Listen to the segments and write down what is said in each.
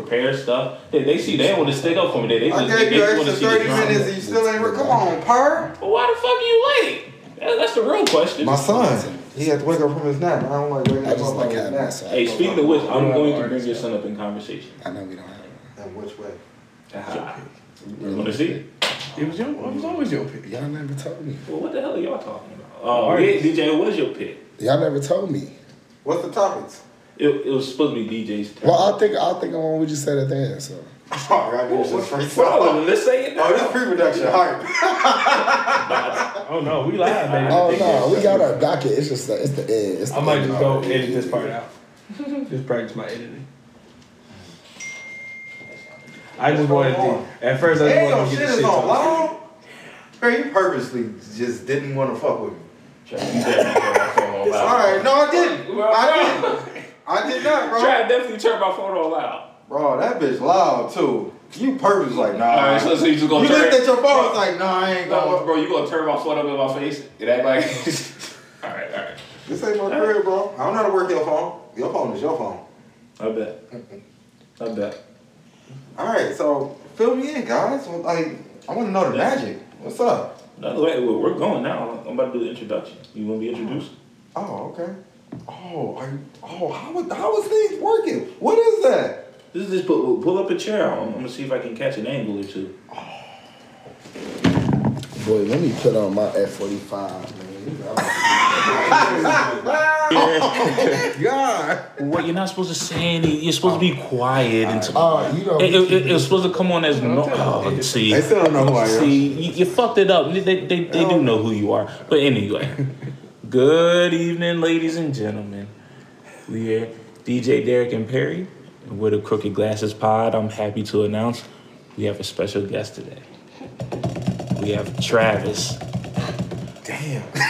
prepare stuff. They, they see they want to stick up for me. They, they, I just- gave they, you they want extra to see the 30 minutes and you still ain't. re- Come on, Per. But why the fuck are you late? That, that's the real question. My son, he had to wake up from his nap. I don't like waking I up just from like his having nap. my son. Hey, speaking of which, I'm going to bring your son up in conversation. I know we don't have In which way? You want to see? It It was your. It was always your pick. Y'all never told me. Well, what the hell are y'all talking about? Oh, yeah, DJ, what was your pick? Y'all never told me. What's the topics? It, it was supposed to be DJ's turn. Well, I'll think I'll think of one we just said at the end. So Oh, I knew this was free Well, let's say it now. Oh, this pre-production. Hype. Oh no, we live, baby. oh no, we got our docket. It's just the, it's the end. It's the I might end. just go edit this part out. just practice my editing. I just wanted to. At first, I just Damn, wanted to get shit get the is shit on talking. loud. Bro, you purposely just didn't want to fuck with me. Try- you definitely turn my phone on All loud. right, no, I didn't. I didn't. I did not, bro. Try definitely turn my phone on loud. Bro, that bitch loud too. You purpose like nah. All right, so, so you just gonna you turn looked at your phone, it's like nah, I ain't No, going. bro, you gonna turn my phone up in my face and act like. all right, all right. This ain't my crib, bro. I don't know how to work your phone. Your phone is your phone. I bet. I bet. All right, so fill me in, guys. Like, I want to know the magic. What's up? No, wait, well, we're going now. I'm about to do the introduction. You want to be introduced? Oh, okay. Oh, are you, oh, how is- how is things working? What is that? This is just pull, pull up a chair. I'm, I'm gonna see if I can catch an angle or two. Oh. Boy, let me put on my F forty five, God. What you're not supposed to say any. You're supposed to be quiet and. Oh, you know. It, it, it, it was supposed to come on as no. Oh, see, They still don't know who I am. see, you, you fucked it up. They, they, they, they do oh. know who you are. But anyway, good evening, ladies and gentlemen. We are DJ Derek and Perry with a Crooked Glasses Pod. I'm happy to announce we have a special guest today. We have Travis. Damn. We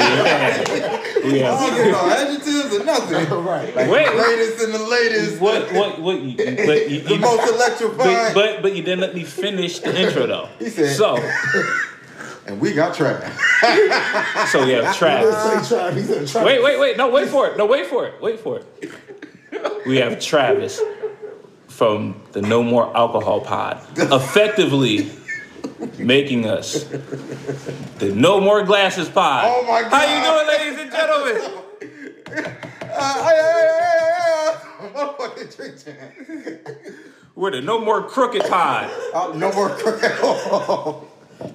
I don't have. get no adjectives or nothing. right. Like Wait, the latest and the latest. What what what? You, but you, The you, most but, but but you didn't let me finish the intro though. He said- so. and we got trash. So we have Travis. Say try. He said try. Wait, wait, wait. No, wait for it. No, wait for it. Wait for it. We have Travis from the No More Alcohol Pod, effectively making us the No More Glasses Pod. Oh my god. How you doing, ladies and gentlemen? We're the No More Crooked Pod. Uh, no more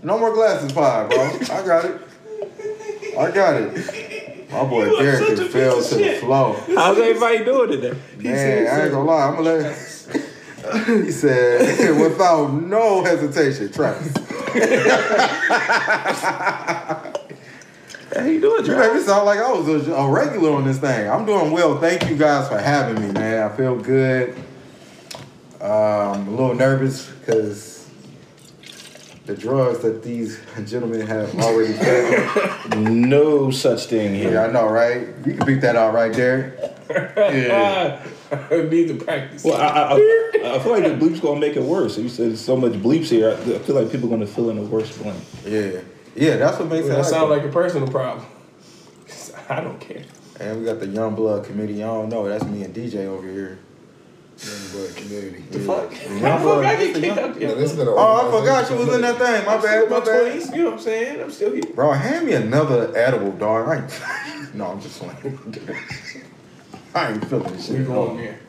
No more glasses pie, bro. I got it. I got it. My boy You are Derek such a can piece fell of to the shit. flow. How's everybody doing today? Man, I ain't gonna lie. I'm gonna let. He said, without no hesitation, Travis. How you doing, You Travis? made me sound like I was a, a regular on this thing. I'm doing well. Thank you guys for having me, man. I feel good. Um, a little nervous because the drugs that these gentlemen have already taken. No such thing here. yeah, here. I know, right? You can beat that out, right, Derek? Yeah. I need to practice. Well, I, I, I, I feel like the bleeps gonna make it worse. You said so much bleeps here. I I feel like people are gonna fill in the worst blank. Yeah, yeah. That's what makes that it. sound like like a personal problem. I don't care. And we got the Young Blood Committee. I don't know. That's me and DJ over here. Young blood community. The Fuck. The How the fuck Blood. I get the kicked out Yeah, here? this has Oh, I forgot you was in that thing. My bad, my My bad. 20s, you know what I'm saying? I'm still here. Bro, hand me another edible, dog. I ain't, no, I'm just playing. I ain't feeling this shit. We at all. going there.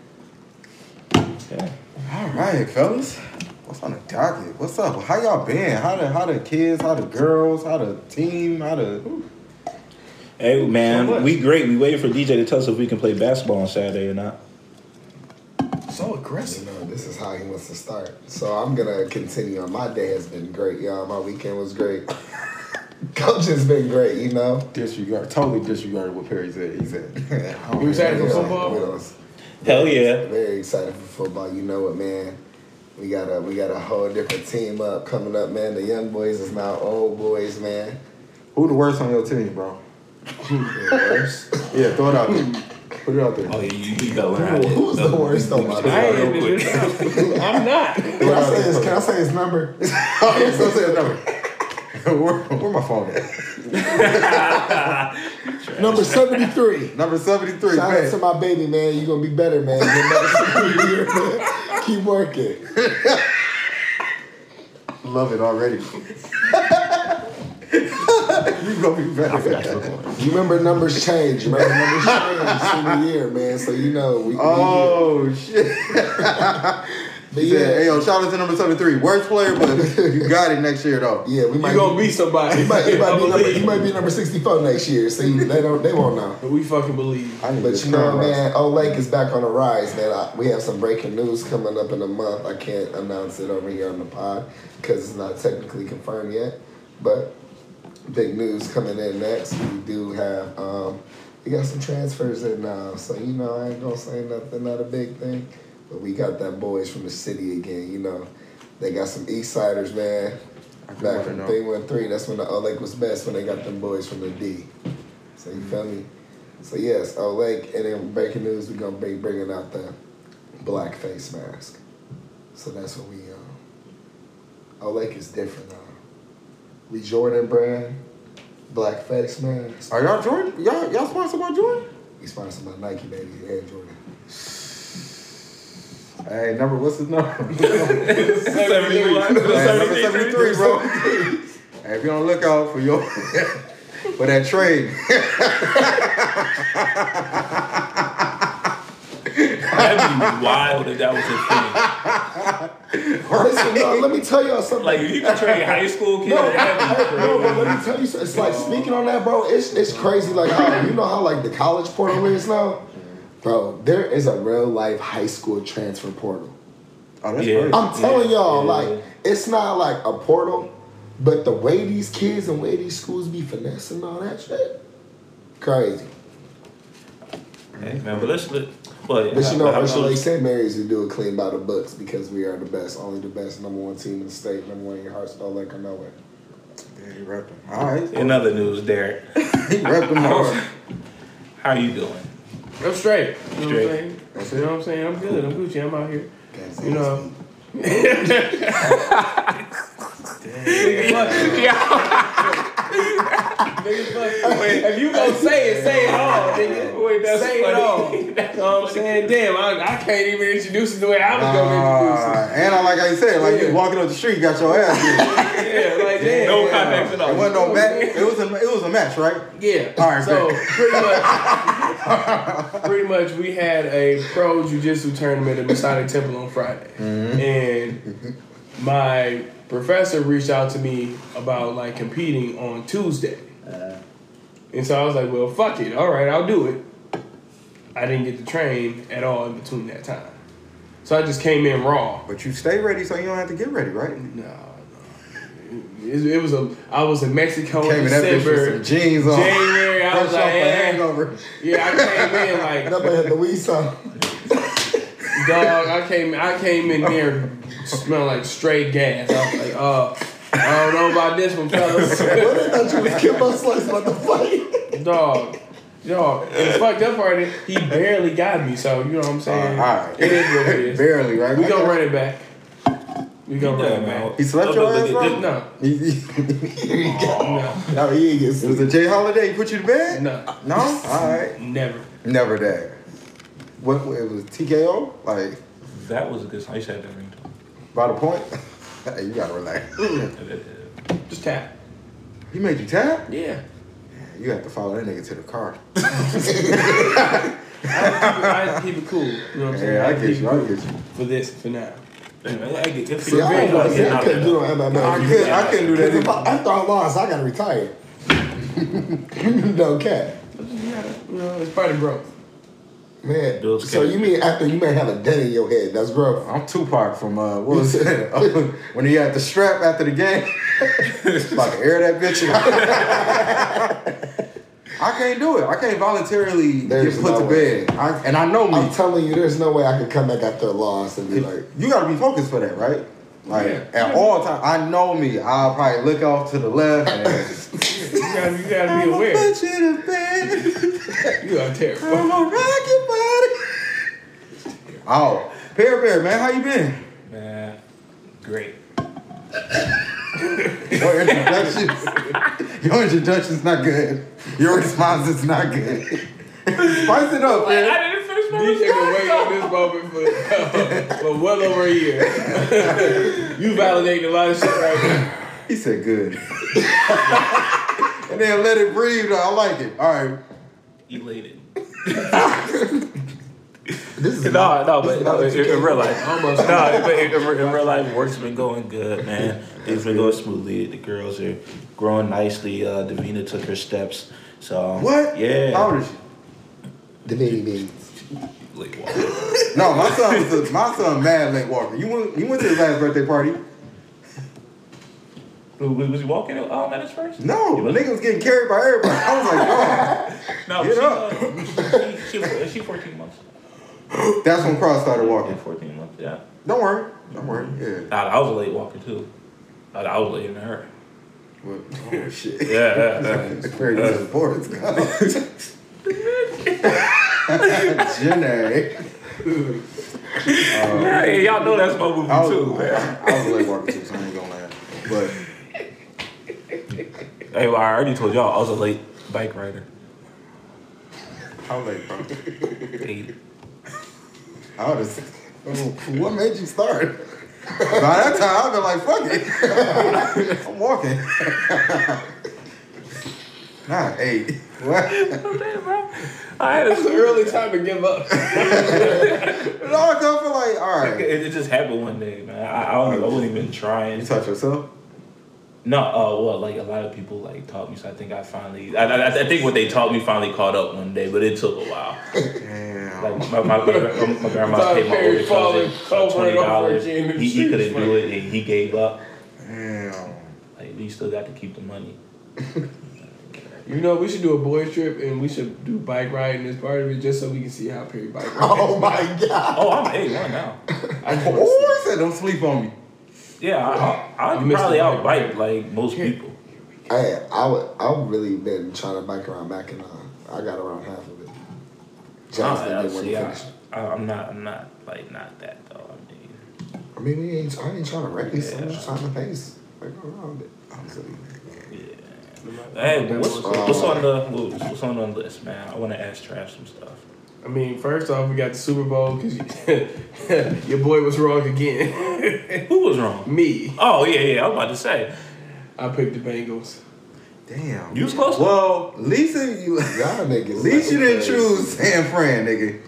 Okay. All right, fellas. What's on the docket? What's up? How y'all been? How the how the kids? How the girls? How the team? How the Hey man, much. we great. We waiting for DJ to tell us if we can play basketball on Saturday or not. So You aggressive. know, this is how he wants to start. So I'm gonna continue on. My day has been great, y'all. My weekend was great. Coach has been great, you know. disregard? Totally disregarded what Perry said. He said, You excited for football? you know, Hell yeah. Very excited for football. You know what, man? We got a we got a whole different team up coming up, man. The young boys is now old boys, man. "Who the worst on your team, bro?" The worst. Yeah, throw it out there. Put it out there. Oh yeah, you, you better learn how. Who's the worst on my I team? ain't I'm not. Can I say his, can I say his number? Oh, yeah, so say the number. where, where my phone at? number 73. Number seventy three. Shout out to my baby, man. You're gonna be better, man. You'll never see me here, man. Keep working. Love it already. you gonna be I forgot to better. record. You remember numbers change. You remember numbers change senior year, man. So you know we. we Oh shit! but Yeah. Hey yo, shout out to number seventy three. Worst player, but you got it next year though. yeah, we You might gonna be. be somebody. You might, you, might be number, believe. you might be number sixty four next year. See, they don't. They won't know. But we fucking believe. I need But you know, current man, Old Lake is back on the rise, man. I, we have some breaking news coming up in a month. I can't announce it over here on the pod because it's not technically confirmed yet. But big news coming in next. We do have, um, we got some transfers in now. So, you know, I ain't going to say nothing, not a big thing. But we got that boys from the city again, you know. They got some East Siders, man. Back from know. 313. That's when the Old Lake was best when they got them boys from the D. So, you feel me? So yes, Old Lake, and then breaking news, we're gonna be bringing out the black face mask. So that's what we um. Old Lake is different now. We Jordan brand, black face mask. Are y'all Jordan? Y'all y'all sponsored by Jordan? We sponsored by Nike, baby, and Jordan. Hey, number what's his number? Seventy-three. Hey, number seventy three, bro. hey, be on the lookout for your for that trade. That'd be wild if that was a thing. Listen, no, let me tell y'all something. Like if you could trade high school kids, No, that'd be hey, no, but let me tell you, something. it's like speaking on that, bro. It's it's crazy. Like how you know how like the college portal is now, bro. There is a real life high school transfer portal. Oh, that's Yeah. crazy. I'm telling Yeah, y'all, yeah. like it's not like a portal, but the way these kids and way these schools be finessing all that shit, crazy. Hey, man, but let's let. But, But you know, how- Ursula how- St. Mary's to do it clean by the books because we are the best, only the best, number one team in the state, number one in your hearts, don't like or nowhere. Yeah, he repped him. All right. In other news, Derek, he repped him hard. how you doing? I'm straight. You know Straight. what I'm saying? That's You know what I'm saying? I'm good. I'm Gucci. I'm out here. Can't You know. Nigga, fuck. If you gonna say it, say it all, nigga. Wait, that's say funny. it all. You know what I'm saying? Damn, I, I can't even introduce it the way I was gonna introduce Uh, and I like I said, like you walking up the street, you got your ass beat. it. Yeah, like damn. No yeah. context at all. It wasn't no match. It was a it was a match, right? Yeah. All right, So great. pretty much, pretty much, we had a pro jujitsu tournament at Masonic Temple on Friday, Mm-hmm. and my professor reached out to me about like competing on Tuesday, and so I was like, "Well, fuck it, all right, I'll do it." I didn't get to train at all in between that time, so I just came in raw. But you stay ready, so you don't have to get ready, right? No, no. It, it was a. I was in Mexico Came in bitch with some jeans on. January, I was Fresh off like, eh. hangover. Yeah, I came in like boy had the weed song. dog. I came, I came in there smelling like straight gas. I was like, uh, I don't know about this one, fellas. What I thought you was Kimbo Slice about to fight. dog, dog. And the fucked up part is he barely got me. So you know what I'm saying? Uh, all right. It is what it is. Barely, right? We gonna run it back. We gonna run it man. back. He slept your ass, bro? No, He- he- no, No, he ain't get it was a Jay Holiday. He put you to bed? no, No? All right. never. Never that. What, what it was TKO? Like That was a good song. You said that ringtone. By the point? hey, you gotta relax. Just tap. He made you tap? Yeah. You have to follow that nigga to the car. I had to keep it cool. You know what I'm saying? Yeah, I had get you. it I get you. For this, for now. Anyway, I get See, I, I, I couldn't do no MMA. I couldn't, I couldn't do that if. I, after I lost, I gotta retire. no cap. You know, it's part of growth. Man, Bill's so you mean after you may have a dent in your head? That's rough. I'm Tupac from uh, what was it? when he had the strap after the game, about to air that bitch. I can't do it. I can't voluntarily There's get put no to way. bed. I, and I know me. I'm telling you, there's no way I could come back after a loss and be like, you got to be focused for that, right? Like Yeah. at all times. I know me. I'll probably look off to the left. And, You gotta, you gotta be aware. Put you to bed. You are terrible. I'm gonna rock your body. Oh, Pear Bear, man, how you been? Man, great. Your introduction, your introduction's not good. Your response is not good. Spice it up, Wait, man. I didn't finish DJ been waiting on this moment for, for well over a year. you validating a lot of shit right now. He said good. and then let it breathe. I like it. All right. Elated. This is No, no, but no, in, in real life, Almost. no, but in, in real life, work's been going good, man. It's been going smoothly. The girls are growing nicely. Uh, Davina took her steps, so What? Yeah. How old is she? the baby babies. Like, wow. No, my son was a, my son mad late walker. You went you went to his last birthday party? Was was he walking um, at his first? No, He the nigga was getting carried by everybody. I was like, No, Get she, up. uh, she, she, she, she 14 months. That's when Cross started Yeah, walking. 14 months, yeah. Don't worry. Don't worry. Yeah. Nah, I was a late walker, too. I, I was later than her. Well, oh shit. Yeah, yeah, yeah. It's very disappointing. Jenny. Yeah, y'all know that's my movie, I was, too, man. I was a late walker too, so I ain't gonna lie. But Hey, well, I already told y'all I was a late bike rider. how late, bro? Eight. I would have. What made you start? By that time, I've been like, fuck it. I'm walking. Not eight. What? I had It's an a, early time to give up. It all come from like, all right. it, it just happened one day, man. I, I, don't, I wasn't even trying. You touch yourself? No, uh, well, like a lot of people like taught me, so I think I finally, I, I, I think what they taught me finally caught up one day, but it took a while. Damn. Like my my, my, my grandma paid my Perry older falling cousin over twenty and over dollars. again in the He, he couldn't do it, and he gave up. Damn. Like we still got to keep the money. You know, we should do a boy trip and we should do bike riding as part of it just so we can see how Perry bike rides. Oh my god. Oh, I'm eight one now. I just. Oh, I said don't sleep on me. Yeah, I, I, I You probably the bike like most people. Hey, I would. I've really been trying to bike around Mackinac. Uh, I got around half of it. Johnson Nah, didn't want see, to I, finish. I, I'm not, I'm not like not that though. I mean, I mean, we ain't, I ain't trying to race. I'm just trying to pace. Like go around it. yeah. Hey, what's, uh, what's on the what's what's on the list, man? I want to ask Trav some stuff. I mean, first off, we got the Super Bowl because your boy was wrong again. Who was wrong? Me. Oh yeah, yeah. I was about to say I picked the Bengals. Damn. you was close. To Well, Lisa, you. Y'all niggas. At least you didn't crazy. choose San Fran, nigga.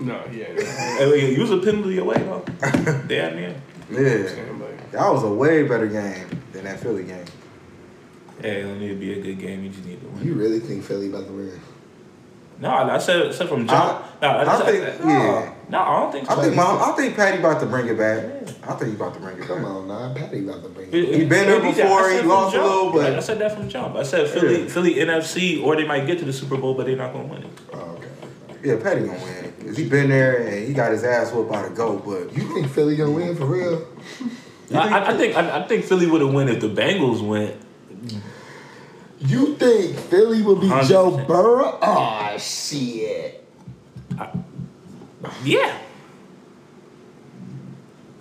No, yeah. Hey, you was a penalty away though. Damn near. Yeah. That was a way better game than that Philly game. Hey, it need to be a good game. You just need to win. You really think Philly about to win? No, I said, I said from jump. no, I, I said, think- no, yeah. no, I don't think so. I think my, I think Patty about to bring it back. I think he about to bring it Come back. on, nah. Patty about to bring He it. He been there before, he from lost a little, but- I said that from jump. I said Philly, Yeah. Philly NFC, or they might get to the Super Bowl, but they're not gonna win it. Oh, okay. Yeah, Patty gonna win. 'Cause he been there and he got his ass whooped by the goat, but You think Philly gonna win for real? I, I, I think I, I think Philly would have won if the Bengals went. You think Philly will be 100%. Joe Burrow? Oh shit. Yeah.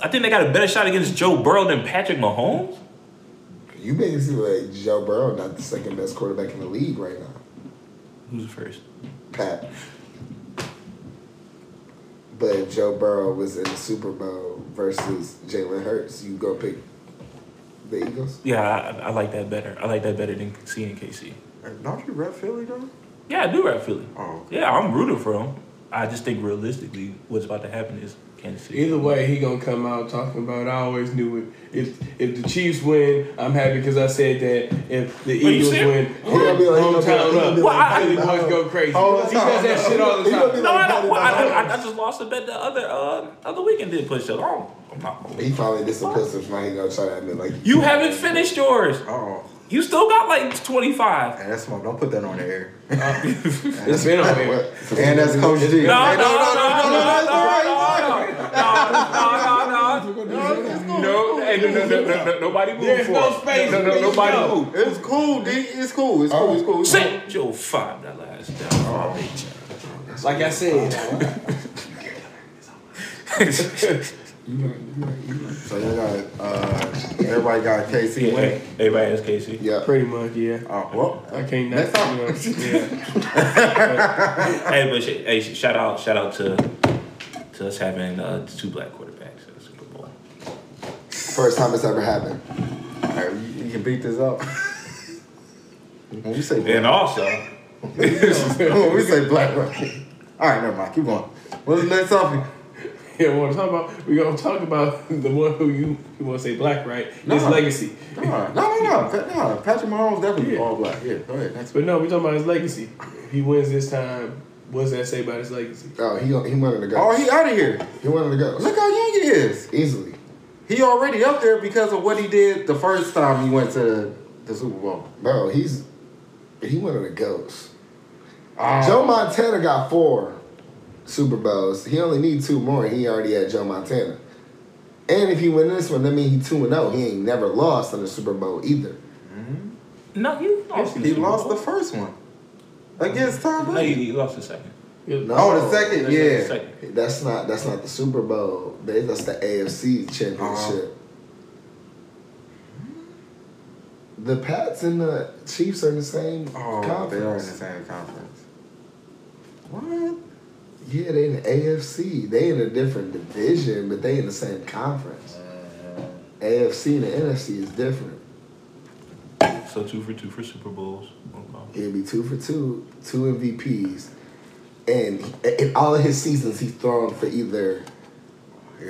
I think they got a better shot against Joe Burrow than Patrick Mahomes. You seem like Joe Burrow not the second best quarterback in the league right now. Who's the first? Pat. But if Joe Burrow was in the Super Bowl versus Jalen Hurts, you go pick the Eagles? Yeah, I, I like that better. I like that better than seeing KC. don't you rep Philly though? Yeah, I do rap Philly. Oh, Yeah, I'm rooting for them. I just think realistically, what's about to happen is Kansas City. Either way, he gonna come out talking about. I always knew it. If if the Chiefs win, I'm happy because I said that. If the you Eagles win, He gonna be like- he gonna be gonna hometown be up. like- Well, I- Philly boys go crazy. All the He does that time. shit all the He gonna time. No, I, don't, well, I, I, I just lost a bet the other uh, other weekend. Did push it on. I'm not. He finally did some pistols. Now he gonna try to admit like You haven't finished yours. oh, You still got like 25. and that's smart. Don't put that on the air. It's been on there. And that's Coach D. No, Hey, no, no, no, no, no, that's all right, no, no, no, no, no, no, hey, no, no, no, no, no, nobody move There's for no it. space. No, no, Please nobody no. move. It's cool, D. It's cool. It's cool. It's cool. It's cool. Sit your five dollar ass down. Like I said, You right, you right, you right. So you got uh, everybody got KC Yeah, winning. everybody has Casey. Yeah. Pretty much, yeah. Oh well, I can't Next not, time. you know, yeah. Hey, but sh- hey, sh- shout out, shout out to to us having uh, two black quarterbacks at the Super Bowl. First time it's ever happened. All right, you, you can beat this up. when we say And also, when we say black, right? All right, never mind. Keep going. What's the next topic? Yeah, we want to talk about. We're gonna talk about the one who you you want to say black, right? His No. legacy. No, no, no, no. No. Patrick Mahomes definitely Yeah. all black. Yeah, go ahead. Next. But no, we're talking about his legacy. If he wins this time, what's that say about his legacy? Oh, he he wanted to go. Oh, he out of here. he wanted to go. Look how young he is. Easily. He already up there because of what he did the first time he went to the Super Bowl. Bro, he's he one of the goats. Oh. Joe Montana got four Super Bowls. He only need two more. and He already had Joe Montana. And if he win this one, that means he two and zero. He ain't never lost in the Super Bowl either. no, he lost. He Super lost Bowl. the first one against Tom No, he, Brady. he lost the second. No. Oh, the second, The yeah. second. That's not that's not the Super Bowl. That's the AFC Championship. Uh-huh. The Pats and the Chiefs are in the same Oh, conference. they are in the same conference. What? Yeah, they in the AFC. They in a different division, but they in the same conference. AFC and the NFC is different. So two for two for Super Bowls. Okay. It'd be two for two, two MVPs, and in all of his seasons, he's thrown for either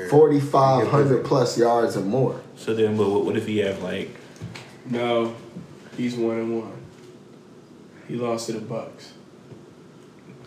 forty five hundred plus yards or more. So then, but what, what if he have like? No, he's one and one. He lost to the Bucs.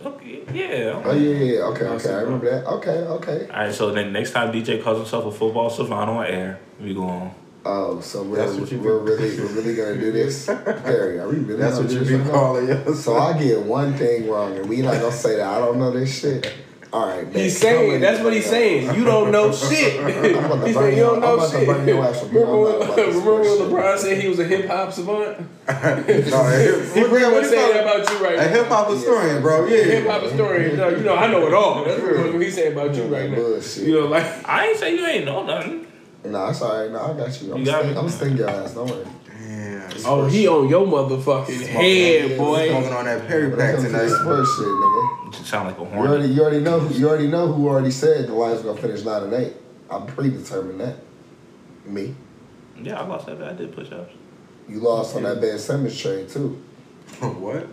Okay, yeah. Oh yeah, yeah, yeah. okay, okay, I remember that. Okay, okay. All right. So then, next time DJ calls himself a football savant on air, we go on. Oh, so we're, That's what you we're really we're really gonna do this, Harry? Are we really? That's gonna what you this be calling us. So I get one thing wrong, and we not gonna say that I don't know this shit. All right, man, He's saying in. that's what he's saying. You don't know shit. I'm about to He's saying you don't I'm know shit. burn your ass up. You Remember when, know about this remember when. LeBron said he was a hip hop savant? no, He pretty much saying that about you right A now. A hip hop historian, bro. Yeah. Hip hop historian. No, you know, I know it all. That's what he's saying about you right now. Bullshit. You know, like I ain't say you ain't know nothing. Nah, it's alright. Nah, I got you. I'm You got sting, me. I'm sting your ass. Don't worry. Damn. oh, he on your motherfucking head, boy. Smoking on that Perry pack tonight. this sports shit, nigga. You sound like a You already, you already know. You already know who already said the Lions gonna finish nine and eight. I'm predetermined that. Me. Yeah, I lost that. bet. I did push ups. You lost on that Ben Simmons trade too. what?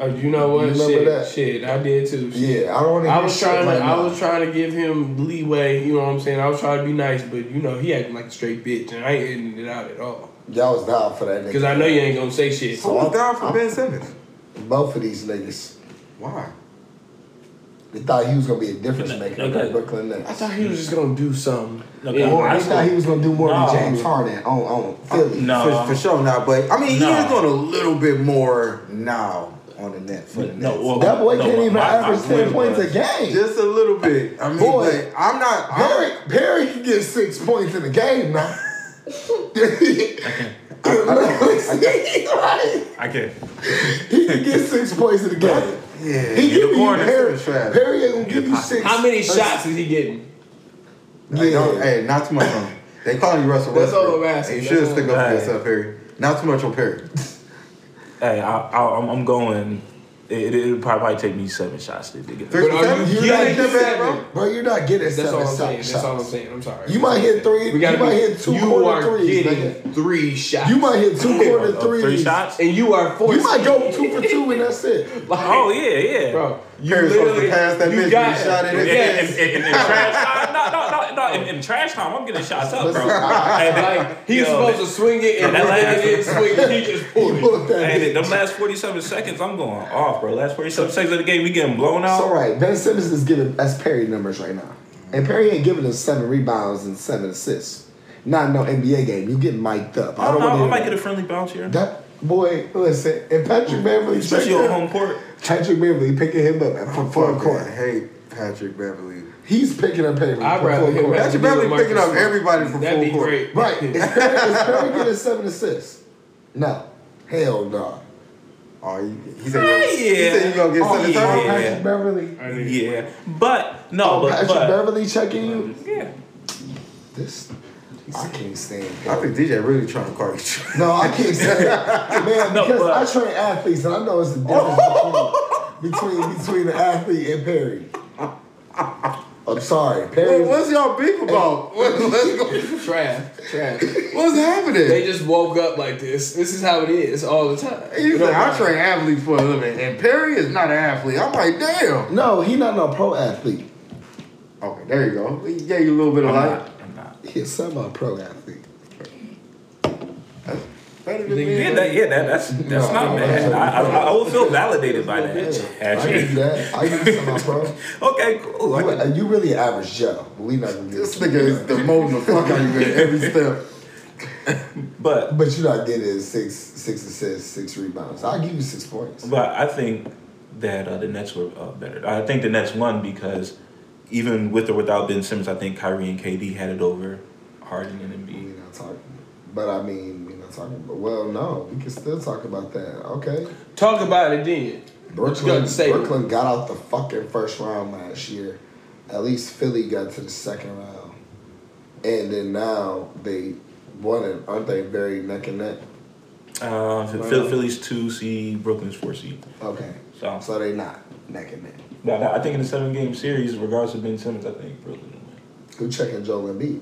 Uh, you know what? You remember shit, that? shit, I did too. Shit. Yeah, I don't want to. I was trying to, right I was trying to give him leeway. You know what I'm saying? I was trying to be nice, but you know he acting like a straight bitch, and I ain't hitting it out at all. Y'all was down for that nigga. Because I know you ain't gonna say shit. Who was down for I'm- Ben Simmons? Both of these niggas. Why? They thought he was gonna be a difference maker in the Okay. Brooklyn I Nets. thought he was just gonna do something. Okay. Yeah. Or I they thought he was gonna do more No. than James Harden on on Philly. No. for, for sure now, but I mean, he No. is doing a little bit more now on the net for the No, Nets. well, That boy no, can't even my- my average ten point points a game. Just a little bit. I mean, Boy. but I'm not. Perry, I'm, Perry can get six points in a game now. Right. I can't. He can get six points in the game. yeah, He In give the you corner. Perry, Perry ain't gonna give you six. How many shots is he getting? Hey, don't, Yeah. hey, not too much on him. They call you Russell That's all Westbrook. I'm asking. And you should all stick up for yourself, Perry. Not too much on Perry. Hey, I, I, I'm, I'm going. It, it'll probably take me seven shots to get. Three But are for seven? you You getting ain't that bad, seven? bro. Bro, you're not getting That's seven all I'm shot- saying. That's all I'm saying. I'm sorry. You might hit three. We gotta you might hit two you corner are threes. getting nigga. three shots. You might hit two corner Oh, uh, threes. three shots. and you are forced. You might go two for two and that's it. Like, Oh yeah, yeah. bro. You Perry's supposed to literally pass that you bitch got when shot it In, in Yes. in, in, in, in trash no, no, no, no. In, in trash time, I'm getting shots up, bro. Like he's yo, supposed to swing it and that last- it didn't swing. it, He just pulled it. pulled that Hey, bitch. them last 47 seconds, I'm going off, bro. Last 47 seconds of the game, we getting blown It's all out. right. Ben Simmons is giving that's Perry numbers right now, and Perry ain't giving us seven rebounds and seven assists. Not no NBA game. You get mic'd up. I I, don't I, want I to might get a friendly bounce here, that boy. Listen, and Patrick Beverley, especially on home court. Patrick Beverley picking him up at front court. I hate Patrick Beverley. He's picking up Perry. I'd rather him court. have Patrick Beverley picking up everybody from That'd full be court. great. Right. Is Perry, is Perry getting seven assists? No. Hell no. Oh, he, he said, he, he yeah. said you gonna get Oh, seven yeah. turnovers? Patrick Beverley. I think- Yeah, but no, Oh, but, Patrick but Beverly checking you? yeah, This, I can't stand. I think DJ really trying to call you. No, I can't stand it. Man, No, because but- I train athletes and I know it's the difference between, between between the athlete and Perry. I'm sorry, Perry. What- What's y'all beef about? What, let's go. Trav, Trav. What's happening? They just woke up like this. This is how it is all the time. You It say I train athletes for a living, and Perry is not an athlete. I'm like, damn. No, he not no pro athlete. Okay, there you go. He gave you a little bit of I'm light. not. I'm not. He a semi-pro athlete. Better than You. Yeah, that, yeah, that, that's that's No, not bad. no, I, I, I would feel validated by that. I give you that. I give you semi-pro. okay, cool. I can- You, you really average Joe. We not gonna get This nigga is demoting the fuck out of you at every step. But But you're not getting six, six assists, six rebounds. I'll give you six points. but I think that uh, the Nets were uh, better. I think the Nets won because even with or without Ben Simmons, I think Kyrie and KD had it over Harden and Embiid. We're Embiid. not talking. But I mean, we're not talking about. Well, no, we can still talk about that. Okay. Talk about it then. What you got Brooklyn, to say? Brooklyn got out the fucking first round last year. At least Philly got to the second round, and then now they won it. Aren't they very neck and neck? Uh, Phil- Philly's two seed, Brooklyn's four seed. Okay, So, so they not neck and neck. but I think in the seven game series, regardless of Ben Simmons, I think Brooklyn will win. Who checking Joel Embiid?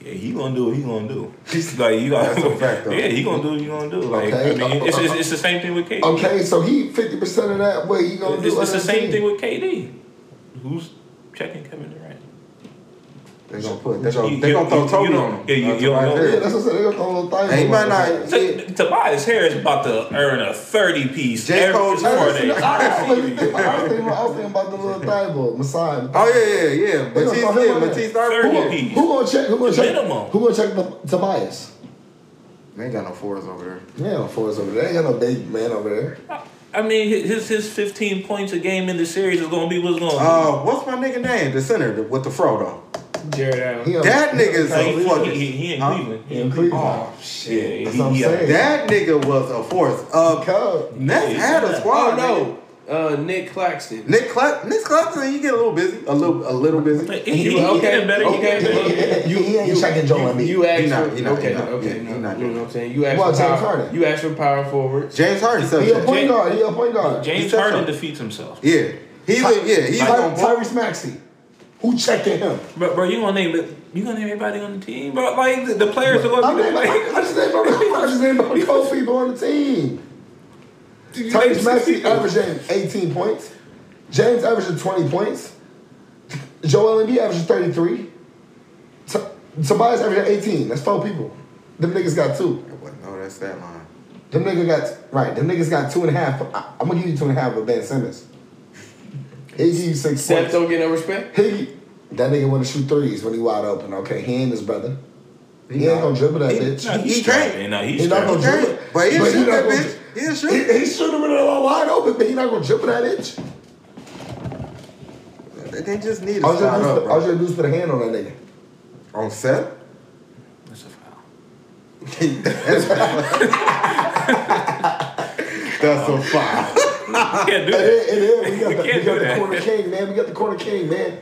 Yeah, he gonna do what he gonna do. He's like you got That's a fact, though. Yeah, he gonna do what he gonna do. Like Okay. I mean, it's, it's, it's the same thing with KD. Okay, so he fifty percent of that. What he gonna It's, do? it's the same thing with KD. Who's checking Kevin Durant? They gonna put. They You- gonna. They you- gonna throw you- Toby you on him. yeah, you- Uh, you don't Tobias know. Yeah, Harris. that's what I said. They gonna throw a little thing. He on might him. not- So, Tobias Harris about to earn a thirty piece J. every Cole before I was thinking I was thinking- I was thinking about the little Thybulle, Messiah. Oh yeah, yeah, yeah. They gonna Matisse, throw him yeah, on. Matisse Thirty started. piece. Who gonna check? Who gonna check? Minimum. Who gonna check the, Tobias? They ain't got no fours over there. Yeah, no fours over there. They ain't got no big man over there. I mean, his his fifteen points a game in the series is gonna be what's going. to Uh, what's my nigga name? The center the- with the fro though. Jarrett Allen. He on- That nigga on nigga's the a he, fucking- he, he, he in Huh? Cleveland. He in Cleveland. Oh Yeah, shit. That's he, what I'm he, saying. That nigga was a force. Uh, Cub. Nets had a squad. Oh no, uh, Nick Claxton. Nick Cla- Nick Claxton, you get a little busy, a little, a little busy. he, he, he, Okay, getting better. he okay. getting better. He, he, he ain't checking Joel Embiid. You asked not, for he not- okay, not, okay, he- no, not you know what I'm saying. You asked Well, for James power, Harden. You asked for power forwards. James Harden said He a point guard. He a point guard. James He Harden defeats himself. Yeah, he's a, yeah, he's Ty- Tyrese Maxey. Who checking him? Bro, bro, you gonna name it? You gonna name everybody on the team, bro? Like the, the players are I, gonna be mean, the I, players. I just named all the, I just named all the coach people on the team. Tyrese Maxey averaging 18 points. James averaging 20 points. Joel Embiid averaging 33. T- Tobias averaging 18. That's four people. Them niggas got two. No, that's that line. Them niggas got right. Them niggas got two and a half. I, I'm gonna give you two and a half with Ben Simmons. He give you six Seth points. don't get no respect. He that nigga want to shoot threes when he wide open. Okay, he ain't his brother. He, ain't gonna dribble that He- bitch. No, he's He can't. trapping. He's He not gonna trapping. dribble. Okay, but he'll But he shoot not that gonna bitch. He'll shoot. He, he's shooting with it all wide open, but he not gonna dribble that bitch. They- They just need to I was start just up, I was bro. just put a hand on that nigga. On set. That's a foul. That's a foul. Can't do And that. then, and then we got the, we got the corner king, man. We got the corner king, man.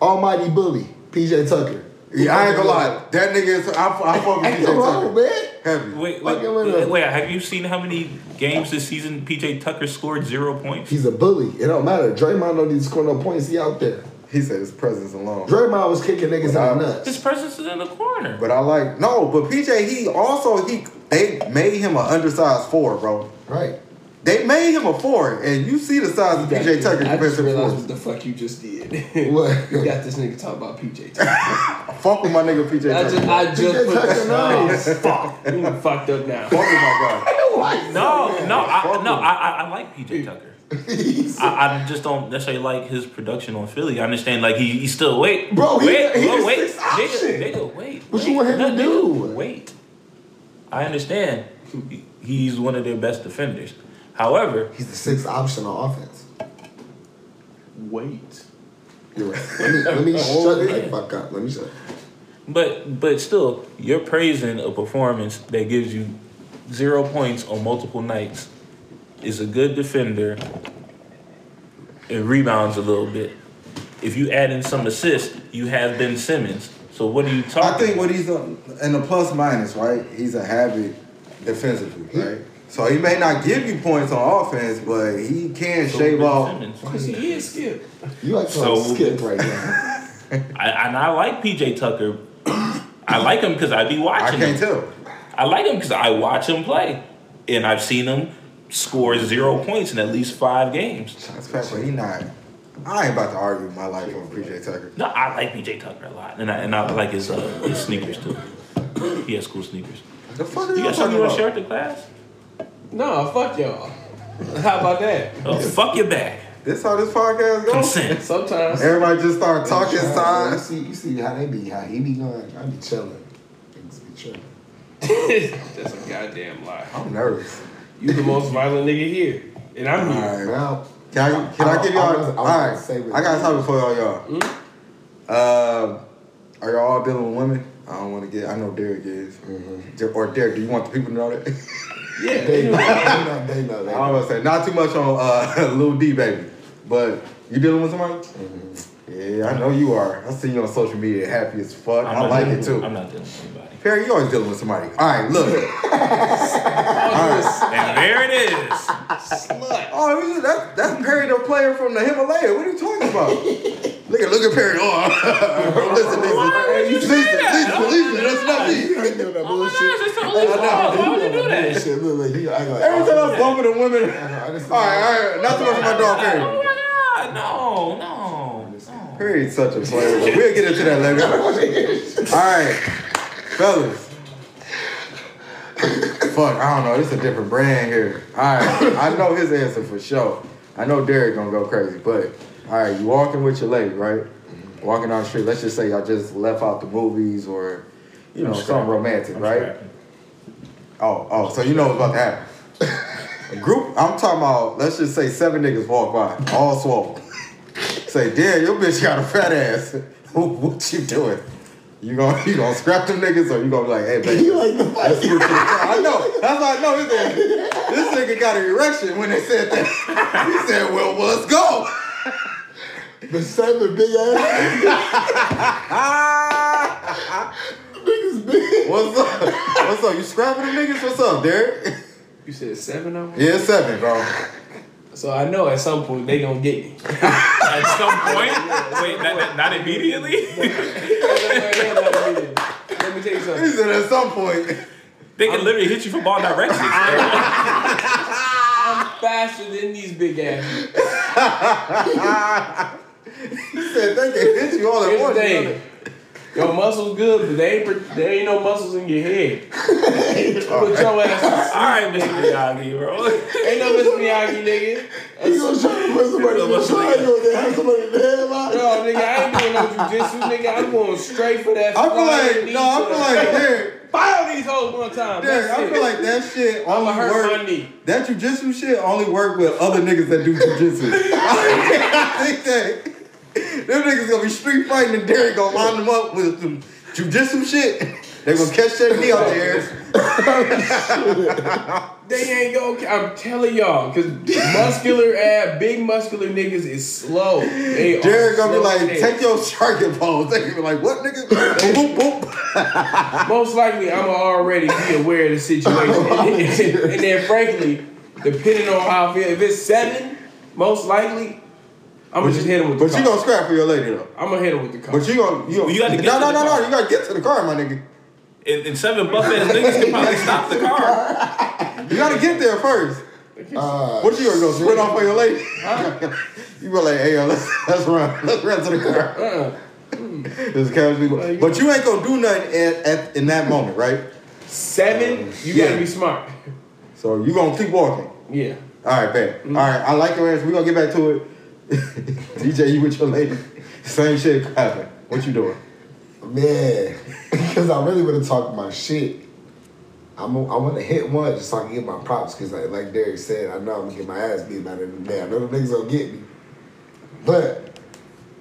Almighty bully, PJ Tucker. Yeah, I ain't gonna lie. That nigga is. I, I fuck with PJ no wrong, Tucker. man. Heavy. Wait, Fucking wait, with wait, him. wait, have you seen how many games this season PJ Tucker scored zero points? He's a bully. It don't matter. Draymond don't need to score no points. He out there. He said his presence alone. Draymond was kicking niggas out nuts. His presence is in the corner. But I like no. But PJ, he also he they made him an undersized four, bro. Right. They made him a four, and you see the size of PJ Tucker I compared just to the realized what the fuck you just did. What? you got this nigga talking about PJ. Tucker. Fuck with my nigga PJ I Tucker. just, I just PJ put Tucker the knows. Oh, fuck. You done fucked up now. Fuck with my guy. No, no, I, no. I, I, I like PJ Tucker. I, I just don't necessarily like his production on Philly. I understand, like he, he still wait, Bro, he- wait, he bro, the wait, sixth option. nigga, nigga, wait. What wait, you want him to do? nigga, Wait, I understand. He's one of their best defenders. However, He's the sixth option on offense. Wait. You're right. Let me, let me shut oh, the fuck up. Let me shut. but but still, you're praising a performance that gives you zero points on multiple nights. Is a good defender. It rebounds a little bit. If you add in some assists, you have Ben Simmons. So what are you talking? I think what he's a, in the plus minus, right? He's a habit defensively, hmm? right? So he may not give you points on offense, but he can So shave off. Cause he is skip. You like So- skip right now. I, and I like PJ Tucker. I like him because I be I watching can't him. tell. I like him because I watch him play, and I've seen him score zero points in at least five games. That's fact, but he not. I ain't about to argue my life on PJ Tucker. No, I like PJ Tucker a lot, and I, and I like his uh, his sneakers too. He has cool sneakers. The fuck are You you got talking something you want about? to share with the class? No, fuck y'all. How about that? Oh, fuck your back. This how this podcast goes. Consent. Sometimes. Everybody just start talking You time. see, you see how they be, how he be going. I be chilling. Niggas be chilling. That's a goddamn lie. I'm nervous. You the most violent nigga here, and I'm All here. right. Well, Can I, can I, I- give y'all? was- I was all say I got something for y'all. y'all. Uh, are y'all all dealing with women? I don't want to get. I know Derek is. Or Derek, do you want the people to know that? Yeah, they they know. know. They know. They know. I was gonna say not too much on uh, Lil D, baby. But you dealing with somebody? Yeah, I know you are. I see you on social media, happy as fuck. I'm I like it too. I'm not dealing with anybody. Perry, you always dealing with somebody. All right, look. And there it is. Slut. Oh, this is- that's that's Perry, the player from the Himalaya. What are you talking about? look at look at Perry. Oh, listen, listen, would you listen, say listen, that? listen, listen. That's not me. You ain't doing that Oh my bullshit. gosh, it's totally false. Why would you do that? Bullshit. Look, look, he act like, Every time I'm bumping a woman. All right, all right. Not too much of my dog Oh my god, no, no. no. Perry's such a player. We'll get into that later. All right, fellas. Fuck, I don't know. This is a different brand here. All right, I know his answer for sure. I know Derek gonna go crazy, but all right, you walking with your lady, right? Walking down the street. Let's just say y'all just left out the movies or, you know, something romantic, I'm right? scrapping. Oh, oh, so you know what's about to happen. A group, I'm talking about, let's just say seven niggas walk by, all swole. say, damn, your bitch got a fat ass. what you doing? You gonna you gonna scrap them niggas or you gonna be like, hey baby, You like the let's the. I know. That's why I know this nigga, this nigga got an erection when they said that. He said, well, well let's go. The seven big ass niggas big. What's up? What's up? You scrapping them niggas? What's up, Derek? You said seven of them. Yeah, seven, bro. So I know at some point they gonna get me. At some point, wait, not, not- not immediately. Let me tell you something. He something. said at some point. they can literally hit you from all directions. I'm faster than these big asses. He said they can hit you all at the once. You. Your muscles good, but they ain't. There ain't no muscles in your head. Put your ass. All right, Mr. Miyagi, bro. Ain't no Mr. Miyagi, nigga. You gonna try to put somebody in the triangle and have somebody in the headlock? No, nigga, I ain't doing no jujitsu, nigga. I'm going straight for that. I feel like no, I feel like. Derek. Fire these hoes one time. Derek, I feel like that shit I'ma only hurt work. my knee. That jujitsu shit only work with other niggas that do jujitsu. I think that them niggas gonna be street fighting and Derek gonna line them up with some jujitsu shit. They gonna catch that knee out there. They ain't go. I'm telling y'all, cause muscular ass, big muscular niggas is slow. They Derek gonna be like, take your striking balls. They gonna be like, what nigga? boop, boop. Most likely, I'm gonna already be aware of the situation, and, then frankly, depending on how I feel, if it's seven, most likely, I'm gonna just hit him with the But car. you gonna scrap for your lady though. I'm gonna hit him with the car. But you gonna you, You gotta get no to no the no car. no. You gotta get to the car, my nigga. And, and seven buff ass niggas can probably stop the car. You gotta get there first. Uh, What you gonna go sprint off for your lady? you be like, hey yo, let's let's run, let's run to the car. Uh-uh. This couch people. But you ain't gonna do nothing at, at in that moment, right? Seven, uh, you Yeah. gotta be smart. So you gonna keep walking. Yeah. All right, bet. Mm-hmm. All right, I like your answer. We're gonna get back to it. DJ, you with your lady? Same shit happen. What you doing? Man, because I really want to talk my shit. I'm, I want to hit one just so I can get my props. Because like, like Derek said, I know I'm gonna get my ass beat by the day. I know the niggas gonna get me. But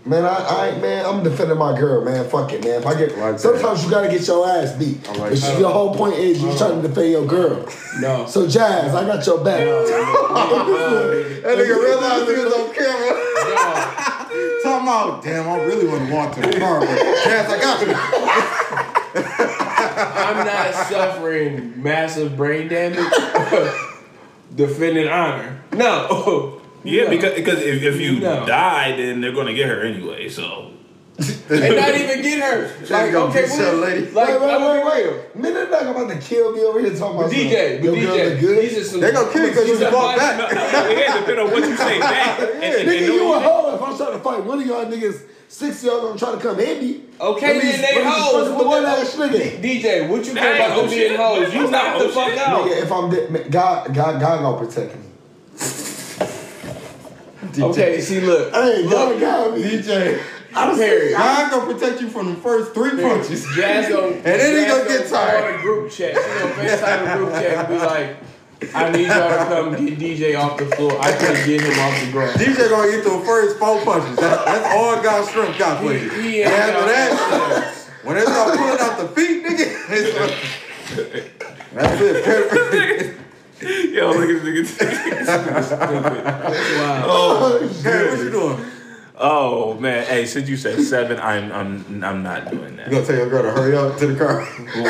man, I, I ain't man. I'm defending my girl, man. Fuck it, man. If I get Like that. sometimes you gotta get your ass beat. I like but that. your whole point is you trying to defend your girl. No. So Jazz, I got your back. That nigga realized he was on camera. no. Talking about, damn, I really want to walk to the car, but Jazz, I got you. I'm not suffering massive brain damage. Defending honor. No. Yeah, No. because because if, if you No. die, then they're gonna get her anyway. So and not even get her. Like, gonna okay, beat what your lady. like, wait, wait, wait, be wait. Man, they're not about to kill me over here talking But about DJ, but some, your DJ, good. these are some. They gonna kill you because you some- walk back. no, no, it depends on what you say back. And, and, and Nigga, no- you a hoe if I'm trying to fight one of y'all niggas. Six of y'all gonna try to come hit me. Okay, Let me- then they hoes. fuck one ass nigga. DJ, what you That care about them oh, being hoes? You That's knock the fuck out. Nigga, if I'm dead, God, God, God gonna protect me. Okay, see, look. Hey, look, God got me. DJ, I'm Perry. I'm gonna protect you from the first three punches. Jazz gonna, And then he gonna get call tired. a group chat. She gonna FaceTime a group chat and be like, I need y'all to come get DJ off the floor. I can't get him off the ground. DJ gonna get the first four punches. That, that's all God's strength got for you. He, he And after that, when they start pulling out the feet, nigga, it's that's it. Perry. Yo, look at this nigga. Wow. Oh, oh Perry, what you doing? oh man. Hey, since you said seven, I'm I'm I'm not doing that. You gonna tell your girl to hurry up to the car? Well,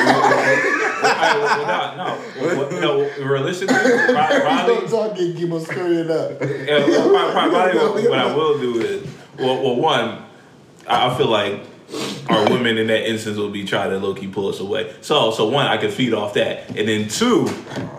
well, well, no, no. Realistically, Don't probably, talk and keep on scurrying up. Probably, what, I will do is, well, well one, I feel like our women in that instance will be trying to low key pull us away. So, so one, I can feed off that, and then two,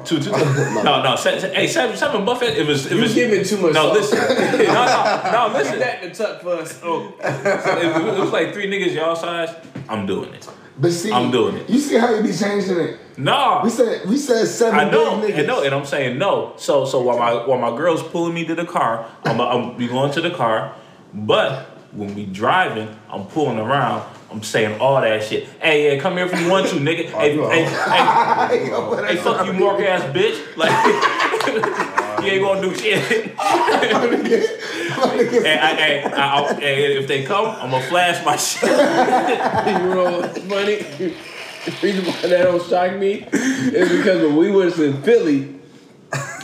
two, two. no, no, se- se- hey, seven, seven Buffett. It was, it You was giving too much No, listen, no, no, no, listen. that the tuck for us. Oh, so it, was- it was like three niggas y'all size. I'm doing it. But see, I'm doing it. You see how you be changing it? No, We said we said seven I know, niggas. I know, and I'm saying no. So, so while my while my girl's pulling me to the car, I'm I'm be going to the car, but when we driving, I'm pulling around. I'm saying all that shit. Hey, yeah, come here if you want to, nigga. Oh, hey, you a hey, hey, hey, fuck you, mark ass bitch. Like, you ain't gonna do shit. and I, hey, I, I, hey, if they come, I'm gonna flash my shit. you know what's funny? The reason why that don't shock me is because when we was in Philly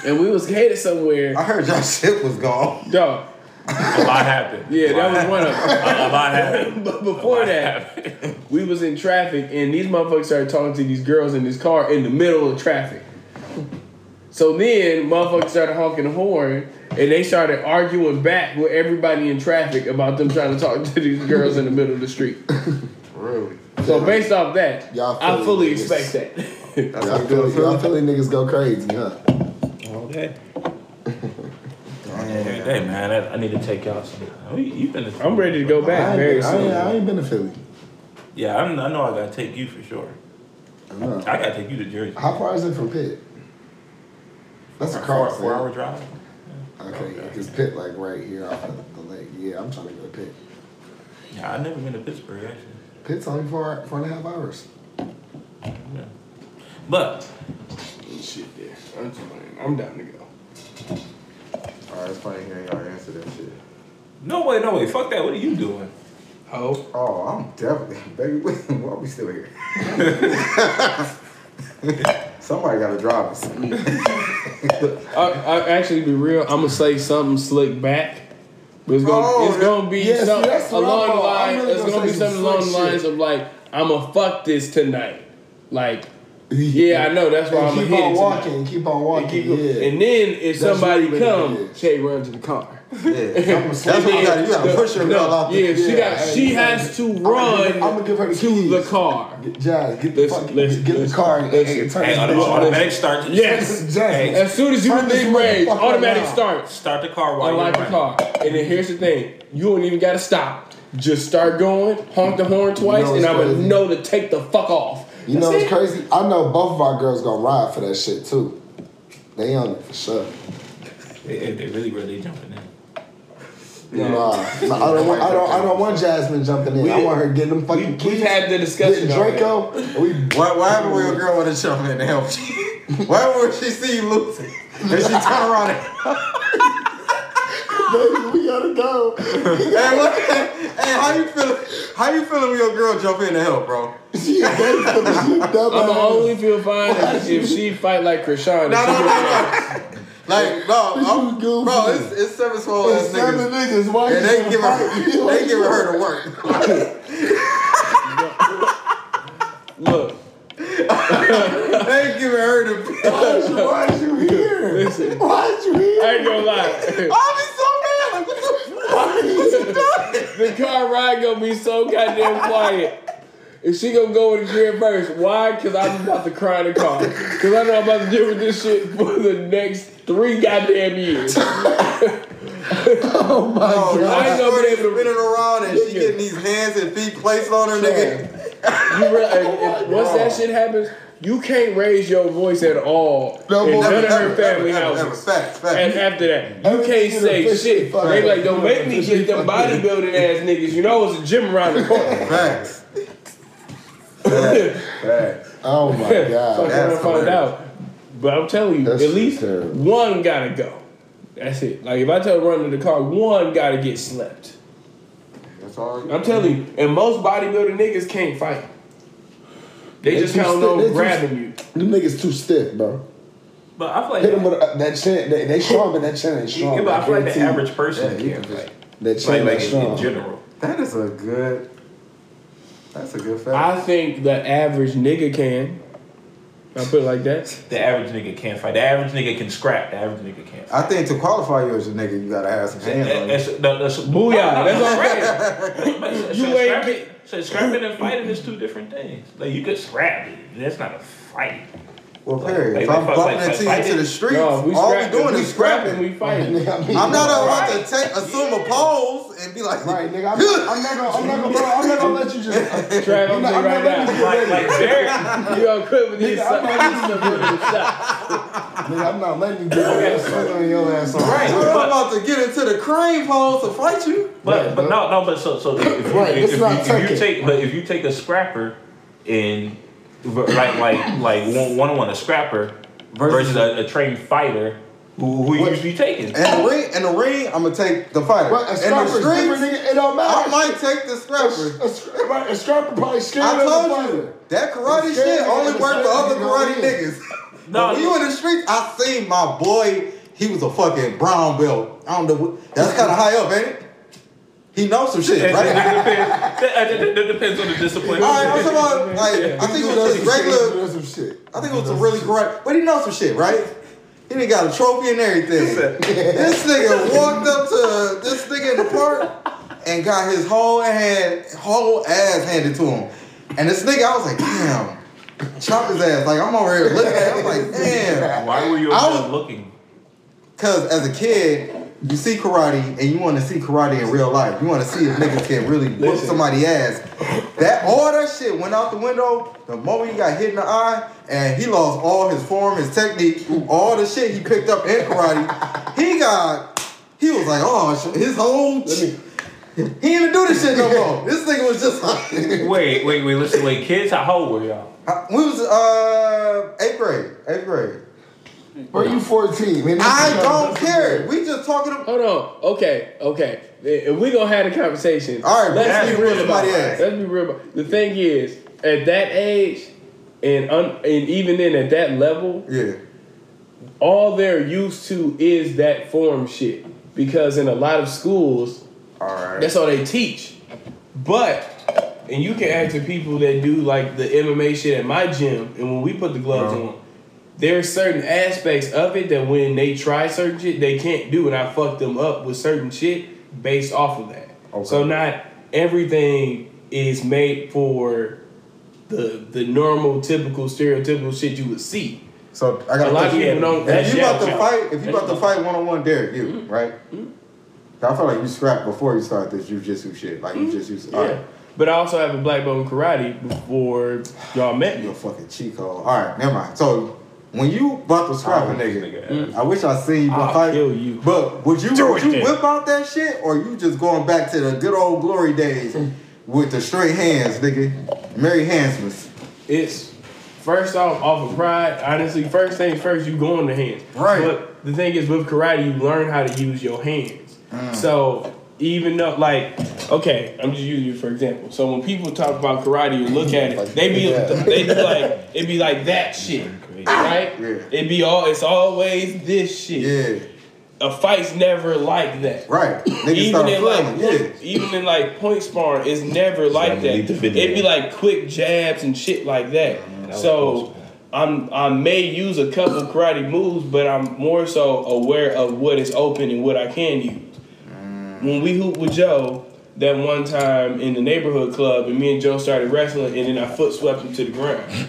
and we was headed somewhere, I heard y'all shit was gone. dog. A lot happened. Yeah, that was one of them. A, a lot happened. But before that, we was in traffic and these motherfuckers started talking to these girls in this car in the middle of traffic. So then motherfuckers started honking the horn and they started arguing back with everybody in traffic about them trying to talk to these girls in the middle of the street. Really? So based off that, Y'all I fully niggas. expect that. That's Y'all what you Philly, feel? y'all Philly niggas go crazy, huh? Okay. Every day, man. I, I need to take y'all some. You- You've been. To, I'm ready to go I back ain't, very been, I, ain't, I ain't been to Philly. Yeah, I'm, I know. I gotta take you for sure. I know. I gotta take you to Jersey. How far is it from Pitt? That's Four, across. four yeah. hour drive. Okay, because Pitt like right here off of the lake. Yeah, I'm trying to go to Pitt. Yeah, I've never been to Pittsburgh actually. Pitt's only four four and a half hours. Yeah. But Shit, there. I'm. I'm down to go. Alright, it's funny hearing y'all answer that shit. no way, no way. Fuck that. What are you doing? Oh. Oh, I'm definitely, baby. Why are we still here? Somebody got to drive us. I, I actually be real. I'm gonna say something slick back. But it's gonna, Oh, it's gonna be yeah, see, something that's what along I'm the on. I'm line. really it's gonna gonna be say some something along the slick lines shit. of like, I'ma fuck this tonight. Like, yeah, I know that's why I'm gonna keep hit on it walking, tonight. keep on And, walking. keep yeah. going. and then if That's somebody really what it come. Shay run to the car. Yeah, that's what you got. You got to push your No, girl out yeah, there. she got. hey, She you has to I'ma run I'ma give her the to the car. Get, Jazz, get the Listen, fuck, listen, get the car and, listen. and turn Hey, this auto- bitch on. automatic start. Yes. Jazz, As soon as you Turn this release range, motherfucker automatic start. Start the car while Unlock you're the car. And then here's the thing: you don't even gotta stop. Just start going, honk the horn twice, and I'm gonna know to take the fuck off. You know That's what's crazy? I know both of our girls gonna ride for that shit too. They on it for sure. They, they they really, really jumping in. Nah, nah, I don't want. I don't. I don't want Jasmine jumping in. I want her getting them fucking We, we've had the discussion. Draco. and we What, what happened when your girl want to jump in to help you? What happened she see you losing? And she turn around and, baby, we gotta go. hey, what, hey, how you feeling? How you feeling when your girl jump in to help, bro? She a baby for the shit. I'm gonna only feel fine if, if she fight like Krishan. No, no, she no, get no. Like, no, I'm, is goofy. bro, it's, it's seven small ass seven niggas. niggas. Why And they gonna giving her, Why they giving her to work. Look, They giving her to. Why'd you, why'd you here? Listen. Why'd you here? I ain't gonna lie. I'll be so mad. Like, what the What you doing? The car ride gonna be so goddamn quiet. And she gonna go in the crib first. Why? Cause I'm about to cry in the car. Cause I know I'm about to deal with this shit for the next three goddamn years. Oh my Oh, god. I ain't gonna be Shorty able to- spinning around and she getting these hands and feet placed on her, nigga. You re- and- and once that shit happens, you can't raise your voice at all No, in none of her family ever, ever, houses. ever. Facts, facts. And after that, you can't say shit. They like, don't make me get them bodybuilding ass niggas. You know it's a gym around the corner. Facts. Facts. Facts. Oh my god. and That's find out. But I'm telling you, That's at least terrible. one gotta go. That's it. Like if I tell her to run to the car, one gotta get slept. That's all. I'm telling you, and most bodybuilding niggas can't fight. They, They just too count stiff- on grabbing you. Them niggas too stiff, bro. But I feel like, Hit them with a, uh, that chin. They, they strong, but that chin ain't strong. yeah, but I feel like the guarantee. average person Yeah, can't can fight. that chin like ain't in, strong. in general. That is a good. That's a good fact. I think the average nigga can. I put it like that. The average nigga can't fight. The average nigga can scrap. The average nigga can't fight. I think to qualify you as a nigga, you gotta have some hands on you. That's, that's, that's, Booyah, that's what I'm. You You ain't scrapping, so scrapping and fighting is two different things. Like you could scrap it. That's not a fight. Well, Perry, Like- if I'm bumping like into you fighting? into the streets, No, we all we scrap, doing we is scrapping, scrapping. we fighting. Nigga, I mean, I'm not about Right. to take assume a pose and be like, Right, nigga. I'm, I'm not gonna. I'm not gonna. Bro, I'm not gonna let you just. Trav, I'm I'm not- saying I'm right not letting now. you Like, like Derek, You gonna quit with these Nigga, I'm not shots. Nigga, I'm not letting you get that swing on your ass. On. Right. I'm about to get into the crane pose to fight you. but but no no but so so if you, Right, if, it's if, not you, if you Tekken. take but if you take a scrapper and like like like one one on one a scrapper versus, a, a trained fighter, who who you What? usually taking? In the ring, in the ring, I'm gonna take the fighter. But a in the scrapper's different, streets, nigga. It don't matter. I might take the scrapper. A, scra- right, a scrapper probably scared I of the told fighter. you that karate It's scary shit only niggas, work it's for other scary karate niggas. niggas. No, when you in the streets, I seen my boy. He was a fucking brown belt. I don't know. What, that's kind of high up, ain't it? He knows some shit, That, right? that, depends, that, on the discipline. All right, I'm talking about like I think it was just regular. Some shit. I think it was a really karate, but he knows some shit, right? He done got a trophy and everything. this nigga walked up to this nigga in the park and got his whole hand, whole ass handed to him. And this nigga, I was like, damn, chop his ass. Like I'm over here looking at it. I'm like, damn. Why were you I was- looking? Cause as a kid, you see karate and you want to see karate in real life. You want to see if niggas can really whoop Listen. somebody's ass. That all that shit went out the window the moment he got hit in the eye, and he lost all his form, his technique, all the shit he picked up in karate. He got, he was like, oh, sh- his whole. Shit. He didn't even do this shit no more. This nigga was just like, Wait, wait, wait. Listen, wait. Kids, how old were y'all? we was uh eighth grade, eighth grade. Bro, you 14, man. I don't care. We just talking. About, Hold on. Okay, okay. If we gonna have a conversation, All right, let's be real about somebody it. Let's be real. About, the thing is, at that age, and un, and even then at that level, yeah. all they're used to is that form shit. Because in a lot of schools, All right. that's all they teach. But and you can ask the people that do like the MMA shit at my gym, and when we put the gloves Uh-huh. on, there are certain aspects of it that when they try certain shit, they can't do, and I fuck them up with certain shit based off of that. Okay. So not everything is made for the the normal, typical, stereotypical shit you would see. So I got A lot of people don't- If you about to fight, if you about to fight one on one, Derek, you mm-hmm. right? Mm-hmm. I feel like you scrapped before you start this jujitsu shit. Like you mm-hmm. just used. Yeah. right, But I also have a black belt in karate before y'all met you a fucking Chico. All right, never mind. So when you to scrap a Oh, nigga, nigga. I wish I seen you I'll fight. kill you. But would you Do would you then. whip out that shit, or you just going back to the good old glory days with the straight hands, nigga? Mary Hansmas. It's first off off of pride. Honestly, first things first, you go in the hands. Right. But the thing is, with karate, you learn how to use your hands. Mm. So even though, like, okay, I'm just using you for example. So when people talk about karate, you look at it, they be they be like it be like that shit. Right? Yeah. It be all. It's always this shit. Yeah. A fight's never like that. Right. Niggas even start in like point- Yeah. even in like point sparring, it's never like that. delete the video. It'd be like quick jabs and shit like that. that was so I'm I may use a couple karate moves, but I'm more so aware of what is open and what I can use. Mm. When we hooped with Joe that one time in the neighborhood club, and me and Joe started wrestling, and then I foot swept him to the ground.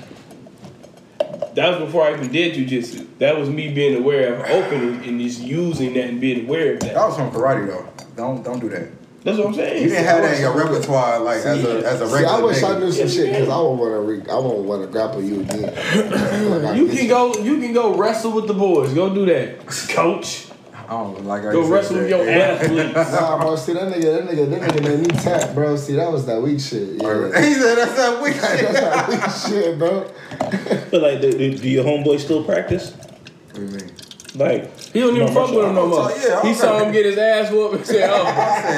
That was before I even did jujitsu. That was me being aware of opening and just using that and being aware of that. That was from karate though. Don't don't do that. That's what I'm saying. You didn't have that in your repertoire like as a as a See, I regular wish I knew some shit because I won't want to. Re- I won't want to grapple you again. Like You can go. You can go wrestle with the boys. Go do that, coach. I like how Go wrestle with that. your athletes. Nah, bro. See that nigga. That nigga. That nigga made me tap, bro. See that was that weak shit. Yeah. He said that's that weak That's shit. that weak shit, bro. But like, do, do do your homeboy still practice? What do you mean? Like, He don't even fuck with him no more. So, yeah, he saw him get his ass whooped and said, "Oh,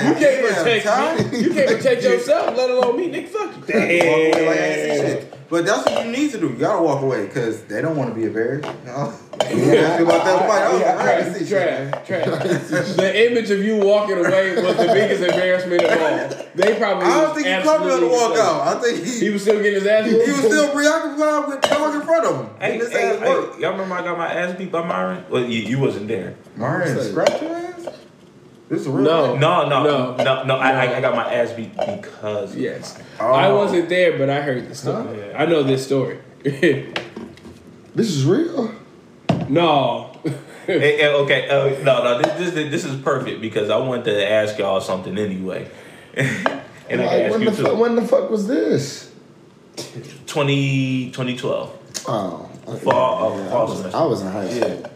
you can't protect me. You can't protect yourself, let alone me, nigga. Fuck you." Walk away like I shit. But that's what you need to do. You gotta walk away because they don't want to be embarrassed. You know? Yeah, about that fight. I was like, I see shit. trash, trash. The image of you walking away was the biggest embarrassment of all. They probably. I don't was think he coming to absolutely walk out. I think He he, was still getting his ass beat. he was still preoccupied with dog in front of him. hey, his hey, ass worked. hey, y'all remember I got my ass beat by Myron? Well, you, you wasn't there. Myron, Say. scratch your ass? This is real. No. life? No, no, No. no, no. I, I, I got my ass beat because. Yes, Oh. I wasn't there, but I heard the story. Huh? I know this story. This is real. No. Hey, hey, okay, uh, no, no. This, this this is perfect because I wanted to ask y'all something anyway, and I Like, when you the fu- when the fuck was this? 20, 2012. Oh, okay. Fall- uh, Yeah, fall I, was, semester. I was in high school.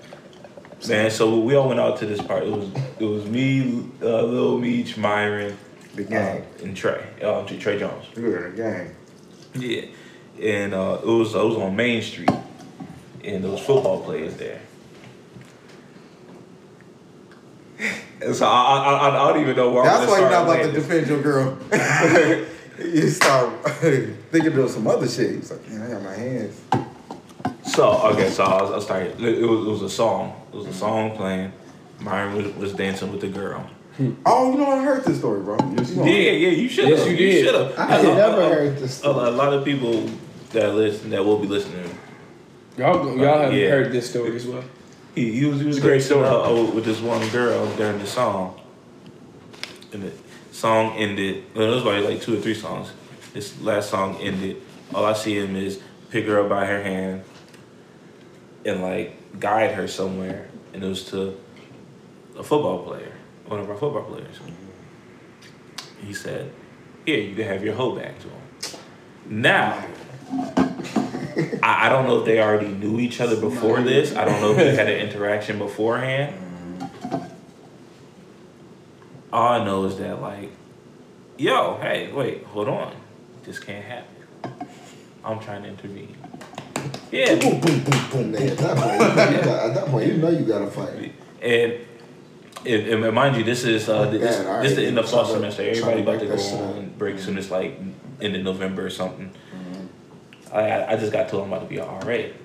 Man, so we all went out to this party. It was it was me, uh, Lil Meech, Myron, The uh, gang. and Trey, uh, Trey Jones. You were the gang. Yeah, and uh, it was it was on Main Street, and those football players there. And so I, I, I, I don't even know where I'm That's why you're not about to defend your girl. you start thinking of some other shit. He's like, man, I got my hands. So okay, so I, was, I started. It was, it was a song. It was a song playing. Myron was, was dancing with the girl. Hmm. Oh, you know I heard this story, bro. You Yeah, yeah, you should. Yes, you did. should have. I had never heard this A, a lot of people that listen that will be listening. Y'all, y'all have Yeah. heard this story as well. He, he was he was It's a great story. uh, uh, with this one girl during the song, and the song ended. Well, it was like like two or three songs. This last song ended. All I see him is pick her up by her hand and like guide her somewhere, and it was to a football player, one of our football players. He said, "Here, you can have your hoe back to him." Now. I, I don't know if they already knew each other before this. I don't know if they had an interaction beforehand. All I know is that like, yo, hey, wait, hold on, this can't happen. I'm trying to intervene. Yeah, Boom, boom, boom, boom. Nigga, at that point, you got, at that point, you know you got to fight. and. And, and mind you, this is uh, this, Man, this is the end of fall semester. tryna Everybody about to go on break soon. It's like end of November or something. I, I I just got told I'm about to be an RA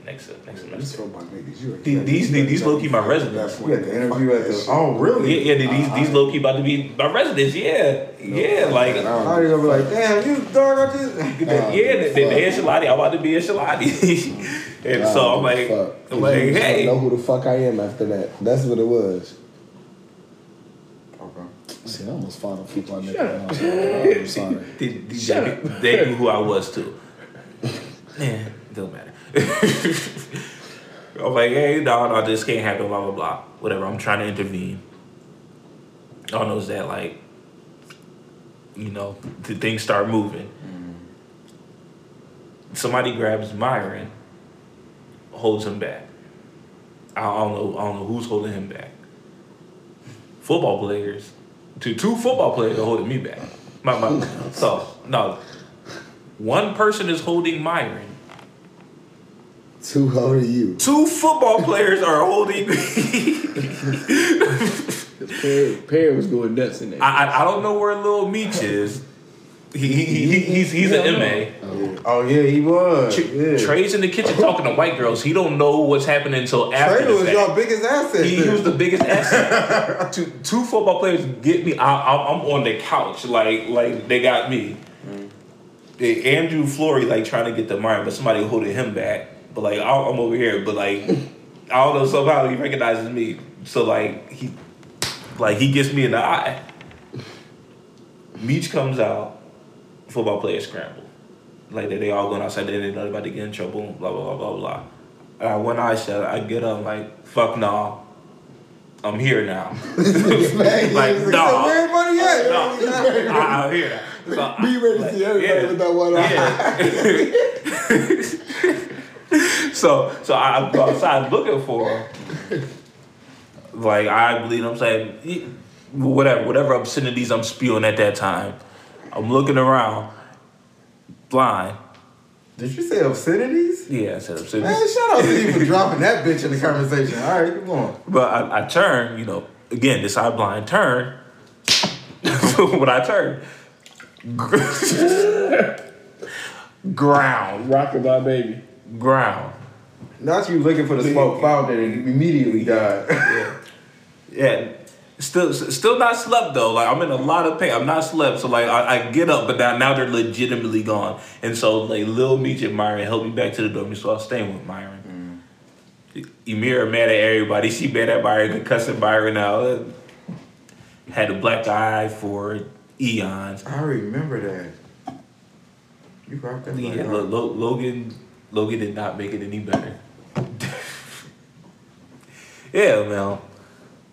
next next semester. for my niggas. You These- these- these low-key my residents. You had the interview at the. Oh, really? Yeah, yeah. These these low key about to be my residents. Yeah, yeah. Like I How don't gonna be like, damn, you dog? I just. yeah, they, they, they in Celani. I'm about to be in Celani. and so I'm like, I'm like, You hey. don't know who the fuck I am after that. That's what it was. Okay. See, I almost fought a football Shut nigga. I'm sorry. They, they, Shut they, up. they knew who I was too. Yeah, doesn't matter. I'm like, hey, no, no, this can't happen. Blah blah blah. Whatever. I'm trying to intervene. All I know is that like, you know, the things start moving. Mm-hmm. Somebody grabs Myron, holds him back. I don't know. I don't know who's holding him back. Football players, two two football players are holding me back. My, my, so no, one person is holding Myron. Too old are you? Two football players are holding me. Perry, Perry was going nuts in there. I, I I don't know where Lil Meech is. He, he, he he's he's Yeah, an. MA. Oh. oh yeah, he was. Tr- yeah. Trey's in the kitchen talking to white girls. He don't know what's happening until after Trey the was fact. your biggest asset. He, he was the biggest asset. two, two football players get me. I, I'm, I'm on the couch like like they got me. Andrew Flory like trying to get the Myron, but somebody holding him back. But like I- I'm over here, but like I don't know somehow he recognizes me. So like he like he gets me in the eye. Meech comes out, football players scramble. Like they, they all going outside, they didn't know about to get in trouble, blah blah blah blah blah. And I one eye shut, I get up like, fuck nah. I'm here now. like, Like, nah. Where everybody at? nah. I, I'm here. So Be ready to see everybody yeah. with that one eye. Yeah. so so I go outside looking for. Like I believe I'm saying whatever whatever obscenities I'm spewing at that time. I'm looking around, blind. Did you say obscenities? Yeah, I said obscenities. Man, shout out to you for dropping that bitch in the conversation. All right, keep going. But I, I turn, you know, again, this eye blind turn. when I turn, ground, Rockin' my baby. ground. Not you looking for the smoke, found it, and immediately died. Yeah, still still not slept though. Like I'm in a lot of pain. I'm not slept, so like I, I get up, but now now they're legitimately gone. And so like Lil Meech and Myron helped me back to the dorm, so I was staying with Myron. Mm. Emira mad at everybody. She mad at Byron, cussing Byron out. Had a black eye for eons. I remember that. You rocked that. Yeah, like, Lo- Lo- Logan Logan did not make it any better. yeah, man.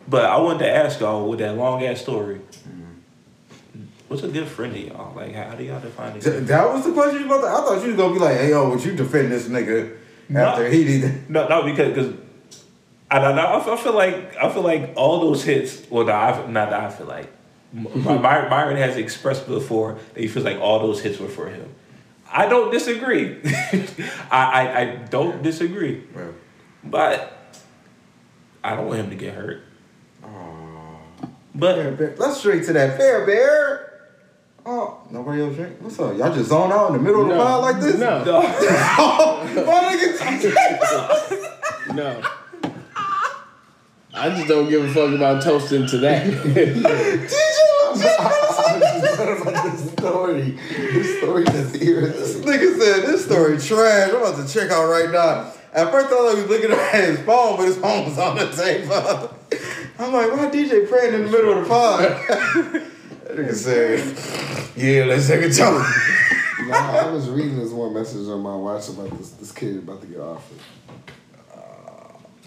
But I wanted to ask y'all with that long ass story. Mm-hmm. What's a good friend to y'all? Like, how, do y'all define it? Th- That was the question you about to, I thought you was gonna be like, hey yo, would you defend this nigga after No. he did No, no, because because I, I, I feel like I feel like all those hits. Well, no, I, not that I feel like My- My- Byron has expressed before that he feels like all those hits were for him. I don't disagree. I, I I don't disagree, Well, but I don't want him to get hurt. Fair But Bear. Let's straight to that fair bear. Oh, nobody else drink? What's up? Y'all just zone out in the middle of the No. pod like this? No. My nigga- No. I just don't give a fuck about toasting to that. this story. This story is here. This nigga said this story trash. I'm about to check out right now. At first I thought he was looking at his phone, but his phone was on the table. I'm like, why DJ praying in the middle of the pod? that nigga said, yeah, let's take a. Nah, I was reading this one message on my watch about this this kid about to get offered.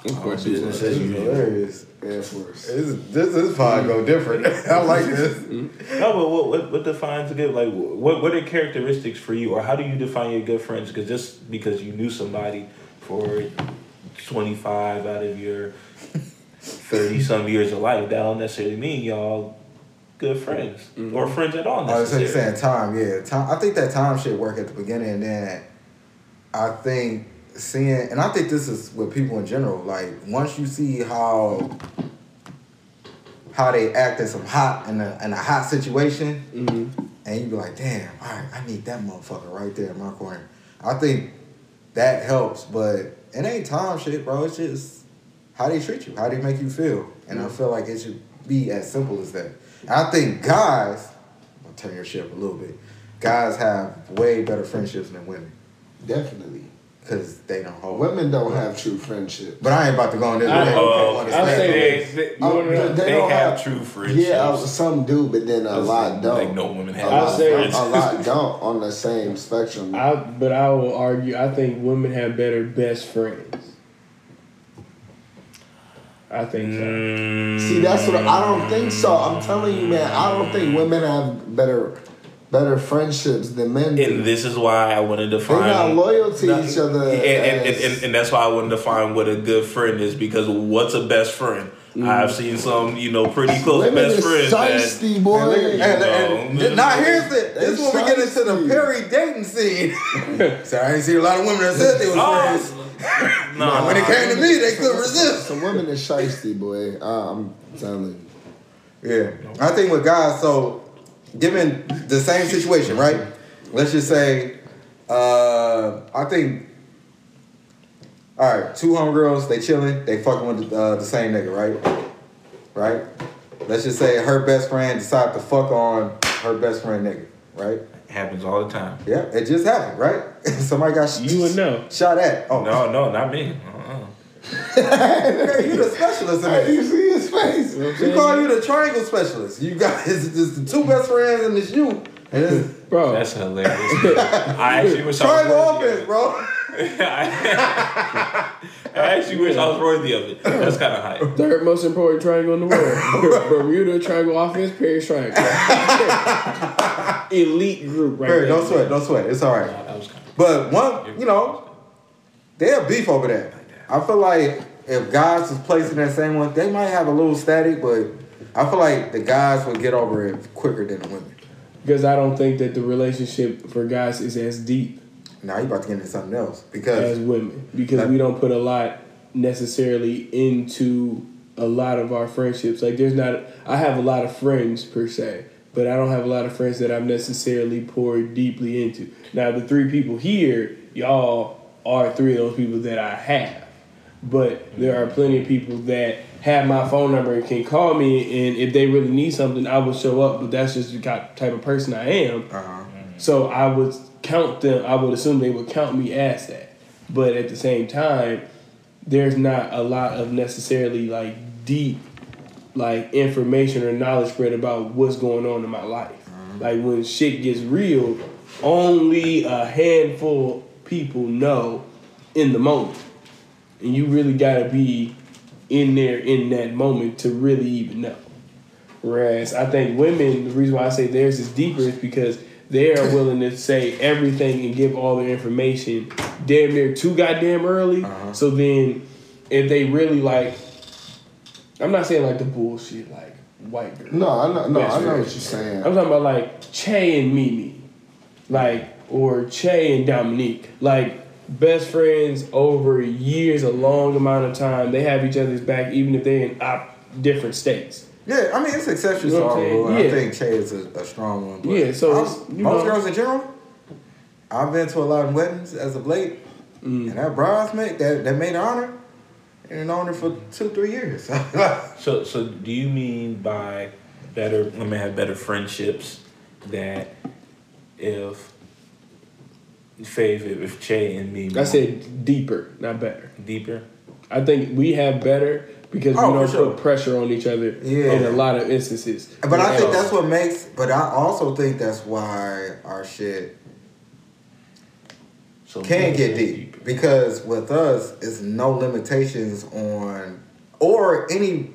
Of course um, you you This is hilarious. Air Force. This, is- this, this pod go mm. different. I like this. Mm-hmm. no, but what, what what defines a good like what what are characteristics for you, or how do you define your good friends? Because just because you knew somebody for twenty five out of your thirty some years of life, that don't necessarily mean y'all good friends mm-hmm. or friends at all. I was saying time, yeah. Time. I think that time should work at the beginning, and then I think seeing, and I think this is with people in general. Like once you see how how they act in some hot in a in a hot situation, Mm-hmm. and you be like, damn, all right, I need that motherfucker right there in my corner. I think that helps, but it ain't time shit, bro. It's just how they treat you, how they make you feel, and I feel like it should be as simple as that. And I think guys, I'll turn your ship a little bit. Guys have way better friendships than women Definitely. Because they don't hold. Women don't have true friendship. But I ain't about to go on this. I- They Oh, don't I'll say they, they, You they they don't have have- true friendships. Yeah, uh, some do, but then a lot don't. Like no women a have I'll lot, say- a lot don't on the same spectrum. I, but I will argue. I think women have better best friends. I think so. Mm, See, that's what I don't think so. I'm telling you, man. I don't think women have better better friendships than men do. And this is why I wanted to They're find. not loyal to No, each other. And, and, as- and, and that's why I wanted to find what a good friend is because what's a best friend? I've seen some, you know, pretty close women best is friends. that- boy. And, look- and- and- now here's the this is when we get into the. Perry Dayton scene. so I ain't seen a lot of women that said they was friends. Oh, no. When it came to me, they couldn't resist. Some women is shiesty, boy. Uh, I'm telling you. Yeah, I think with guys, so given the same situation, right? Let's just say Uh, I think. All right, two homegirls, they chilling, they fucking with the, uh, the same nigga, right? Right. Let's just say her best friend decided to fuck on her best friend nigga, right? Happens all the time. Yeah, it just happened, right? Somebody got sh- You would know. shot at. Oh, No, no, not me. Okay, you the specialist in Hey, you see his face? We call you the triangle specialist. You got it's just the two best friends and it's you. And it's Bro, That's hilarious. I actually wish I was triangle worthy of offense, it. bro. I actually wish I was worthy of it. That's kind of hype. third most important triangle in the world. Bermuda triangle offense, Paris triangle. Elite group right Barry, there. don't sweat, don't sweat. It's all right. That was kind of. But one, you know, they have beef over that. I feel like if guys was placed in that same one, they might have a little static, but I feel like the guys would get over it quicker than the women. Because I don't think that the relationship for guys is as deep Now you about to get into something else because as women. Because we don't put a lot necessarily into a lot of our friendships. Like there's not I have a lot of friends per se, but I don't have a lot of friends that I've necessarily poured deeply into. Now the three people here, y'all are three of those people that I have. But there are plenty of people that have my phone number and can call me and if they really need something I will show up, but that's just the type of person I am. uh-huh. So I would count them. I would assume they would count me as that. But at the same time, there's not a lot of necessarily like deep, like information or knowledge spread about what's going on in my life. Like when shit gets real, only a handful people know in the moment, and you really gotta be in there in that moment to really even know. Whereas I think women, the reason why I say theirs is deeper is because they are willing to say everything and give all their information damn near too goddamn early. Uh-huh. So then, if they really like, I'm not saying like the bullshit like white girl. No, I know. No, I know what you're saying. I'm talking about like Che and Mimi, like or Che and Dominique, like best friends over years, a long amount of time. They have each other's back, even if they're in op- different states. Yeah, I mean it's exceptions You know what all I'm rule. and I think Che is a, a strong one. But Yeah, so you most know. girls in general, I've been to a lot of weddings as of late, Mm. and that bridesmaid that that maid of honor, and an honor for two three years. So, so do you mean by better women have better friendships that if Faith, with if Che and me, I said deeper, not better. deeper. I think we have better because Oh, we don't sure. put pressure on each other Yeah. in a lot of instances. But I think that's what makes. But I also think that's why our shit So can get deep because with us, it's no limitations on or any.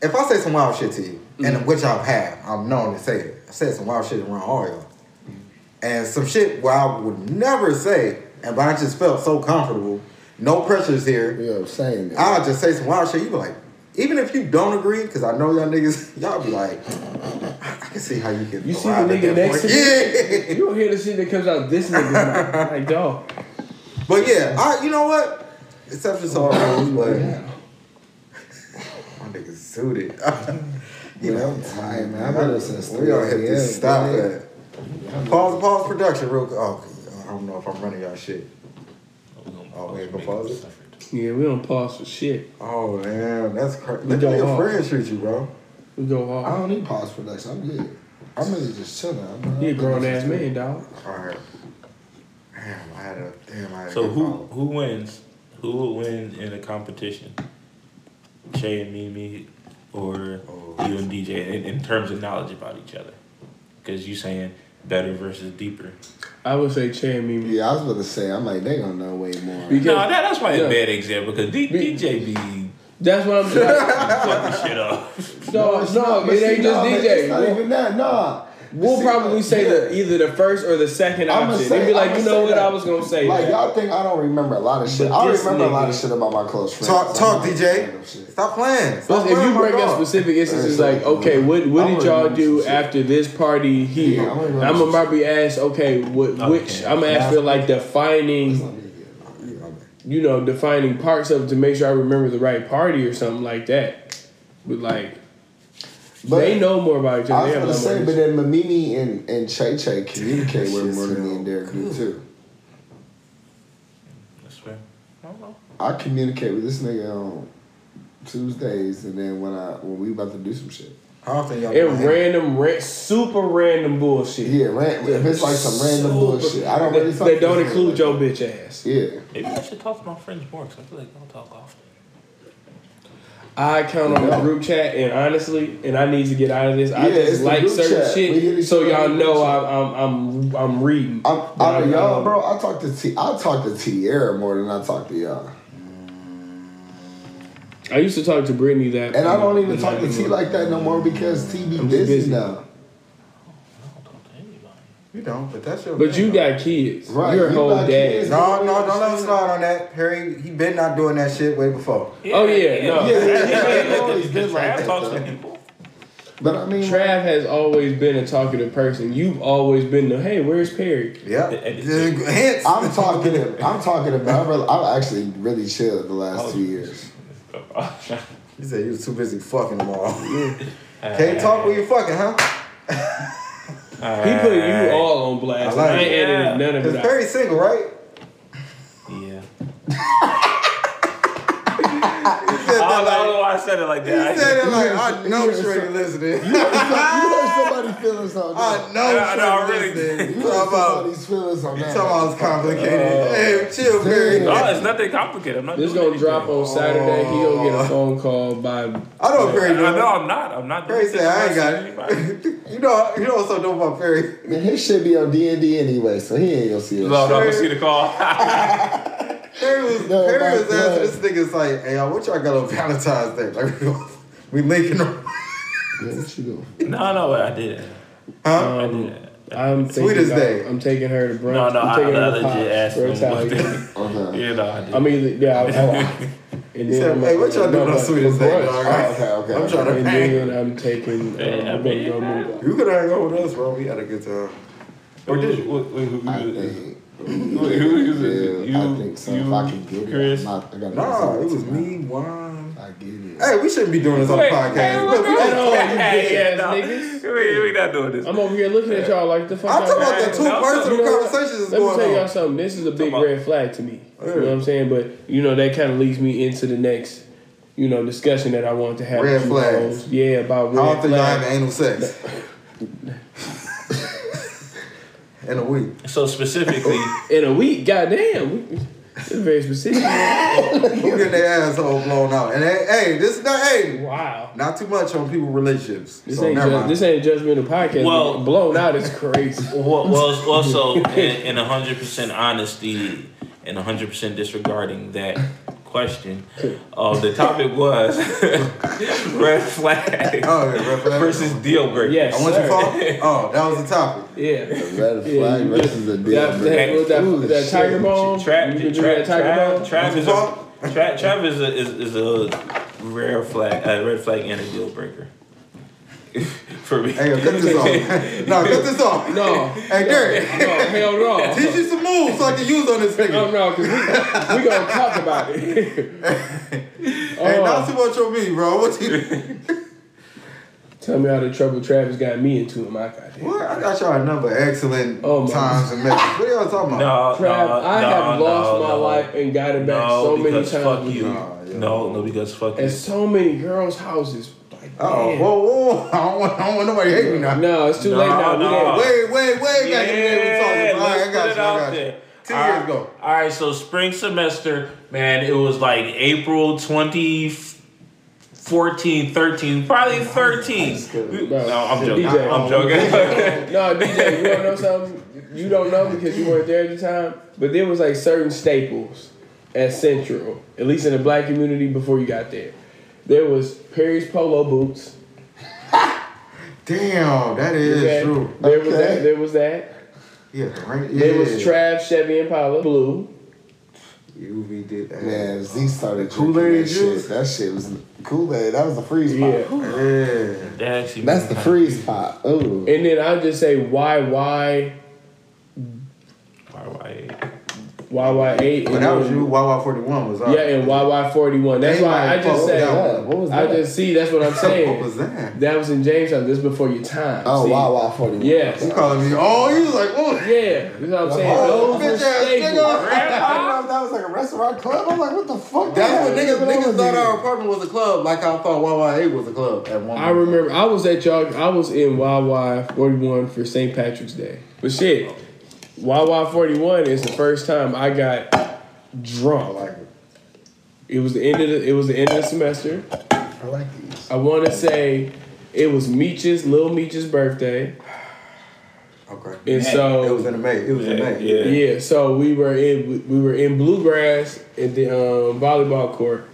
If I say some wild shit to you, and mm-hmm. which I've had, I'm known to say it. I said some wild shit around all y'all, and some shit where I would never say, and but I just felt so comfortable. No pressures here. You know what I'm saying? I'll just say some wild shit. You be like, even if you don't agree, because I know y'all niggas, y'all be like, I can see how you can. You see the nigga next point. to Yeah. You don't hear the shit that comes out this nigga's mouth. Like, dog. But yeah, I, you know what? Exceptions to all rules, but my niggas suited. you know, I'm tired, man. I've been since we gonna hit 3 this a.m., stop man. that. Pause, pause production real quick. Oh, I don't know if I'm running y'all shit. Oh, we ain't gonna pause it? Yeah, we don't pause for shit. Oh man, that's crazy. We Look how go your friends treat you, bro. We go I don't need pause for production. I'm good. I'm really just chilling. I'm, He a grown ass man, dog. All right. Damn, I had a damn. I had a So good who follow. who wins? Who will win in a competition? Che and Mimi, or Oh. you and DJ in, in terms of knowledge about each other? Because you saying better versus deeper. I would say Che and Mimi. Yeah, I was about to say. I'm like, they gonna know way more. Because- No, that, that's why Yeah. a bad example. Because D, Be- DJ be That's what I'm saying. fucking shit up. no, it's no, not- it see, ain't just no, DJ. It's not even that. Nah. We'll See, probably like, say yeah. the either the first or the second I'ma option. say- They'd be like, I'ma you know what? that. I was gonna say Like that. y'all think I don't remember a lot of shit. But I this remember a lot of shit about my close friends. Talk, talk, I'm DJ. random. Stop playing. Stop Plus, if you my bring up specific instances, Hey, like, okay, what what did y'all do after this party here? I'm I'm gonna some probably ask, okay, what which I'm gonna ask for like defining, you know, defining parts of it to make sure I remember the right party or something like that. But like, But they know more about each other. I other. was They have gonna say, but then Mamimi and and Che Che communicate That with shit more than me and Derek do too. That's fair. I don't know. I communicate with this nigga on Tuesdays, and then when I when we about to do some shit. How often y'all It go random, ra- super random bullshit. Yeah, ran, if it's like some random bullshit, I don't really That, talk that don't include nigga. your bitch ass. Yeah, Maybe I should talk to my friends more because I feel like I don't talk often. I count on the group chat, and honestly, and I need to get out of this. I Yeah, just like certain chat. Shit, so y'all know I'm I'm I'm, I'm reading. I'm, I'm, y'all, I- bro. I talk to T. I talk to Tierra more than I talk to y'all, I used to talk to Brittany that, and I don't even talk to T like that no more because T be busy, busy. now. I don't talk to anybody. You don't, but that's your. But thing, you though. got kids. Right, You're a you whole dad. kids. No, no, don't let him slide on that. Harry, he been not doing that shit way before. Oh, yeah, no. Yeah, yeah, Trav- yeah, always been Trav like that, talks to people. But I mean, Trav has always been a talkative person. You've always been the hey, where's Perry? Yeah. Hence. I'm talking. I'm talking about. I'm, I've actually really chill the Oh, last two years. He said you was too busy fucking them all. Can't talk when you're fucking, huh? He put you all on blast. I like I, ain't it. edited none of Cause it out. Perry's single, right? Yeah. He said I don't know why I said it like He that. said it like I know He heard Shreddy some- listening. you hurt somebody's feelings on I that. know I know, I Shreddy really listening. You You hurt talking about? somebody's feelings on You that. talking about it's complicated? Uh, hey, chill, Perry. No, it's nothing complicated. I'm not. This doing gonna drop on Saturday. He gonna get Oh. a phone call by. I know what Perry I doing. I'm not. I'm not. Perry said I ain't got anything. it. you know, you know what's so dope about Perry? Man, his shit be on D and D anyway, so he ain't gonna see that. No, no, I'm gonna see the call. Perry was No, Perry was asking God. this nigga's like, hey, y'all, what y'all got on Valentine's Day? Like, we linking them, Man, what you doing? no, no, I did it. I did it. I'm thinking Sweetest about- day. I'm taking her to brunch. No, no, I'm taking I her to legit Pops asked for. Italian. Uh-huh. you know, I did. I mean, yeah. I, I, and He said, I'm- hey, what y'all doing on Sweetest Day, brunch. dog? Oh, okay, okay. I'm trying to And hang. then I'm taking. Um, I mean, gonna go move. You could hang out with us, bro. We had a good time. Or did you? Wait, wait, who- I think. who- who- Yeah, I you- think so. you, if I can get Chris? it, I'm not, I gotta Nah, it was me, Juan. I get it. Hey, we shouldn't be doing this on the podcast. hey, Look, we look, just on, talking. you Hey, bitch yeah, no. niggas. We, we not doing this. I'm over here looking at y'all like the fuck. I'm y'all talking about the two No, personal You know what? conversations that's Let me tell y'all something. This is a big red flag to me. You know what I'm saying? But you know that kind of leads me into the next, you know, discussion that I want to have. Red flags. hoes. Yeah, about red How often y'all flags. having anal sex? In a week. So specifically, in a week. Goddamn, we- it's very specific. Who getting their asshole blown out? And hey, hey, this is not hey, wow. not too much on people relationships. This so ain't never ju- mind. this ain't judgmental podcast. Well- blown out is crazy. well, well also in, in 100% honesty and 100% disregarding that question, uh, the topic was red flag oh, yeah, red flag. versus deal breaker. Yes, I want you sir. to fall. Oh, that was the topic. Yeah. A red flag you versus a deal that, breaker. was that, Ooh, that tiger bone. Trav, you can do Trav, that tiger Trav, bone. Trav is a Trav, Trav is a is, is a rare flag, a red flag and a deal breaker for me. Hey, yo, cut this off. no, cut this off. No. Hey, Derek. No, hell no. Teach you some moves so I can use on this Oh nigga. no, because we, we gonna talk about it. Hey, Oh. not too much on me, bro. What you? Tell me how the trouble Travis got me into in my goddamn. What? I got y'all a number of excellent Oh, times and methods. What are y'all talking about? No, Trav, no, I no, have lost no, my no. life and got it back No, so many because times. fuck with you. Nah, yo. No, no, because fuck you. And so many girls' houses. Like, Oh, man. whoa, whoa! I don't want, I don't want nobody to hate me now. No, it's too No, late now. We no. done- Wait, wait, wait! Back in the day, we talking. All right, I got put it you. I out got you. Two All years right, ago. All right, so spring semester, man, it was like April 2014, 13, probably 13. Bro, No, I'm joking. DJ. I'm oh, joking. No, DJ, you don't know something? You don't know because you weren't there at the time, but there was like certain staples at Central, at least in the black community before you got there. There was Perry's polo boots. Damn, that is okay? true. There was that. There was that. Yeah, right. Yeah. There was Trav, Chevy, Impala, blue. UV did that. Man, Z started Kool-Aid that juice? shit. That shit was Kool Aid. That was the freeze Yeah. pop. Yeah. That actually That's the freeze pop. Ooh. And then I'll just say why, why, YY8. But and that was you. Wawa forty one was up. Yeah, and YY41. That's They why I just fuck said. that Yeah, what was I just see. That's what I'm saying. What was that? That was in Jamestown. This before your time. Oh, See? wow, wow, 41. Yes. You calling me? Oh, you was like, oh, Yeah, that's what I'm saying. Oh, Those bitch ass staples. nigga. I didn't know if that was like a restaurant club. I'm like, what the fuck? That's what niggas What niggas thought our apartment was a club, like I thought Wawa Eight was a club at one. I remember I was at y'all. I was in YY41 for St. Patrick's Day. But shit, YY41 is the first time I got I drunk. like it. It was the end of the. It was the end of the semester. I like these. I want to say it was Meech's, little Meech's birthday, Okay. and Man, so It was in the May. It was in May. yeah. Yeah, so we were in we were in bluegrass at the um, volleyball court,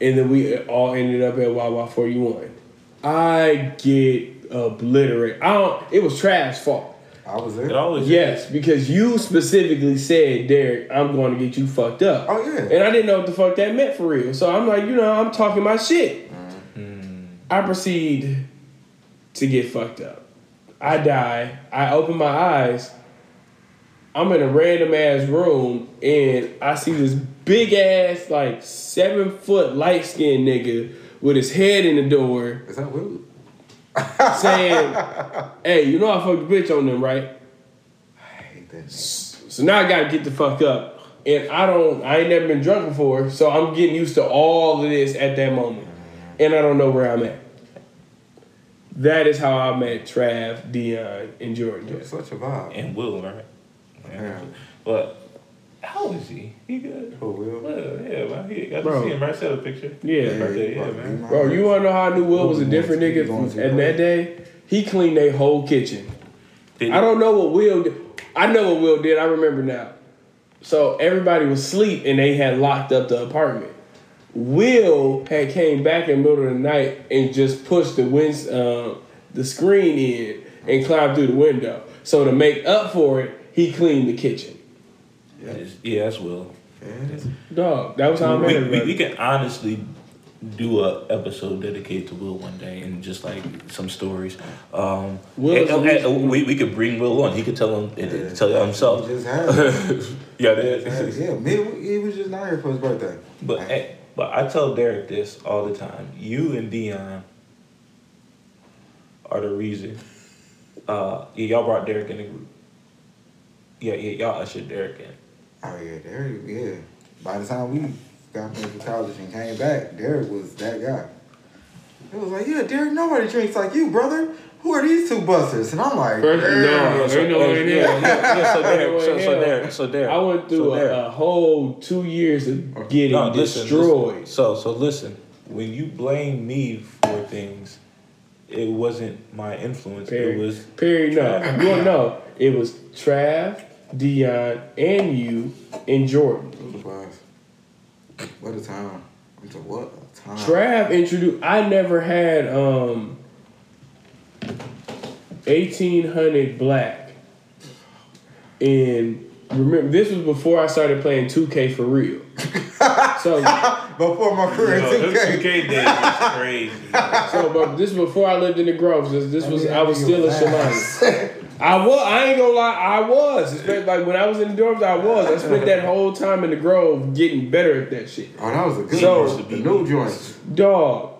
and then we all ended up at Wawa Forty One. I get obliterated. I don't. It was Trav's fault. I was It there. always Yes, because you specifically said, Derek, I'm going to get you fucked up. Oh yeah. And I didn't know what the fuck that meant for real. So I'm like, you know, I'm talking my shit. Mm-hmm. I proceed to get fucked up. I die. I open my eyes. I'm in a random ass room and I see this big ass, like seven foot light skinned nigga with his head in the door Is that Will? Saying, Hey, you know I fucked a bitch on them, right? I hate that. nigga. So now I gotta get the fuck up. And I don't I ain't never been drunk before, so I'm getting used to all of this at that moment. And I don't know where I'm at. That is how I met Trav, Dion, and Jordan. Such a vibe. and Will, right? Yeah. But how is he? He good. Who Will? Well, yeah, man. He got Bro. to see him. Right, sent a picture. Yeah. birthday, yeah, man. Bro, you wanna know how I knew Will was a different nigga going to at that day? He cleaned their whole kitchen. Did I don't know what Will did. I know what Will did. I remember now. So everybody was asleep and they had locked up the apartment. Will had came back in the middle of the night and just pushed the wind, uh, the screen in and climbed through the window. So to make up for it, he cleaned the kitchen. It's- Yeah, that's Will. Yeah. Dog, that was how I met we, we, we can honestly do a episode dedicated to Will one day and just like some stories. Um, Will's and- a- and- and we, we could bring Will on. He could tell him Yeah. tell you himself. He just had yeah, that- had it. Yeah, me, he was just not here for his birthday. But eh, but I tell Derek this all the time. You and Dion are the reason. Uh, yeah, y'all brought Derek in the group. Yeah, yeah, y'all ushered Derek in. Oh yeah, Derek. Yeah. By the time we got into college and came back, Derek was that guy. It was like, yeah, Derek. Nobody drinks like you, brother. Who are these two busters? And I'm like, First, "Damn." no, so, ain't no yeah, yeah, yeah, so Derek, so, so. Derek, so Derek. I went through so a, a whole two years of getting No, listen, destroyed. listen. So so listen. When you blame me for things, it wasn't my influence. Perry. It was Perry, no. You don't know. It was Trav, Dion, and you, and Jordan. What a blast. What a time. What a time. Trav introduced. I never had um, eighteen hundred black, and remember this was before I started playing two K for real. so, Before my career Yo, in 2K. 2K days was crazy. so, but this was before I lived in the Groves. This, this was I was still a Fast. Celani. I was. I ain't gonna lie. I was. Especially, like when I was in the dorms, I was. I spent that whole time in the Grove getting better at that shit. Oh, that was a good So- one. The new joints. Dog,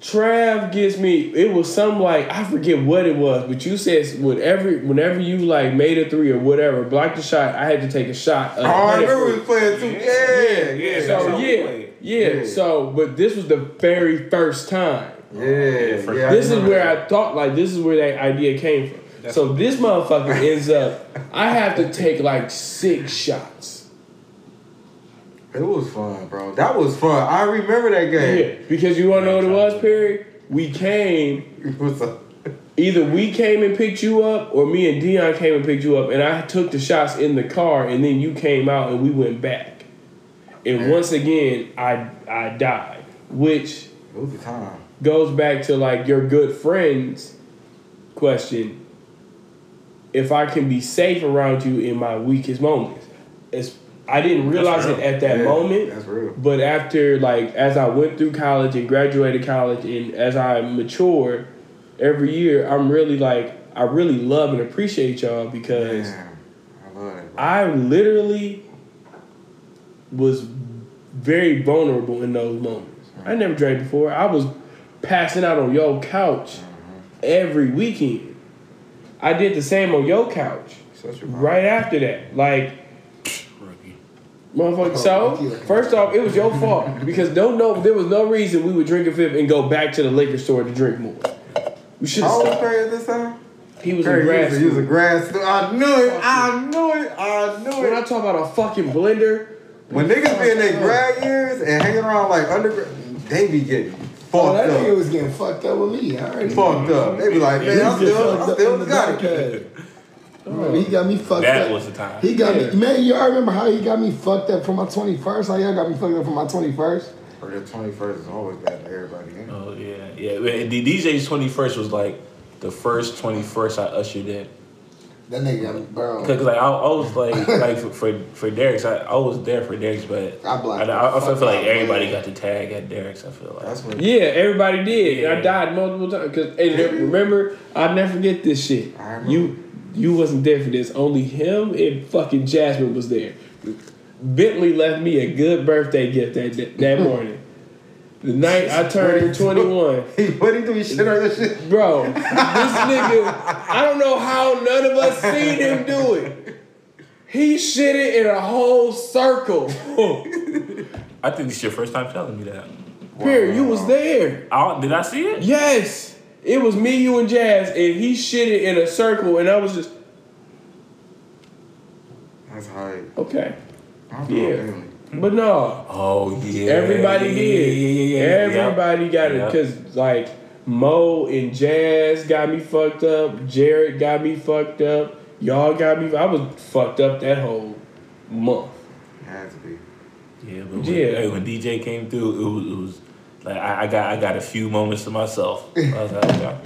Trav gets me. It was some like I forget what it was, but you said whatever. Whenever you like made a three or whatever, blocked the shot. I had to take a shot. Of Oh, I remember we playing too. Yeah, yeah, yeah, that's So yeah, yeah, Yeah. So, but this was the very first time. yeah. yeah, This is where that. I thought like this is where that idea came from. So this motherfucker ends up. I have to take like six shots. It was fun, bro. That was fun. I remember that game. Yeah, because you wanna know what it was, Perry? We came either we came and picked you up or me and Dion came and picked you up and I took the shots in the car and then you came out and we went back. And once again I I died. Which it was a time. goes back to like your good friends question. If I can be safe around you in my weakest moments. It's I didn't realize it at that Yeah, moment. That's real. But after like as I went through college and graduated college and as I matured every year, I'm really like I really love and appreciate y'all because Damn. I. Bro. I literally was very vulnerable in those moments. I mm-hmm. never drank before. I was passing out on your couch mm-hmm. every weekend. I did the same on your couch Such right after that. Like, Rookie. motherfucker. So, oh, first off, it was your fault because don't know there was no reason we would drink a fifth and go back to the liquor store to drink more. We should have How old was stopped. Perry at this time? He was in Perry, grad he was a school. grad student. I knew it. I knew it. I knew it. When I it. talk about a fucking blender, When niggas be in their grad years and hanging around like undergrad, they be getting fucked Oh, that nigga was getting fucked up with me. I already Fucked up. They be like, man, I'm still, I'm still got it. it. He got me fucked That up. That was the time. He got Yeah. me, man. You all remember how he got me fucked up for my twenty first? How y'all got me fucked up for my twenty first? Or the 21st is always bad for everybody. ain't it? Oh yeah, yeah. And The DJ's twenty first was like the first twenty first I ushered in. That nigga got me, bro. Cause like I, I was like like for for, for Derek's, I, I was there for Derek's, but I blocked I, I, I feel like everybody got the tag at Derek's. I feel like That's when yeah, everybody did. Yeah. I died multiple times. Cause and remember, I'll never forget this shit. You you wasn't there for this. Only him and fucking Jasmine was there. Bentley left me a good birthday gift that that, that morning. The night I turned 21. He, what he do? He shit on this shit. Bro, this nigga, I don't know how none of us seen him do it. He shit it in a whole circle. I think this is your first time telling me that. Period. You was there. I, did I see it? Yes. It was me, you, and Jazz, and he shit it in a circle, and I was just, That's hype. okay. I'm Yeah. doing But no, Oh yeah. everybody yeah, did. Yeah, yeah, yeah, yeah. Everybody got it. Yeah. Because, like, Mo and Jazz got me fucked up. Jared got me fucked up. Y'all got me. I was fucked up that whole month. It had to be. Yeah, but when, Yeah. hey, when DJ came through, it was, it was like I, I got I got a few moments to myself. I was like, okay.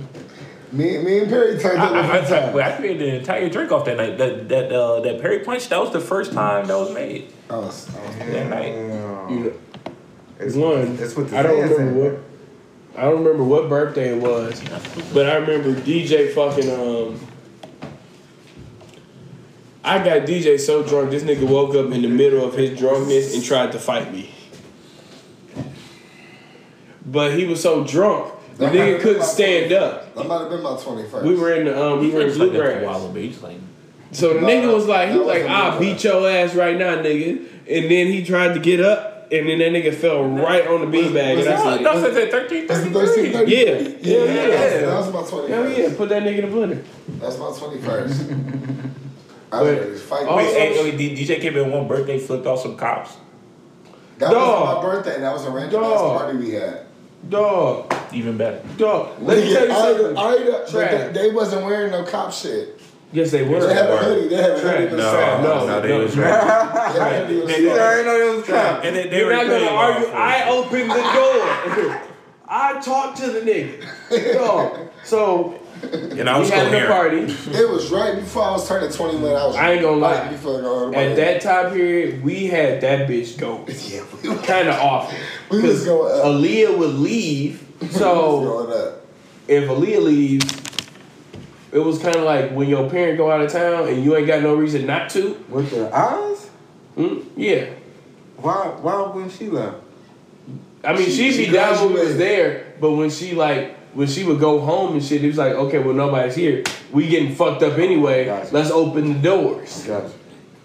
Me, me and Perry turned I, up I, one I, time. but I created the entire drink off that night. That that uh, that Perry Punch that was the first time that was made. I was, I was That night. You know, It's, one. It's with the I don't remember what. I don't remember what birthday it was, but I remember DJ fucking um. I got DJ so drunk, this nigga woke up in the middle of his drunkenness and tried to fight me. But he was so drunk, the That might nigga couldn't stand 21st. up. That might have been my twenty first. We were in the um, we were in It's like that for a bluegrass. while, but he's like, So the No, nigga was like, he was like, I'll beat your ass right now, nigga. And then he tried to get up, and then that nigga fell right on the beanbag. was And I no, said, no, since at thirteen That's the thirty thirteen three. thirty. Yeah, yeah, yeah, yeah. yeah. That was my twenty Hell yeah, put that nigga in the blender. That's my twenty first. I was But- ready to fight. Oh, Wait, hey, wait, DJ came in one birthday, flipped off some cops. that Dog. was my birthday. And that was a random ass party we had. Dog, Even better. dog. Let me tell you something. I, I, they, they wasn't wearing no cop shit. Yes, they were. They had a hoodie. They had a Trash. hoodie. No, no, no, no, they no. was right. They had a hoodie with They- Yeah, I song. didn't know it was crap. And they, they You're were not gonna argue. I opened the door. I talked to the nigga. Dog. So and I we was had the coherent. It party. was right before I was turning 21. I was I ain't gonna lie. right before going At that time period, we had that bitch going Yeah, we was kind of often. We was going up. Aaliyah would leave. So going up. if Aaliyah leaves, it was kind of like when your parent go out of town and you ain't got no reason not to. With the eyes? Mm, yeah. Why? Why wouldn't she left? I mean, She- she'd she be down when we was there, but when she like when she would go home and shit, it was like, okay, well nobody's here. We getting fucked up anyway. Gotcha. Let's open the doors. Gotcha.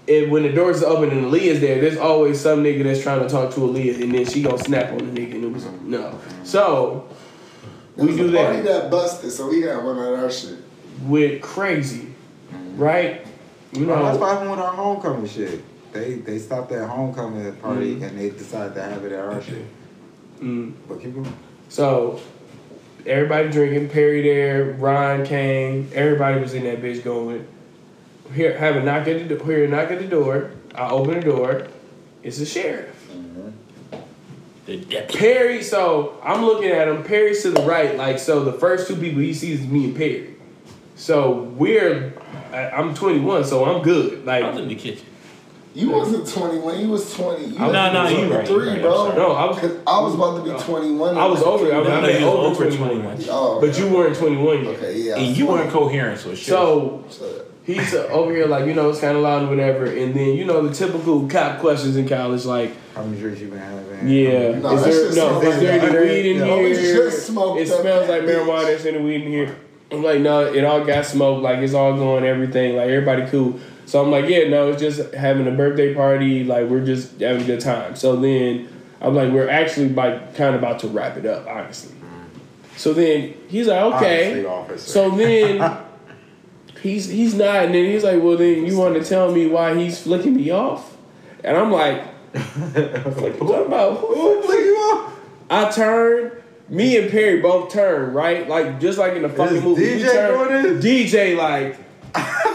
And when the doors are open and Aaliyah's there, there's always some nigga that's trying to talk to Aaliyah, and then she gonna snap on the nigga, and it was no. So we do a party that that busted, so we got one of our shit. with crazy, right? You Well, that's know, what happened with our homecoming shit. They they stopped that homecoming party Mhm. and they decided to have it at our shit. mm, But keep going. so everybody drinking. Perry there, Ron came. Everybody was in that bitch going. Here, have a knock at the door. here, a knock at the door. I open the door. It's the sheriff. Mm-hmm. The deputy. Perry, so I'm looking at him. Perry's to the right, like so. The first two people he sees is me and Perry. So we're, I'm 21, so I'm good. Like I was Like, in the kitchen. You wasn't 21. You was 20. You No, was no, you right, you 23, right, bro. no, I was, I was about to be 21. I was over. I, No, no, was over over 21. 21. Oh, But you weren't 21 yet. Okay, yeah. And you 20. weren't coherent, so shit. So Shut he's uh, over here like you know it's kind of loud and whatever, and then you know the typical cop questions in college like. How many drinks you been having? Yeah. No, is there no? smells Is there any that. weed in Yeah, here? just smoked It smells that like marijuana. bitch. There's any weed in here? I'm like, no, it all got smoked. Like it's all going, everything. Like everybody cool. So I'm like, yeah, no, it's just having a birthday party. Like we're just having a good time. So then I'm like, we're actually like kind of about to wrap it up, honestly. So then he's like, okay. Honestly. So then he's he's not, and then he's like, well, then you want to tell me why he's flicking me off? And I'm like, like talking about who? Who flick you off? I turn. Me and Perry both turn right, like just like in the fucking Is movie. DJ turn- DJ like I was like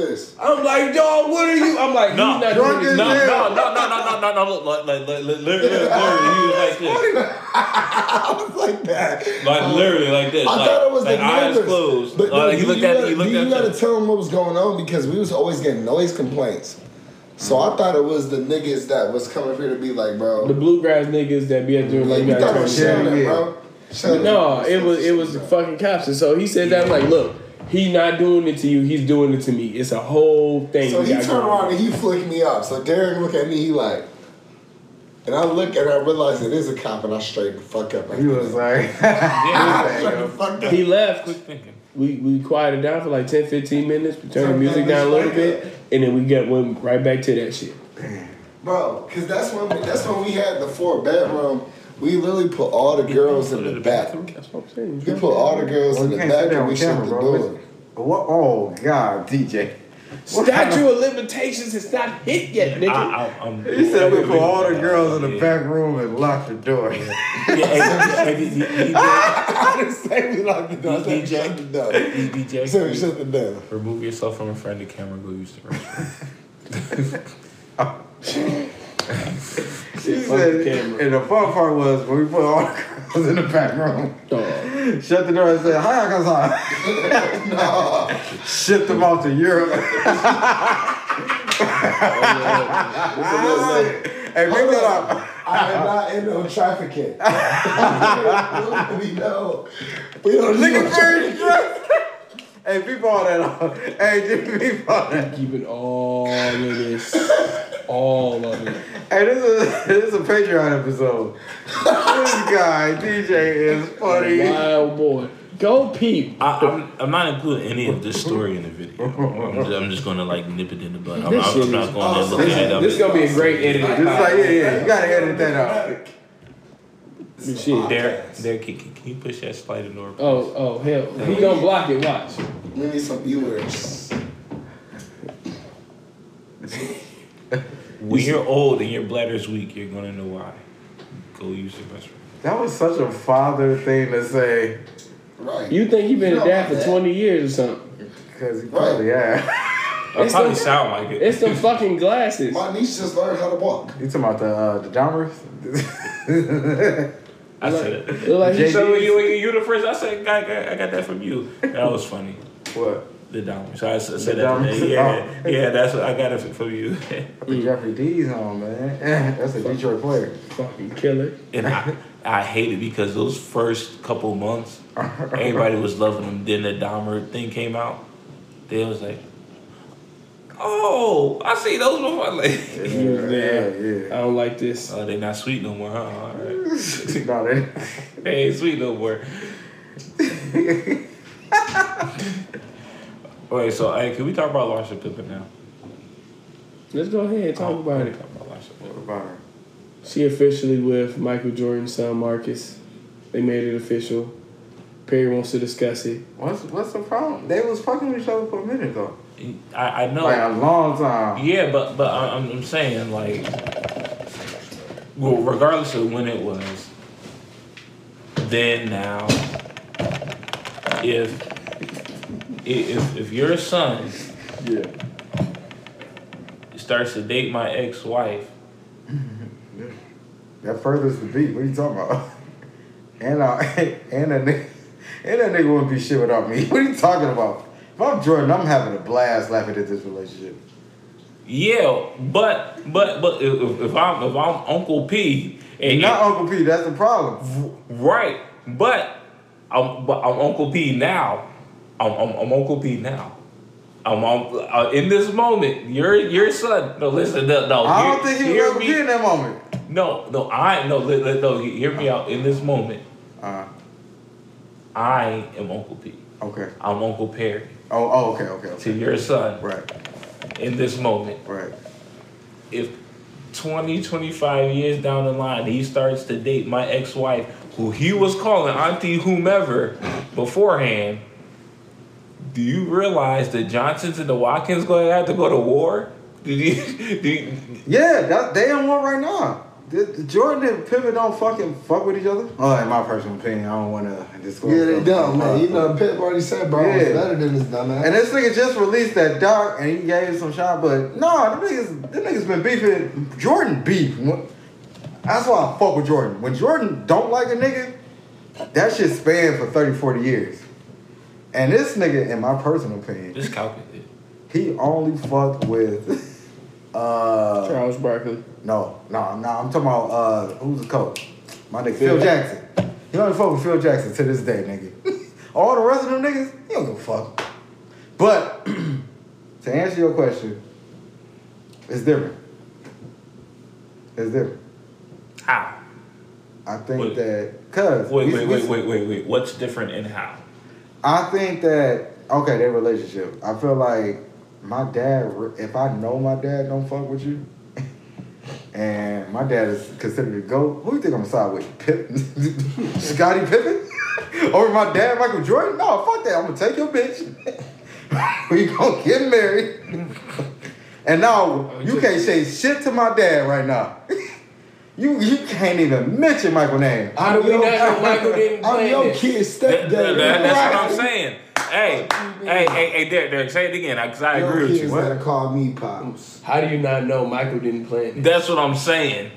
this. I'm like, dog, what are you? I'm like, No, he's not drunk doing as this. No, hell. no, no, no, no, no, no, no. Look, like, like, like, like, literally, literally, he was like this, I was like that. like literally like this. I like, thought it was like the eyes neighbors. closed. But Like, no, he you, looked you at, gotta, he looked you at. gotta the- tell them what was going on because we was always getting noise complaints. So I thought it was the niggas that was coming here to be like, bro. The bluegrass niggas that be out there like, you you thought gotta it was turn Yeah, Shannon, yeah. bro. Shannon. No, it was it was the fucking cops. And so he said that I'm like, look, he not doing it to you, he's doing it to me. It's a whole thing. So he turned around and he flicked me up. So Derek looked at me, he like, and I look and I realized it is a cop, and I straightened the fuck up. He was like, Yeah. He left. quick thinking. We we quieted down for like 10, 15 minutes. We turned the music down a little bit, and then we got went right back to that shit. Bro, because that's when we, that's when we had the four bedroom. We literally put all the girls in the back. That's what I'm saying. We put all the girls well, in the can't back and we shut the bro. door. What? Oh God, DJ. Statue of limitations is not hit yet, nigga. I, I, He said we put all the girls in the back room and locked the door. Yeah, I didn't say we locked the door. I said we DJ? shut the door. DJ, I said we shut the door. remove yourself from in front of the camera. Go use the restroom. He Fuck said, the and the fun part was when we put all the girls in the back room, Dog. shut the door and said, "Hi, Akasa." no. Shipped them off to Europe. hey, bring that up. I am not in no trafficking. we know. We don't Nigga, do very dressed. Hey, people all that. on. Hey, just people all that. Keeping all of this, all of it. Hey, this is this is a Patreon episode. this guy DJ is funny. Wild boy. Go peep. I, I'm, I'm not including any of this story in the video. I'm just, I'm just gonna like nip it in the bud. I'm, This I'm, I'm not is going to awesome. look This at it. This is gonna be a great edited. Just like yeah, yeah, you gotta edit that out. Shit. There, there. Can, can can you push that sliding door? please? Oh, oh, hell. He gonna block it, watch. We need some viewers. When you're old and your bladder's weak, you're gonna know why. Go use the restroom. That was such a father thing to say Right. You think he been You a dad for that. 20 years or something. because he probably yeah. I It's probably the- sound like it. It's the fucking glasses. My niece just learned how to walk. You talking about the uh, the Dahmers? I said it. Like JD. So you, you the first. I said, I got, I got that from you. That was funny. what? The Dahmer. So I said The that. Dahmers? Oh. Yeah, yeah. That's what I got it from you. The Jeffrey D's on man. That's a Detroit player. fucking killer. and I, I hate it because those first couple months, everybody was loving them. Then the Dahmer thing came out. They was like, "Oh, I see those before." Like, Yeah, I don't like this. oh, they not sweet no more, huh? All right. yeah. no, they, They ain't sweet no more. Wait, so hey, can we talk about Larsa Pippen now? Let's go ahead and talk oh, about it. Talk about Larsa Pippen. about her? She officially with Michael Jordan's son Marcus. They made it official. Perry wants to discuss it. What's what's the problem? They was fucking with each other for a minute though. I, I know. Like a long time. Yeah, but but I- I'm, I'm saying like, well, regardless of when it was, then now, if if if your son Yeah. starts to date my ex-wife, That furthers the beat. What are you talking about? And uh, and nigga, and that nigga wouldn't be shit without me. What are you talking about? If I'm Jordan, I'm having a blast laughing at this relationship. yeah, but but but if, if I'm if I'm Uncle P, and Not Uncle P. That's the problem. right, but I'm but I'm Uncle P now. I'm, I'm, I'm Uncle P now. I'm on uh, in this moment. Your your son. No, listen. No, no I hear- don't think he was ever me- in that moment. No, no. I no. Li, li- no. Hear me out. In this moment, Uh, I am Uncle P. okay. I'm Uncle Perry Oh, oh, okay, okay, okay. to your son. Right, In this moment, right. if 20, 25 years down the line, he starts to date my ex-wife, who he was calling Auntie whomever beforehand, do you realize that Johnsons and the Watkins going to have to go to war? Did you, do you, Yeah, that, they in one right now. The, the Jordan and Pippen don't fucking fuck with each other. Oh, in my personal opinion, I don't want to disclose. Yeah, they stuff. don't, man. You know, uh, Pip already said bro was Yeah. better than this dumbass. And this nigga just released that doc and he gave some shot, but no, them niggas, them niggas been beefing. Jordan beef. That's why I fuck with Jordan. When Jordan don't like a nigga, that shit spanned for 30, 40 years. And this nigga, in my personal opinion, just calculate. he only fucked with uh Charles Barkley. no, no, no, I'm talking about uh who's the coach? My nigga Phil Jackson. He only fuck with Phil Jackson to this day, nigga. All the rest of them niggas, he don't give a fuck. But to answer your question, it's different. It's different. How? I think Wait. that cause Wait, we- wait, we- wait, wait, wait, wait. What's different and how? I think that okay, their relationship. I feel like my dad. If I know my dad don't fuck with you, and my dad is considered a goat, who do you think I'm gonna side with? Pip, Scotty Pippen, or my dad, Michael Jordan? No, fuck that. I'm gonna take your bitch. we gonna get married. and now oh, you can't say shit to my dad right now. You you can't even mention Michael name. How do we not know Michael didn't I'm your this? kid's That- that- stepdad. that- that's what I'm saying. Hey, hey, hey, hey, Derek, Derek, say it again, because I Your agree with kids you. gotta call me pops. How do you not know Michael didn't play this? That's what I'm saying.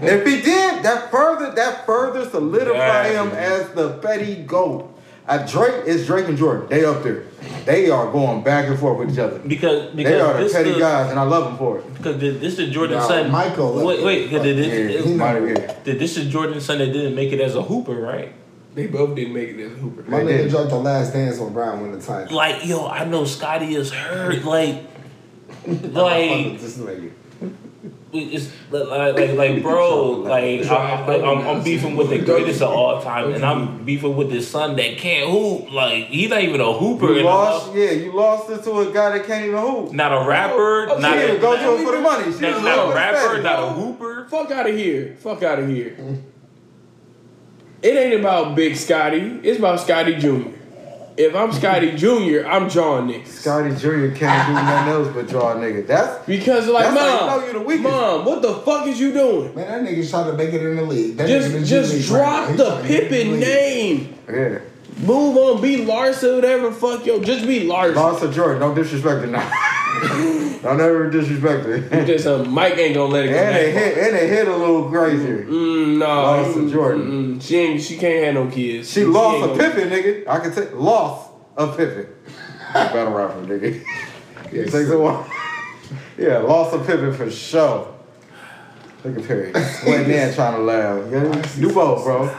If he did, that further that further solidify Yeah. him as the petty goat. Uh, Drake is Drake and Jordan. They up there. They are going back and forth with each other. Because because They are the petty the, guys, and I love them for it. Because did- this is Jordan's Nah, son. Michael left Wait, it. wait. 'cause Yeah, this, he might have yeah. did this is Jordan's son that didn't make it as a hooper, right? They both didn't make it as Hooper. My They nigga dropped the last dance when Brown won the title. Like, yo, I know Scotty is hurt. Like, Fuck like with this nigga. it's like, like, like, bro, like, I, I, I'm, I'm beefing with the greatest of all time, and I'm beefing with this son that can't hoop. Like, he's not even a hooper. You lost, love- yeah, you lost it to a guy that can't even hoop. Not a rapper, Oh, not She a, go to it for the money. She not, not a rapper, not a hooper. Fuck out of here. Fuck out of here. Mm. It ain't about Big Scotty. It's about Scotty Jr. If I'm Scotty Jr., I'm drawing niggas. Scotty Jr. can't do nothing else but draw a nigga. That's Because like, That's how you mom, know you the mom, what the fuck is you doing? Man, that nigga's trying to make it in the league. That nigga in the Just, just drop right the trying to get in Pippen name. yeah. Move on, be Larson, whatever. Fuck yo, just be Larson. Lost to Jordan. Don't disrespect it now. Don't ever disrespect it. Just um, Mike ain't gonna let it go. And they hit and they hit a little crazier. Mm, no, Lost to mm, Jordan. mm, mm. She ain't. She can't have no kids. She lost ain't a gonna- Pippen, nigga. I can take lost a Pippen. Battle rapper, nigga. Yeah, takes a while. Yeah, lost a Pippen for sure. Look at Perry. Sweating in trying to laugh. Do both, bro.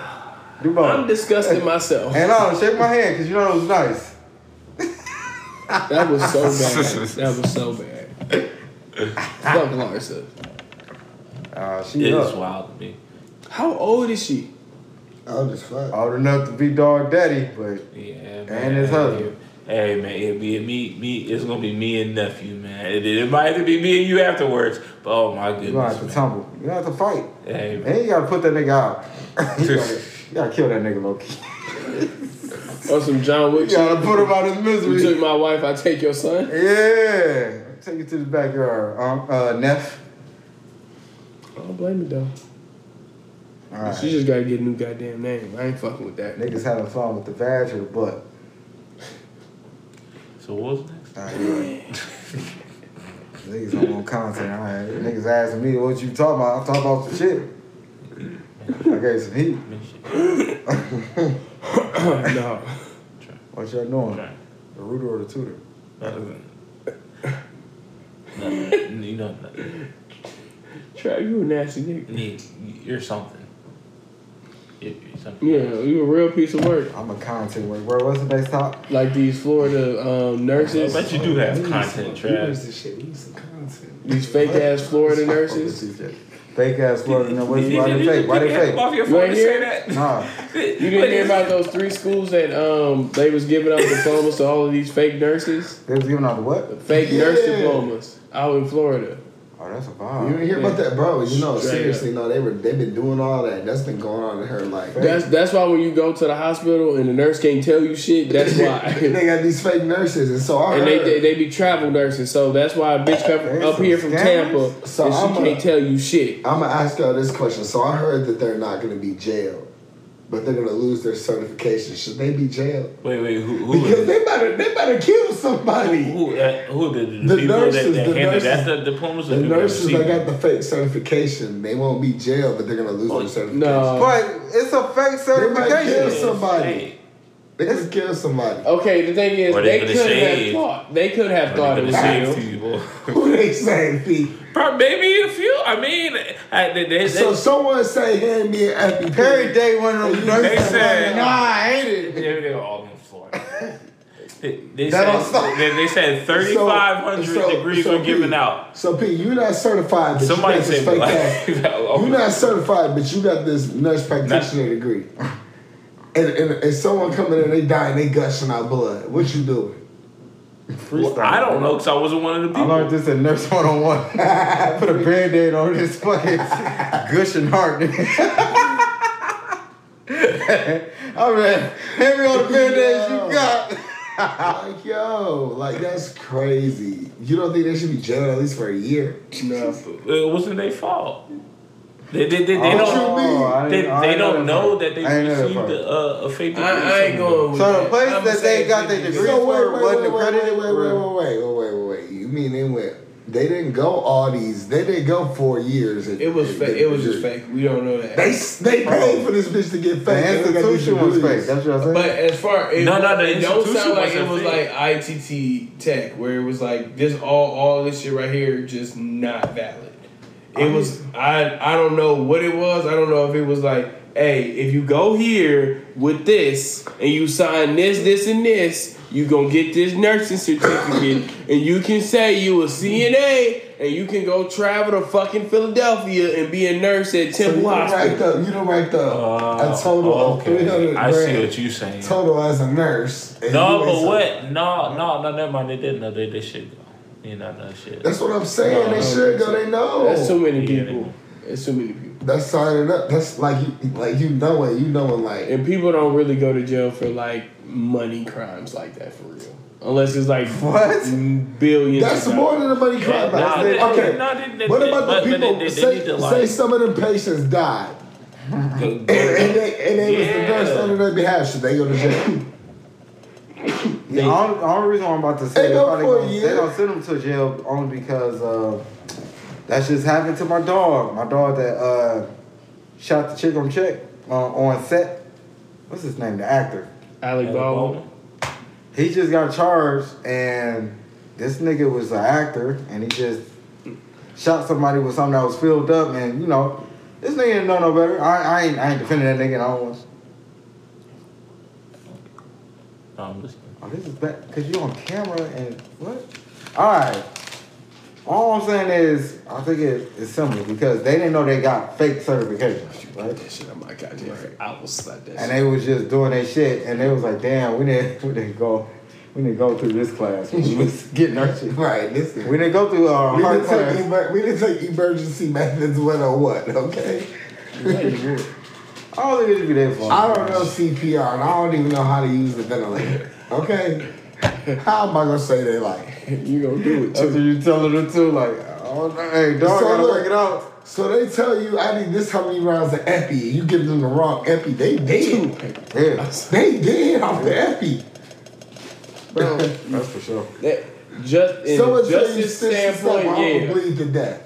Do I'm both. disgusting myself. And I'll shake my hand because you know it was nice. That was so bad. That was so bad. Fuck Larsa. Uh, she It is wild to me. How old is she? Oh, just fuck. Old enough to be dog daddy, but Yeah, man. And his husband. Hey man, it'll be me. Me, it's gonna be me and nephew, man. It, it might even be me and you afterwards. But oh my goodness, you gonna have to man. tumble. You gonna have to fight. Hey man. And you gotta put that nigga out. you, gotta, kill that nigga low key. Or some John Wick You shit. gotta put him out of his You misery. took my wife, I take your son. Yeah. Take you to the backyard. Um, uh, Neff. I don't blame me though. All right. She just gotta get a new goddamn name. I ain't fucking with that. Niggas having fun with the vag or the butt. So what's next? All right. Niggas don't want content. All right. Niggas asking me what you talking about. I'm talking about some shit. I gave some heat. No. What y'all doing? The rooter or the tutor? Nothing. Nothing. You know, nothing. Trap, you a nasty nigga. Need- you're something. If, if something. Yeah, you a real piece of work. I'm a content worker. Where was the desktop? Like these Florida um, nurses, I bet you do have content, some- we Trav. shit. Some content. these fake ass Florida nurses. Fake ass Florida. No, what's, why they fake? Why they Get off fake? your You phone ain't to hear say that. Nah. You didn't hear about those three schools that um they was giving out diplomas to all of these fake nurses, They was giving out the what? fake nurse diplomas out in Florida. Oh, that's a bomb. You didn't hear about that, bro? You know, Straight seriously, no, they were they've been doing all that. That's been going on in her life. That's that's why when you go to the hospital and the nurse can't tell you shit, that's why. they got these fake nurses, and so I And heard. they, they they be travel nurses, so that's why a bitch come up here from scammers. Tampa So and she I'm a- can't tell you shit. I'm gonna ask y'all this question. So I heard that they're not gonna be jailed, but they're gonna lose their certification. Should they be jailed? Wait, wait, who, who, Because is, they better they better kill somebody. who, uh, who the, the, The people nurses, that, that the handed nurses- that the diplomas? The nurses that got the fake certification, they won't be jailed, but they're gonna lose Oh, their certification. No. But it's a fake They might kill certification. somebody. Hey, They could kill somebody. Okay, the thing is, Or they they could could've have thought. They could have thought it They was could've real. saved people. Who they saying, Pete? Probably maybe a few. I mean, I, they, they, So they, someone say, hand me an EpiPen. Perry Day one of them They nurses. said- Nah, I hate it. they, they were all in Florida. They, they That don't said, stop. they, they said 3,500 So- degrees so were given out. So Pete, you're not certified, but Somebody you got this said, fake like, ass. oh, You're not certified, but you got this nurse practitioner degree. And, and, and someone coming in, and they dying, they gushing out blood. What you doing? Freestyle. I don't know because I wasn't one of the people. I learned this in Nurse 101. Put a band-aid on this fucking gushing heart. I mean, hand me all the band-aids you got. like, yo, like that's crazy. You don't think they should be jailed at least for a year? No. It wasn't their fault. They, they, they, they Oh, don't. what They, they don't know that they I ain't know that received part. a, a, a fake degree. I, I ain't going with So that. the place I'ma that they got their degree- So wait, for wait, wasn't wait, wait, accredited? wait, wait, wait, wait, wait, wait, wait, wait. You mean they went? They didn't go all these. They didn't go four years. and- It was fake. It was just fake. We don't know that. They they oh. paid for this bitch to get fake. They got these institution was fake. That's what I'm saying. But as far it, No, no, the it don't sound like it wasn't was fake. like ITT Tech, where it was like this all all this shit right here just not valid. It was I I don't know what it was. I don't know if it was like, hey, if you go here with this and you sign this, this, and this, you gonna get this nursing certificate, and you can say you a CNA, and you can go travel to fucking Philadelphia and be a nurse at So you Temple done racked up. You done racked up Uh, a total of okay. three hundred I see what you're saying. total as a nurse. No, but what? No, no, no, never mind. They didn't know. They, they should go. You know, shit. That's what I'm saying. No, they should go. They know. That's too many Yeah, people. It's too many people. That's signing up. That's like you, like you knowing, you knowing, like And people don't really go to jail for like money crimes like that for real. Unless it's like What? billions. that's of more dollars. than a money crime. Nah, they- okay. nah, they- they- what about but- the people? they- they say, need say like- some of them patients died, Go- and, go- and they and they was the Yeah. nurse on their behalf. Should they go to jail? The only, only reason why I'm about to say They they, go probably gonna, they don't send them to jail only because uh, that just happened to my dog. My dog that uh, shot the chick on check uh, on set. What's his name? The actor. Alec Baldwin. He just got charged, and this nigga was an actor, and he just shot somebody with something that was filled up, and you know, this nigga didn't know no better. I, I ain't, I ain't defending that nigga. I don't. No, I'm listening. This is bad because you're on camera and what? All right. All I'm saying is, I think it, it's simple because they didn't know they got fake certifications, right? That shit on my goddamn. I will slap that. And shit. they was just doing their shit, and they was like, "Damn, we didn't, we didn't go, we didn't go through this class. We was getting our shit. Right. Listen. We didn't go through uh, We hard class. emer- we didn't take emergency methods 101, okay? Yeah. I don't think it should be their fault. I don't know CPR and I don't even know how to use the ventilator, okay? How am I gonna say they like? You gonna do it That's what too. you telling them too, like, oh, hey, dog, So gotta look- work it out. So they tell you I need this how many rounds of epi, you give them the wrong epi, they Two. dead. Yeah, They dead off the epi. Bro, that's for sure. that, just in Someone tell you justice stitch yourself, standpoint, I'm gonna yeah, bleed to death.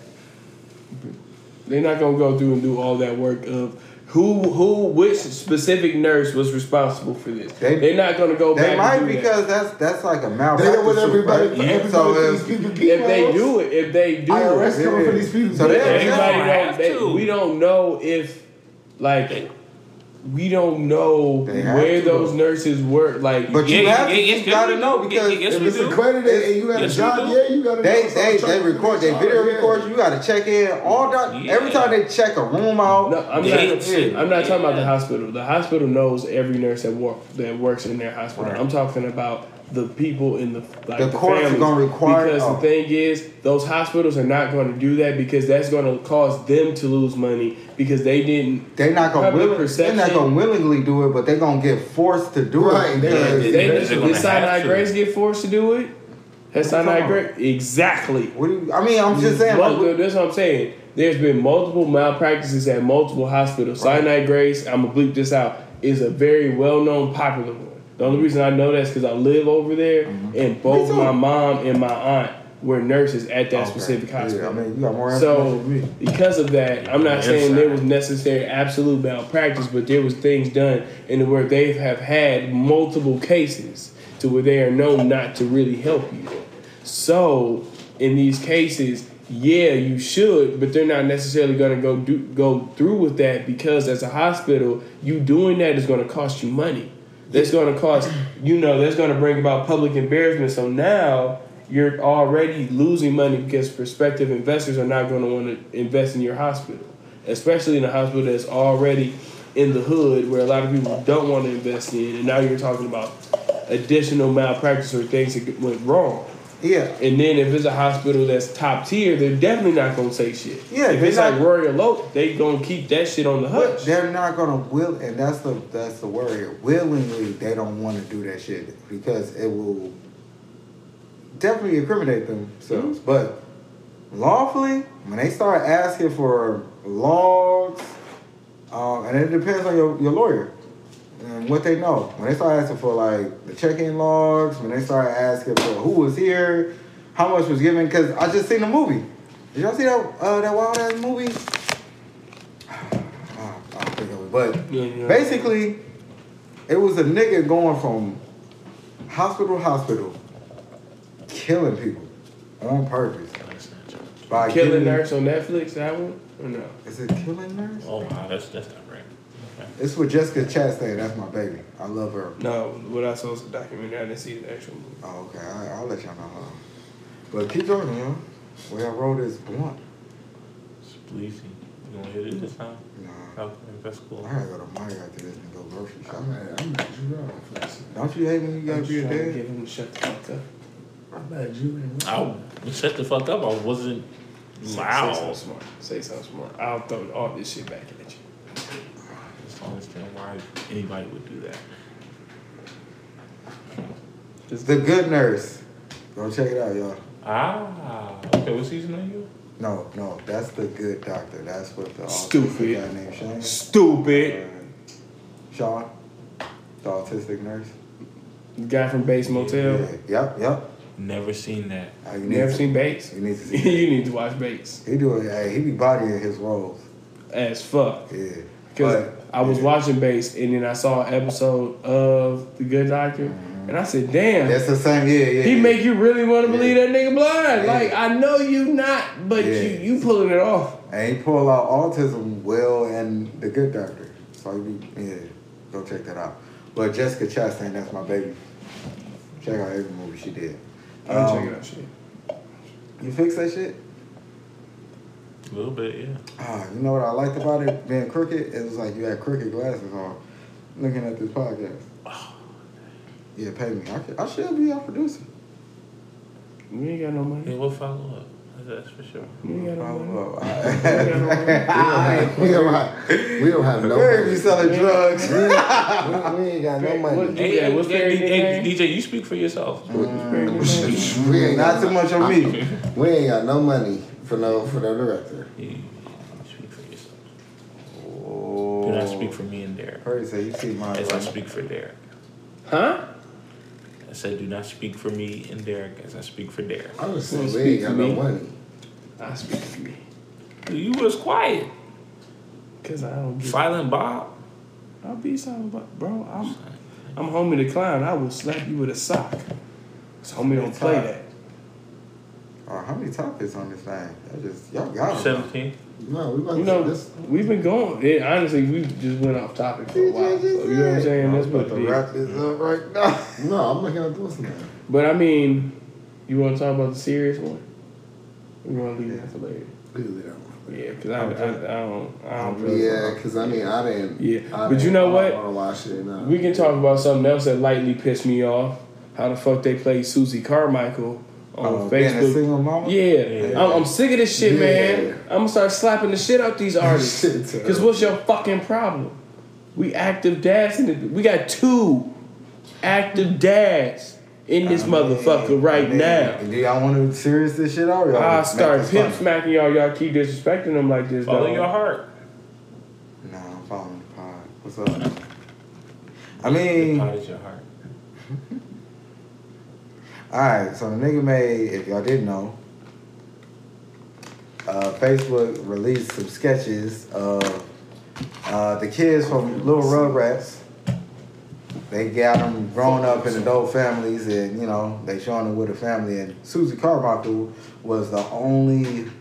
they're not gonna go through and do all that work of who, who, which specific nurse was responsible for this. They- They, are not gonna go They back. might and do that. because that's that's like a They malpractice. don't want suit, everybody, right? Yeah, everybody so if- if they do it, if they do IRS it, coming for Yeah. these people. So they- dead. Everybody everybody have don't. They, to. we don't know if like we don't know where those though. nurses work. Like, But you Yeah, have yeah, to, yes, you gotta know because Yes, If it's do. accredited and you got Yes, a job, yeah, you got to they they they record, they video record. You got to check in all that. Yeah. Every time they check a room out, No, I'm they not- check. I'm not talking about the hospital. The hospital knows every nurse that work that works in their hospital. Right. I'm talking about the people in the like The the, courts are families. gonna require- because oh. the thing is those hospitals are not going to do that because that's going to cause them to lose money because they didn't. They not gonna Public willing, they're not gonna willingly do it, but they're gonna get forced to do Right, it. they- because- They, they're did Sinai. Grace get forced to do it? Has What you Sinai Grace exactly? what do you, I mean, I'm just saying. Well, Like, that's what I'm saying. There's been multiple malpractices at multiple hospitals. Sinai Grace, I'm gonna bleep this out, is a very well-known, popular one. The only reason I know that is because I live over there, mm-hmm. and both my mom and my aunt were nurses at that okay. specific Yeah, hospital. I mean, you got more So information than me. because of that, I'm not Yeah, saying there was necessary absolute malpractice, but there was things done in where they have had multiple cases to where they are known not to really help you. So in these cases, yeah, you should, but they're not necessarily going to go do go through with that because as a hospital, you doing that is going to cost you money. That's going to cost you know that's going to bring about public embarrassment. So now you're already losing money because prospective investors are not going to want to invest in your hospital, especially in a hospital that's already in the hood where a lot of people don't want to invest in, and now you're talking about additional malpractice or things that went wrong. Yeah, And then if it's a hospital that's top tier, they're definitely not gonna say shit. Yeah, if it's not- like Royal Oak, they gonna keep that shit on the hush. they're not gonna will, and that's the that's the worry. Willingly, they don't want to do that shit because it will definitely incriminate themselves. Mm-hmm. But lawfully, when they start asking for logs, um, and it depends on your, your lawyer and what they know. When they start asking for like the check-in logs, when they start asking for who was here, how much was given, because I just seen the movie. Did y'all see that uh, that wild ass movie? Oh, I think of it, but Yeah, yeah. basically, it was a nigga going from hospital to hospital, killing people on purpose. By Killing giving- Nurse on Netflix, that one or no? Is it Killing Nurse? Oh wow, that's that's not right. Okay. It's with Jessica Chastain. That's my baby. I love her. No, what I saw was a documentary. I didn't see the actual movie. Oh, okay. I, I'll let y'all know. How. But keep talking, yo. Where I wrote is blunt. Spleezy. You gonna hit it this time? Nah. Oh, okay, that's cool. I gotta go to Mike after this and go grocery I'm shopping. mad. I'm mad you wrong, Don't you hate when you gotta just be a trying to dad? get him to shut the fuck up. I'm mad you ain't I shut the fuck up. I wasn't Say, say something smart. Say something smart. I'll throw all this shit back at you. Just don't understand why anybody would do that. It's The Good Nurse. Go check it out, y'all. Ah, okay. What season are you? No, no, that's the Good Doctor. That's what the Stupid. autistic guy named Shane. Stupid. Uh, Sean, the autistic nurse. The guy from Bates Motel. Yeah. Yep, yep. Never seen that. Uh, you You never to- seen Bates? You need to see. you need to watch Bates. He do it. Hey, he be bodying his roles. As fuck. Yeah. Because But- I was yeah. watching Bates, and then I saw an episode of The Good Doctor and I said, damn, That's the same. Yeah, yeah. he yeah. make you really want to believe that nigga blind. Like, I know you not, but you, you pulling it off. And he pull out autism well and the good doctor. So be, yeah, go check that out. But Jessica Chastain, that's my baby. Check out every movie she did. Um, check it out shit. You fix that shit? A little bit, yeah. Ah, you know what I liked about it being crooked? It was like you had crooked glasses on looking at this podcast. Yeah, pay me. I, could, I should be our producer. We ain't got no money. Yeah, we'll follow up. That's for sure. We ain't got no money. We no money. We don't have, we don't have no Where be money. selling drugs? We, we ain't got no money. Hey, Hey, what's hey, Perry's hey. DJ, you speak for yourself. We ain't Not too much on me. we ain't got no money for no for no director. You, you speak for yourself. Oh. Do not speak for me and Derek. Perry said, you see my As I speak for Derek. Huh? I said, do not speak for me and Derek as I speak for Derek. I was Well, saying we speak ain't got for no money. I speak for me. You was quiet. Cause I don't get Silent Bob. I'll be silent but bro, I'm I'm homie the clown. I will slap you with a sock. So homie don't play that. Oh, how many topics on this thing? I just y'all got 'em. Seventeen. No, we about You to know, this. we've been going. It, honestly, we just went off topic for a while. So, you know what I'm saying? That's about to wrap this up right now. No, I'm looking at this now. But I mean, you want to talk about the serious one? We want to leave that for later. Really don't. Yeah, because I, I, I don't. I don't really. Yeah, because I mean, I didn't. Yeah, I but you didn't- know I what? don't watch it. No. We can talk about something else that lightly pissed me off. How the fuck they played Susie Carmichael on Oh, being a Facebook. single mama? Yeah, I'm, I'm sick of this shit, Yeah. man. I'm gonna start slapping the shit out these artists. Cause what's your fucking problem? We active dads in it. We got two active dads in this I mean, motherfucker right I mean, now. Do y'all want to serious this shit out? or y'all I start pimp fun? smacking y'all. Y'all keep disrespecting them like this, Follow dog. your heart. Nah, I'm following the pod. What's up? I mean, Pod is your heart. Alright, so the nigga made, if y'all didn't know, uh, Facebook released some sketches of uh, the kids from Little Rugrats. They got them growing up in adult families, and you know they showing them with a family. And Susie Carmichael was the only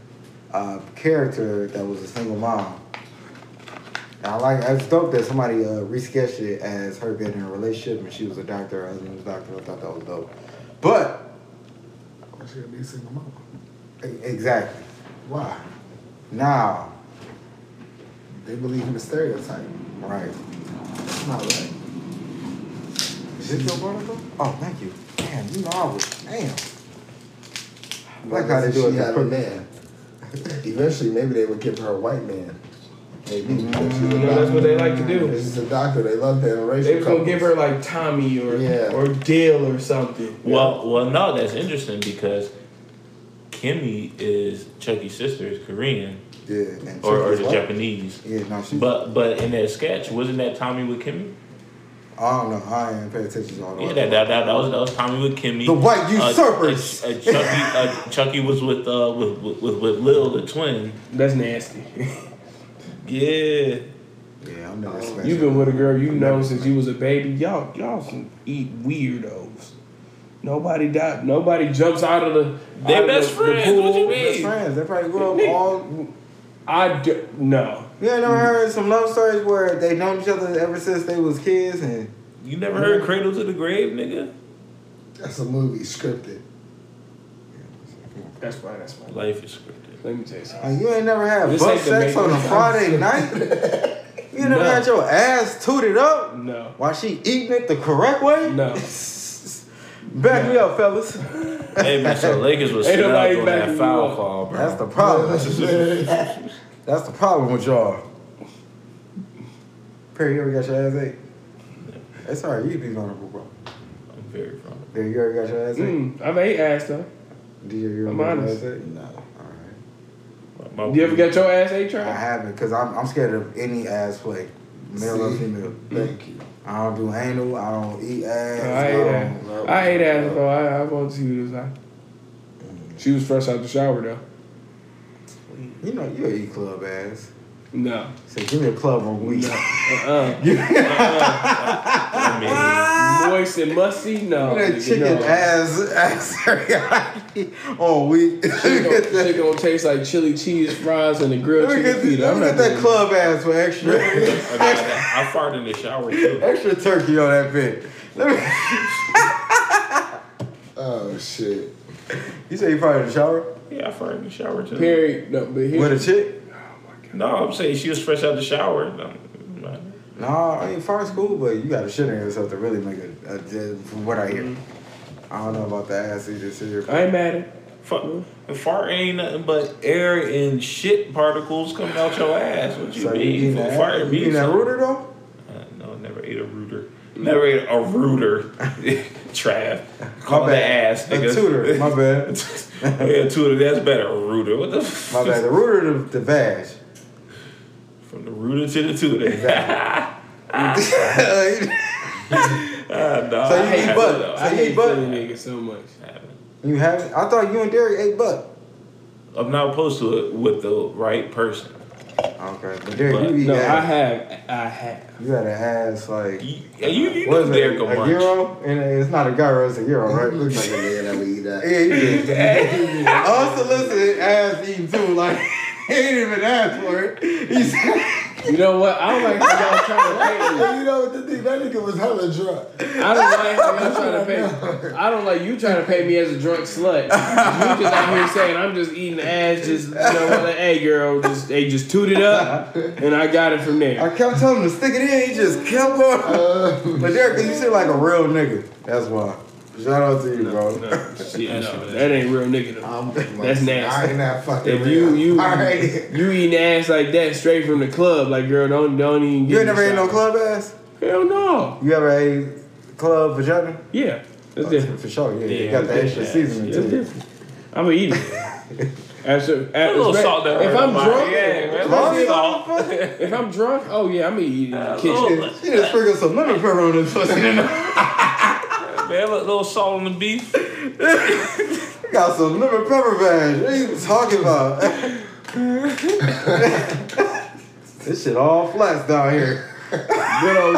uh, character that was a single mom. I like it's dope that somebody uh, resketched it as her being in a relationship and she was a doctor, her husband was a doctor. I thought that was dope. But Why should I be a single e- exactly Why? now, They believe in the stereotype. right? It's not right. Is this your brother? Oh, thank you. Damn, you know I was damn. I like how they do it. Had a man. Eventually, maybe they would give her a white man. Maybe. because she's a You know, that's what they like to do. She's a doctor. They love that racial. They was gonna couples. give her like Tommy or Yeah. or Dale or something. Well, well, no, that's interesting because Kimi is Chuckie's sister is Korean Yeah, and or, or Chuckie's the white. Japanese. Yeah, no, she. But but in that sketch, wasn't that Tommy with Kimi? I don't know. I ain't pay attention to all the Yeah, that, that, that, that was that was Tommy with Kimi. The white Uh, usurpers. uh, uh, Chuckie, uh, Chuckie was with uh with with, with, with Lil the twin. That's nasty. Yeah. Yeah, I'm never oh. special. You've been with a girl you know since you was a baby. Y'all, y'all some eat weirdos. Nobody died. Nobody jumps out of the. They out of best the, the friends. What you mean? best friends. They probably grew up Nigga. all. I do, no. You ain't never heard some love stories where they known each other ever since they was kids and. You never heard Cradle to the Grave, nigga? That's a movie scripted. That's why. That's why. Life is scripted. Let me tell you something. Like, you ain't never had This butt sex on a Friday night. You ain't never No. had your ass tooted up No. while she eating it the correct way. No. Back me up, fellas. Hey man, so Lakers was Ain't snubbed nobody on that foul up. call, bro. That's the problem. That's the problem with y'all. Perry, you ever got your ass ate? It's alright, you can be vulnerable, bro. I'm very from it. Did you ever got your ass ate? Mm, I've ate ass though. Did you ever I'm got your honest. ass ate? No. Alright. My- You ever got your ass ate, try? I haven't, because I'm, I'm scared of any ass play. Male or female. Thank you. I don't do anal, I don't eat ass. I ate don't- ass. no. I ate ass before. I, I want to see this. I. She was fresh out the shower though. You know, you eat club ass. No. Say, give me a club on week. No. Uh-uh. I uh-uh. Moist and musty? No. that nigga, chicken no. ass ass teriyaki on week. Shit gonna, taste like chili cheese fries and the grilled Let chicken get, feta. let I'm me get that doing club ass for extra, mean, I, I fart in the shower too. extra turkey on that bit. Let me, Oh shit. you say you probably in the shower Yeah, I fart in the shower too. Perry, no, but here. with a chick? No, I'm saying she was fresh out the shower. No, no. Nah, I mean fart's cool, but you got to shit on yourself to really make a, a from what I hear. I don't know about the ass either. Serious. I ain't mad at Fuck, fart ain't nothing but air and shit particles coming out your ass. What you So you mean? eating that, fart you means eating that rooter though? Uh, no, never ate a rooter. Never ate a rooter. Trav. Call My the bad. ass, A tutor. My bad. yeah, tutor. That's better. A rooter. What the? F- My bad. The rooter, the, the vag. From the rooter to the tutor. Ah, nah, So you I eat haven't, butt. though. So I you hate eat butt? Philly niggas so much. You haven't? I thought you and Derek ate butt. I'm not opposed to it with the right person. Okay, but Derek, But, you eat No, I have. I have. You got an ass like. You, yeah, you, you what know is? Derek a A munch. gyro? And it's not a gyro, it's a gyro, He right? looks like a nigga that would eat that. Yeah, he did. Unsolicited ass eating too. Like he ain't even asked for it. He's You know what? I don't like how y'all trying to pay me. you know what the thing? That nigga was hella drunk. I don't like how y'all trying to pay me. I don't like you trying to pay me as a drunk slut. You just out here saying I'm just eating ass, just you know what? Like, hey girl, just they just toot it up, and I got it from there. I kept telling him to stick it in. He just kept on. Uh, But Derek, 'cause you seem like a real nigga. That's why. Shout out to you, bro. See, no, that ain't real nigga. Though. That's nasty. I ain't that fucking If real. you you All right. you eating ass like that straight from the club, like girl, don't don't even. You ain't never me ate no club ass? Hell no. You ever ate club vagina? Yeah, that's oh, different. For sure, yeah. Yeah, you got the extra different. seasoning Yeah, too. different. I'm gonna eat it. After, A little salt there. if I'm drunk, yeah, man, a Drunk? little salt. if I'm drunk, oh yeah, I'm gonna eat it in the uh, kitchen. Oh, little, She just sprinkled some lemon pepper on this pussy. man, a little salt on the beef. got some lemon pepper bash. What are you talking about? this shit all flats down here. Good old,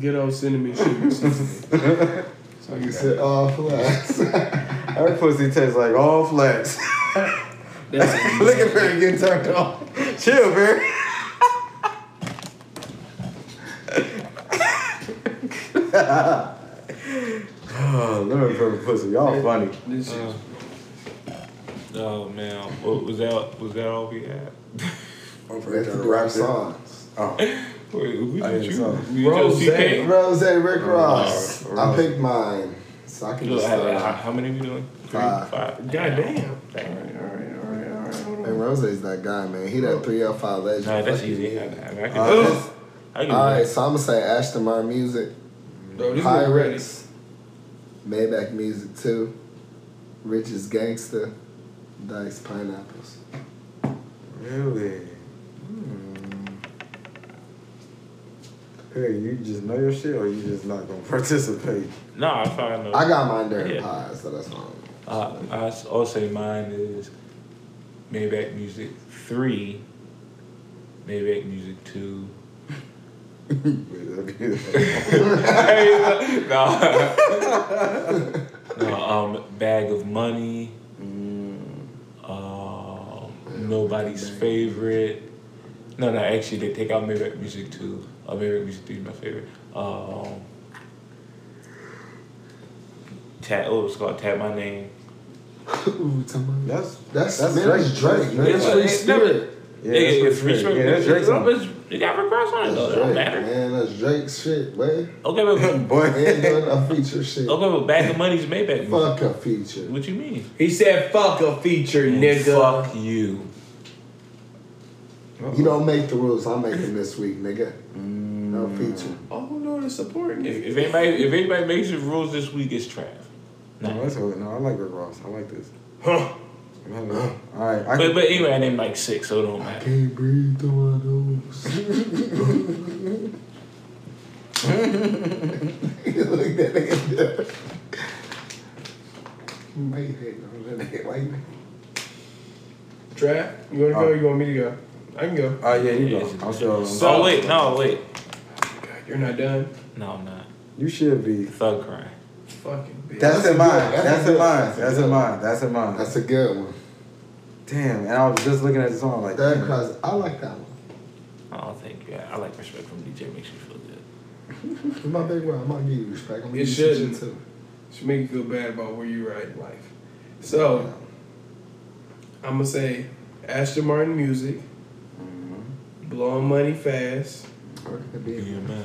good old cinnamon sugar. seasoning. So You you said all flats. Her pussy tastes like all flats. that's Look at Perry getting turned on. Chill, Perry. Oh, lemon pepper pussy. Y'all funny. this is Oh man, what was that? Was that all we had? I'm Let's do songs. Oh, Wait, who did you? know. You Rose. Rose, Rick Ross. Rose. I picked mine. So I can Look, just how, how, off. how many we doing? Three, Five. five. God damn. Damn. All right, all right. And Rose's that guy, man. He that 305 legend. Nah, that's easy. I, I, I can Uh, do this- I can All right, that. so I'm gonna say Aston Martin Music, Bro, this is ready. Pirates, Maybach Music 2, Rich's Gangster, Dice Pineapples. really? Hey, you just know your shit, or you just not gonna participate? No, I found I got mine during Yeah. the pod, so that's fine. Uh, I s- I'll say mine is Maybach Music 3, Maybach Music 2. no. no, um, Bag of Money. Um, Nobody's Favorite. No, no, actually, they take out Maybach Music 2. Uh, Maybach Music 3 is my favorite. Um, Tap, oh, it's called Tap My Name. Ooh, somebody- That's That's, that's Drake. Drake. Man. Drake. That's Yeah, Free it's never- Spirit. Yeah, Yeah, that's yeah, Drake. free Yeah, that's Drake's song. It's- It got Rick Ross on it though. That's It don't matter. man. That's Drake's shit, man. Okay, but Boy, They ain't doing a feature shit. okay, but Bag of Money's Maybach. music. Fuck a feature. What you mean? He said, "Fuck a feature, And nigga." Fuck you. You don't make the rules. I'm making this week, nigga. Mm. No feature. Oh no, the supporting If, nigga. if anybody if anybody makes the rules this week, it's Trav. no, No. that's good. No, I like Rick Ross. I like this. Huh? All right, I But but anyway, I named like six, so it don't matter. Can't breathe through my nose. Look at that nigga. Wait, hate on that nigga. Wait. Trav, you wanna go? Oh. You want me to go? I can go. Oh yeah, you go. I'm sure. So- oh wait, no wait, God, you're not done. no I'm not. you should be. Thug Cry. Fucking bitch. That's, That's in a mine. That's, that's a in good- mine. that's a That's in one. mine. That's in mine. That's a good one. Damn. And I was just looking at the song like, That cause I like that one. Oh, thank you. I like respect from DJ. Makes me feel good. It's my big one. I'm gonna give you respect. I'm gonna It give you shouldn't. shit too. Should make you feel bad about where you're at in life. So I'm gonna say Aston Martin music, mm-hmm. blowing money fast, Or it could be- Yeah, man.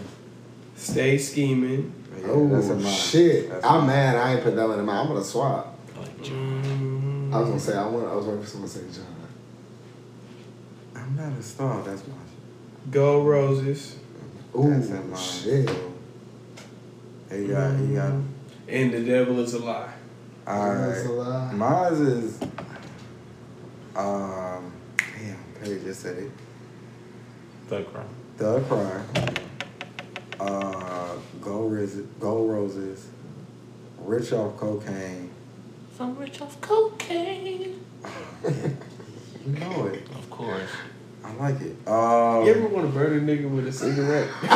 Stay scheming. Yeah, Oh that's in mine. shit! That's I'm mad. I ain't put that one in mine. I'm gonna swap. I like you. Mm, I was gonna say I want. I was waiting for someone to say John. I'm not a star. That's my. Gold Roses Ooh That's in mine. shit! He got. He got. and The Devil Is a Lie. Alright. That's a right. lie. Mine is. Um. Damn. Perry just said it. Thug Cry. The Cry. Uh. Go Riz- Go Roses. Rich off cocaine. Some rich off cocaine. You know it. Of course. I like it. Um, You ever want to burn a nigga with a cigarette?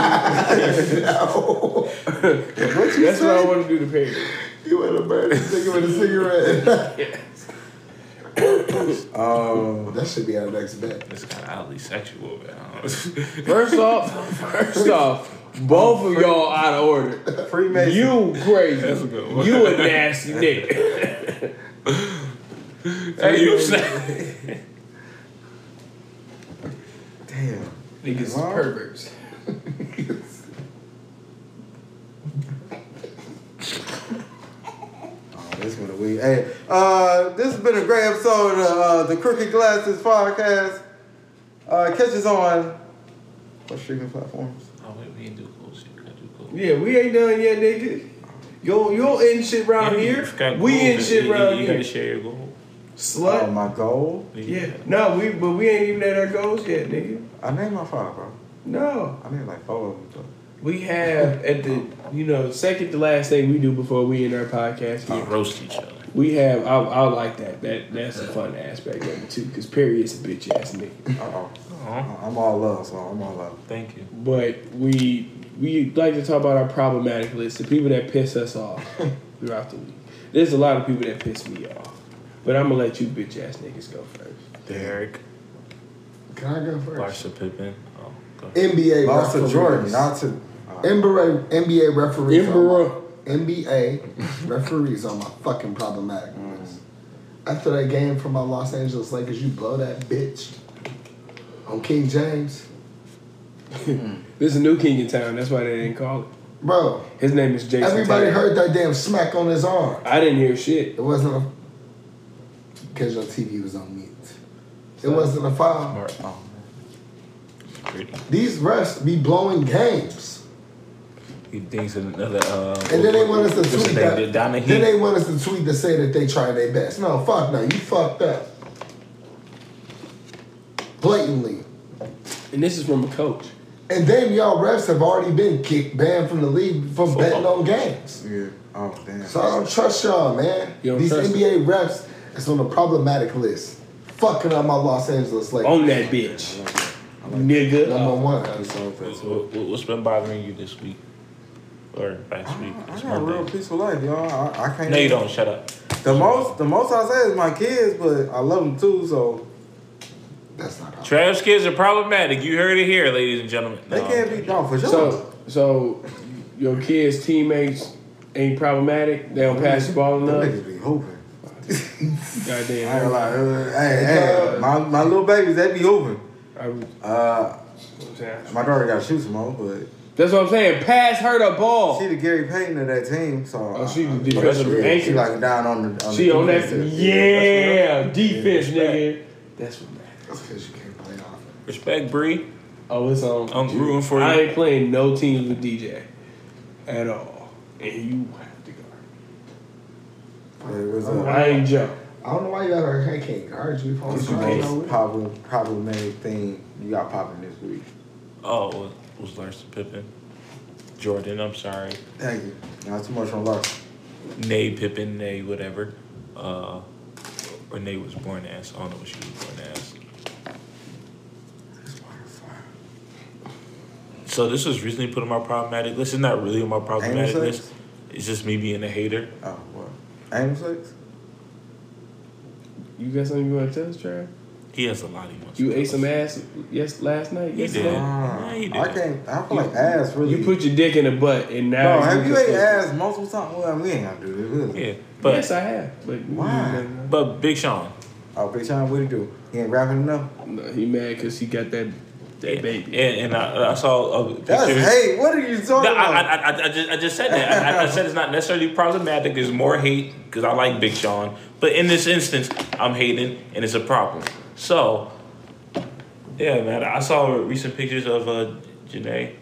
no. That's what I want to do to Perry. You want to burn a nigga with a cigarette? yes. um, that should be our next bet. It's kind of oddly sexual, man. First off, first off, both of y'all out of order. Freemason. You crazy. That's a good one. You a nasty nigga. hey, you say. Damn. Niggas is Wow. perverts. Oh, this one a week. Hey, uh, this has been a great episode of uh, the Crooked Glasses podcast. Uh, catch us on what streaming platforms? Wait, we didn't do cool shit. We gotta do cool. Yeah, we ain't done yet, nigga. Yo, you don't end shit around Yeah, here. We goals. end shit You- you- around You gotta share your goal. Slut. Oh, my goal. yeah. No, we but we ain't even at our goals yet, nigga. I named my five, bro. No. I named like four of them. Though. We have at the you know second to last thing we do before we end our podcast. We roast each other. We have I, I like that that that's a fun aspect of it too because Perry is a bitch ass nigga. Uh oh. Aw, I'm all love, so I'm all love. thank you. But we we like to talk about our problematic list, the people that piss us off throughout the week. There's a lot of people that piss me off, but I'm gonna let you bitch ass niggas go first. Derek, Can I go first? Larsa Pippen. Oh, go ahead. NBA Lost to referees. Jordan, not to. Uh, NBA, NBA referees. Emperor. on my- NBA referees on my fucking problematic list. After that game for my Los Angeles Lakers, you blow that bitch on King James, There's a new king in town. That's why they didn't call it. bro. His name is Jayson. Everybody Tatum. heard that damn smack on his arm. I didn't hear shit. It wasn't a because your TV was on mute. It wasn't a foul. Smart. oh, Pretty. These refs be blowing games. He thinks another. Uh, And then they want us to tweet that. The Then they want us to tweet to say that they tried their best. No, fuck no. You fucked up. Blatantly. And this is from a coach. And then y'all refs have already been kicked, banned from the league for betting on games. yeah. Oh damn. So I don't trust y'all, man. You don't These trust NBA refs is on the problematic list. Fucking up my Los Angeles Lakers. On that bitch. Nigga. Number one. That's all What- that's what- what- What's been bothering you this week? Or last week? I It's got a real Monday. peaceful life, y'all. I, I can't. No, you don't. Shut up. The most, the most I say is my kids, but I love them too. So That's not how. Trash kids are problematic. You heard it here, ladies and gentlemen. they No. can't be no for sure. So, so your kids' teammates ain't problematic. They don't pass the ball Them enough. niggas be hooping. I ain't Goddamn. gonna lie. uh, Hey, hey, my, my little babies, they be hooping. I was- Uh, my daughter got to shoot some more, but That's what I'm saying. Pass her the ball. she the Gary Payton of that team. So Oh, she the uh, defensive yeah, anchor. She like down on the. On She the on that. defensive. Yeah, defense, Yeah, nigga. That's what matters. That's because you can't play offense. Respect, Bree. Oh, it's on. I'm rooting for you. I ain't playing no teams with DJ at all, and you have to go. But it was Oh, a I ain't Joe. I don't know why you got her. I can't guard you. If I was what's the trying most problem, problematic thing you got popping this week? Oh, it was Larsa Pippen. Jordan, I'm sorry. Thank you. Not too much on Larsa. Nay Pippen, Nay whatever. Uh, or Nay was born as. I don't know what she was born as. So this was recently put on my problematic list. It's not really on my problematic Anal list. sex? It's just me being a hater. Oh well, aim six. You got something you want to tell us, Trav? He has a lot he wants. You to ate some ass yes last night. He yesterday? did. Ah, Yeah, he did. I can't. I feel like ass really. You put your dick in the butt, and now Bro, have you ate fuck- ass multiple times? Well, we ain't gotta do this. Really. Yeah, but yes, I have. But Why? but Big Sean. Oh, Big Sean, what he do? He ain't rapping enough. No, he mad because he got that that baby. And, and I, I saw a That's hate. What are you talking No, I, about? I, I, I, just, I just said that. I, I said it's not necessarily problematic. It's more hate because I like Big Sean. But in this instance, I'm hating, and it's a problem. So, yeah, man. I saw recent pictures of uh, Jhené.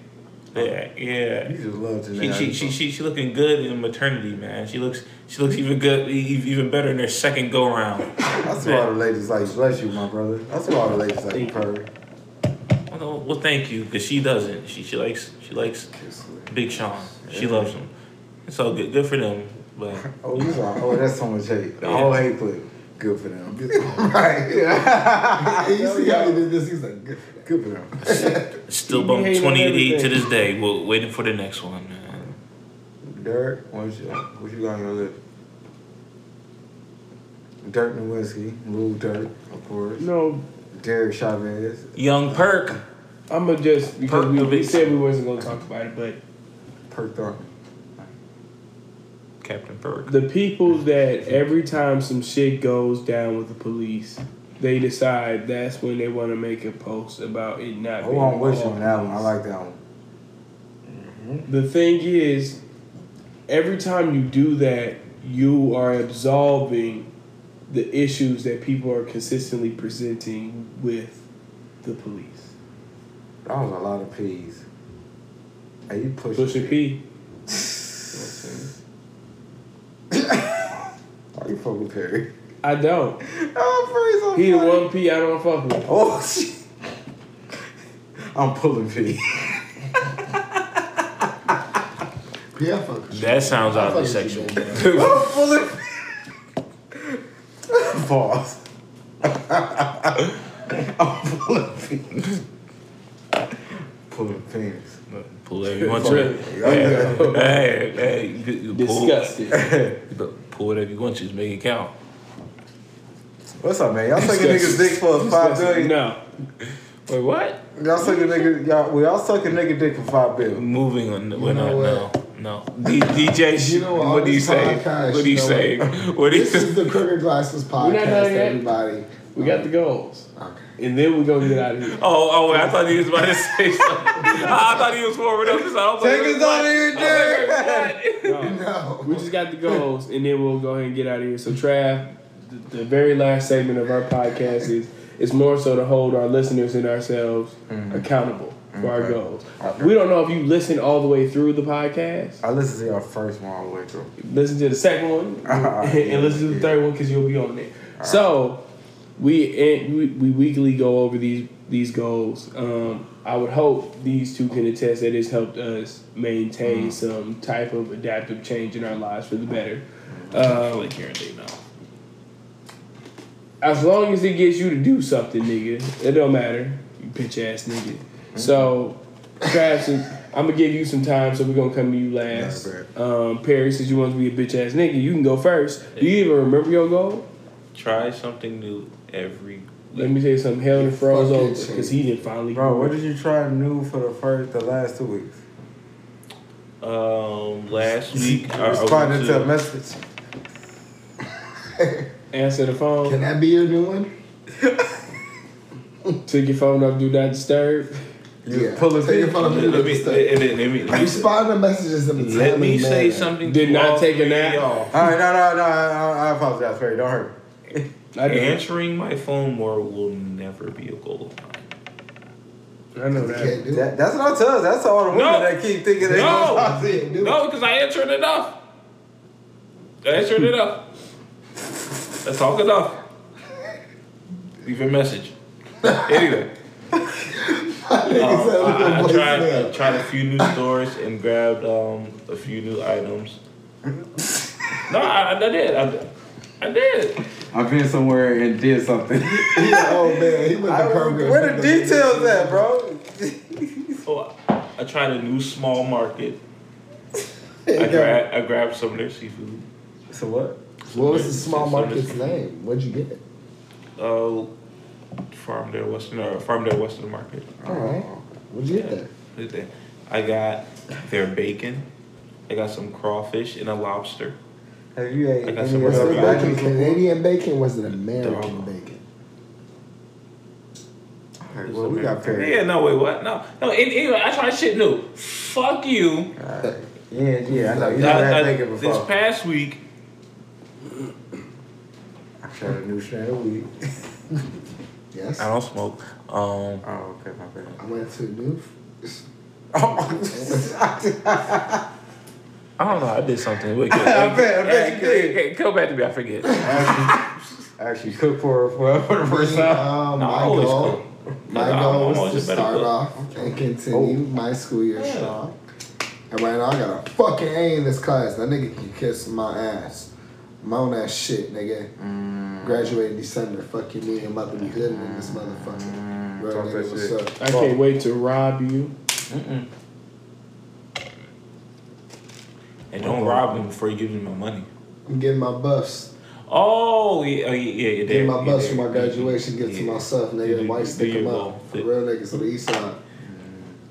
Yeah, yeah. you just love to She, she, she, she, she looking good in maternity, man. She looks she looks even good, even better in her second go round. That's why all the ladies like. Bless you, my brother. That's why all the ladies like Thank Curry. Well, well, thank you, because she doesn't. She she likes she likes Big Sean. She loves him. So good good for them. But Oh, you saw. Oh, that's so much hate. The Yeah. whole hate clip. Good for them. right. Yeah. you see how he did this? He's like, good. Good for them. Still You bump 28 to this day. We're waiting for the next one, man. Derek, what you, what you got on your list? Dirk Nowitzki, Lou Dirk, of course. No, Derek Chavez, Young Perk. I'm gonna just because we, we said we wasn't gonna talk about it, but Perk Thornton. Captain Perk. the people that every time some shit goes down with the police, they decide that's when they want to make a post about it not I being. won't on that one. I like that one. Mm-hmm. The thing is, every time you do that, you are absolving the issues that people are consistently presenting with the police. That was a lot of peas. Hey, you push Pusha P. Are you fucking Perry? I don't. Oh, Perry's He the on fire. one P I don't fuck with. Oh, shit. I'm pulling P. Yeah, fuck. with you. That sounds I oddly fuck with you, sexual. man. I'm pulling Pause. I'm pulling penis. Pulling penis. Pull whatever you want Really? to. Yeah. Hey, hey, you, you pull, Disgusting. you pull whatever you want to. Just make it count. What's up, man? Y'all sucking niggas dick for five billion? No. Wait, what? Y'all sucking nigga, y'all, well, y'all sucking nigga dick for five billion. Moving on. We're know not. No, no. D- DJ, You know what, what do you this say? What do you you say? What do you This is the Crooked Glasses We're not podcast, done yet. everybody. We got the goals. Okay. And then we're gonna get out of here. Oh, oh, wait, I thought he was about to say something. I thought he was forward up. So I was Take wait, us out of here, I was like, wait, what? No. No. We just got the goals, and then we'll go ahead and get out of here. So, Trav, the, the very last segment of our podcast is is more so to hold our listeners and ourselves mm-hmm. accountable for our mm-hmm. goals. Okay. We don't know if you listened all the way through the podcast. I listened to your first one all the way through. Listen to the second one and listen to the third one because you'll be on there. So we, and we we weekly go over these these goals. Um, I would hope these two can attest that it's helped us maintain some type of adaptive change in our lives for the better. Um, like hearing they as long as it gets you to do something, nigga, it don't matter. You bitch ass nigga. So, Travis, I'm gonna give you some time, so we're gonna come to you last. Um, Perry, since you want to be a bitch ass nigga, you can go first. Do you even remember your goal? Try something new every Let me tell you something. Hell and froze over because he didn't finally. Bro, what did you try new for the first, the last two weeks? Um, last week I, responded Responding to a message. answer the phone? Can that be your new one? Took your phone off, do not disturb. You Yeah. pulling Take your P? phone let, me, do let, me, let, me, let, me, let me, Respond to messages in a let me say something. Did to not take a three of nap? All right, no, no, no. I, I, I apologize, Perry. Don't hurt me. I did. Answering my phone more will never be a goal of mine. I know that. can't do. That, that's what I tell. Us. That's all the women No. that keep thinking they No. gonna see it. Do it. No, because I answered enough. I answered enough. Let's talk enough. Leave a message. Anyway, Nigga said, uh, "Look I, I tried, I tried a few new stores and grabbed um, a few new items. No, I, I did. I, I did. I've been somewhere and did something. He an old man. He went I, to Kroger. where the details at, bro? Oh, I tried a new small market. I, gra- I grabbed some of their seafood. So what? What was the small market's name? What'd you get? Uh, Farmdale Western or Farmdale Western Market. All right. What'd you get there? Look at that. I got their bacon. I got some crawfish and a lobster. Have you ate I got any some of Was it the the bacon Canadian bacon? Was it American Dog. bacon? Alright, well, we got Perry. Yeah, no, wait, what? No, no. an- Anyway, I tried shit new. Fuck you. Alright. Yeah, yeah, I know. You I- never had I- bacon this before. past week, I tried a new strand of weed. Yes. I don't smoke. Um, Oh, okay, my bad. I went to New. Oh, I don't know. I did something wicked. I bet- I bet you Hey, did. hey, Come back to me. I forget. actually, actually cooked for for for the first time. Uh, No, I my always goal. cook. My I'm goal was to start cook. off and continue my school year Yeah. strong. And right now I got a fucking A in this class. That nigga can kiss my ass. My own ass shit, nigga. Mm, Graduate in December. Fuck you, me. I'm about to be hooding in this motherfucker. mm, Real talk nigga, what's shit. up? I can't wait to rob you. Mm-mm. And don't rob him before you give him my money. I'm getting my buffs. Oh yeah, oh, yeah, yeah. yeah, Getting my yeah, buffs there. for my graduation gift to Yeah. myself, nigga. do- White do stick your them little up. For real niggas on the east side.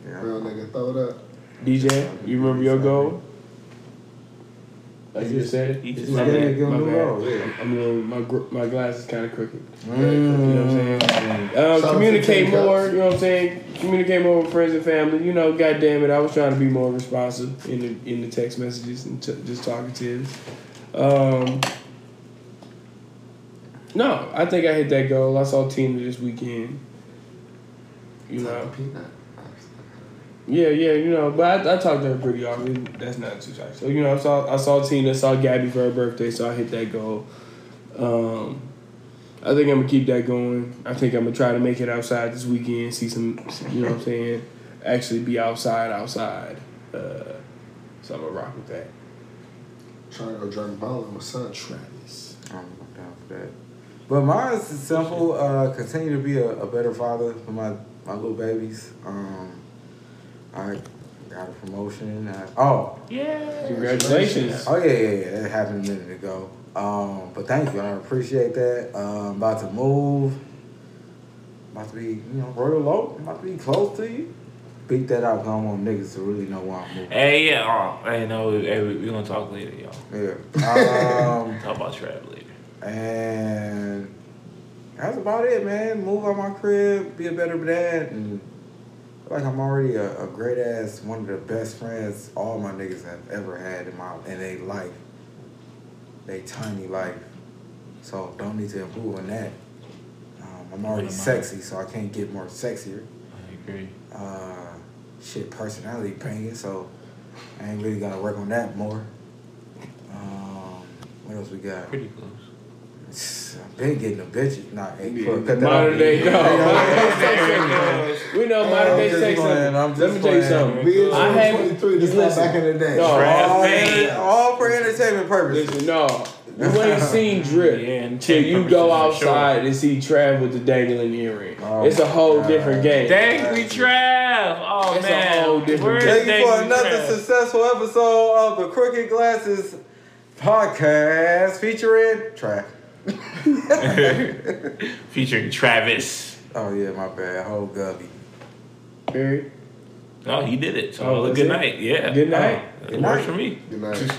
Yeah. Real nigga, throw it up. DJ, you remember your goal? Like you said it. He just My said bad, give my the bad. yeah. I'm a little, my gr- my glass is kind of crooked. Mm. You know what I'm saying? Um, Shout communicate more, Cups. you know what I'm saying? Communicate more with friends and family. You know, God damn it, I was trying to be more responsive in the in the text messages and t- just talkative. Um, no, I think I hit that goal. I saw Tina this weekend. You know, Peanut. yeah, yeah, you know, but I, I talked to her pretty often. That's not too tight. So you know, I saw I saw Tina, saw Gabby for her birthday, so I hit that goal. Um, I think I'm gonna keep that going. I think I'm gonna try to make it outside this weekend, see some, you know what I'm saying, actually be outside, outside. Uh, so I'm gonna rock with that. Trying to go drink bowling with son Travis. I'm down for that. But mine is simple. Uh, continue to be a, a better father for my, my little babies. Um, I got a promotion. I, oh, Yeah. Congratulations. oh yeah, yeah, yeah. That happened a minute ago. Um, but thank you. I appreciate that. Um, about to move. About to be, you know, real low. About to be close to you. Beat that out. 'cause I want niggas to really know where I'm moving. Hey, yeah. Oh, hey, no. Hey, we, we gonna talk later, y'all. Yeah. Um, Talk about Trav later. And that's about it, man. Move out my crib, be a better dad, and like I'm already a, a great ass, one of the best friends all my niggas have ever had in my in their life. They tiny life. So don't need to improve on that. Um, I'm already sexy, so I can't get more sexier. I agree. Uh, shit, personality banging, so I ain't really gonna work on that more. Um, what else we got? Pretty close. I've been getting a bitch. Nah, hey, Yeah, cut that modern out. day, no. Yeah. We know I'm modern day just sex. playing, I'm Let just me tell you something. We in I have 23, this is not listen, back in the day. No, all, Payne. all for entertainment purposes. Listen, no. You ain't seen drip Yeah, till you go for outside and see Trav with the dangling earring. Oh it's a whole God. different game. Thank Dangly Trav. Oh It's a man. whole different Where's Thank you for another Trav? successful episode of the Crooked Glasses podcast featuring track. Featuring Travis. Oh yeah, my bad. Whole gubby. Barry, Oh, he did it. So Oh, good it? night. Yeah. Good night. Oh, it Good works night. for me. Good night.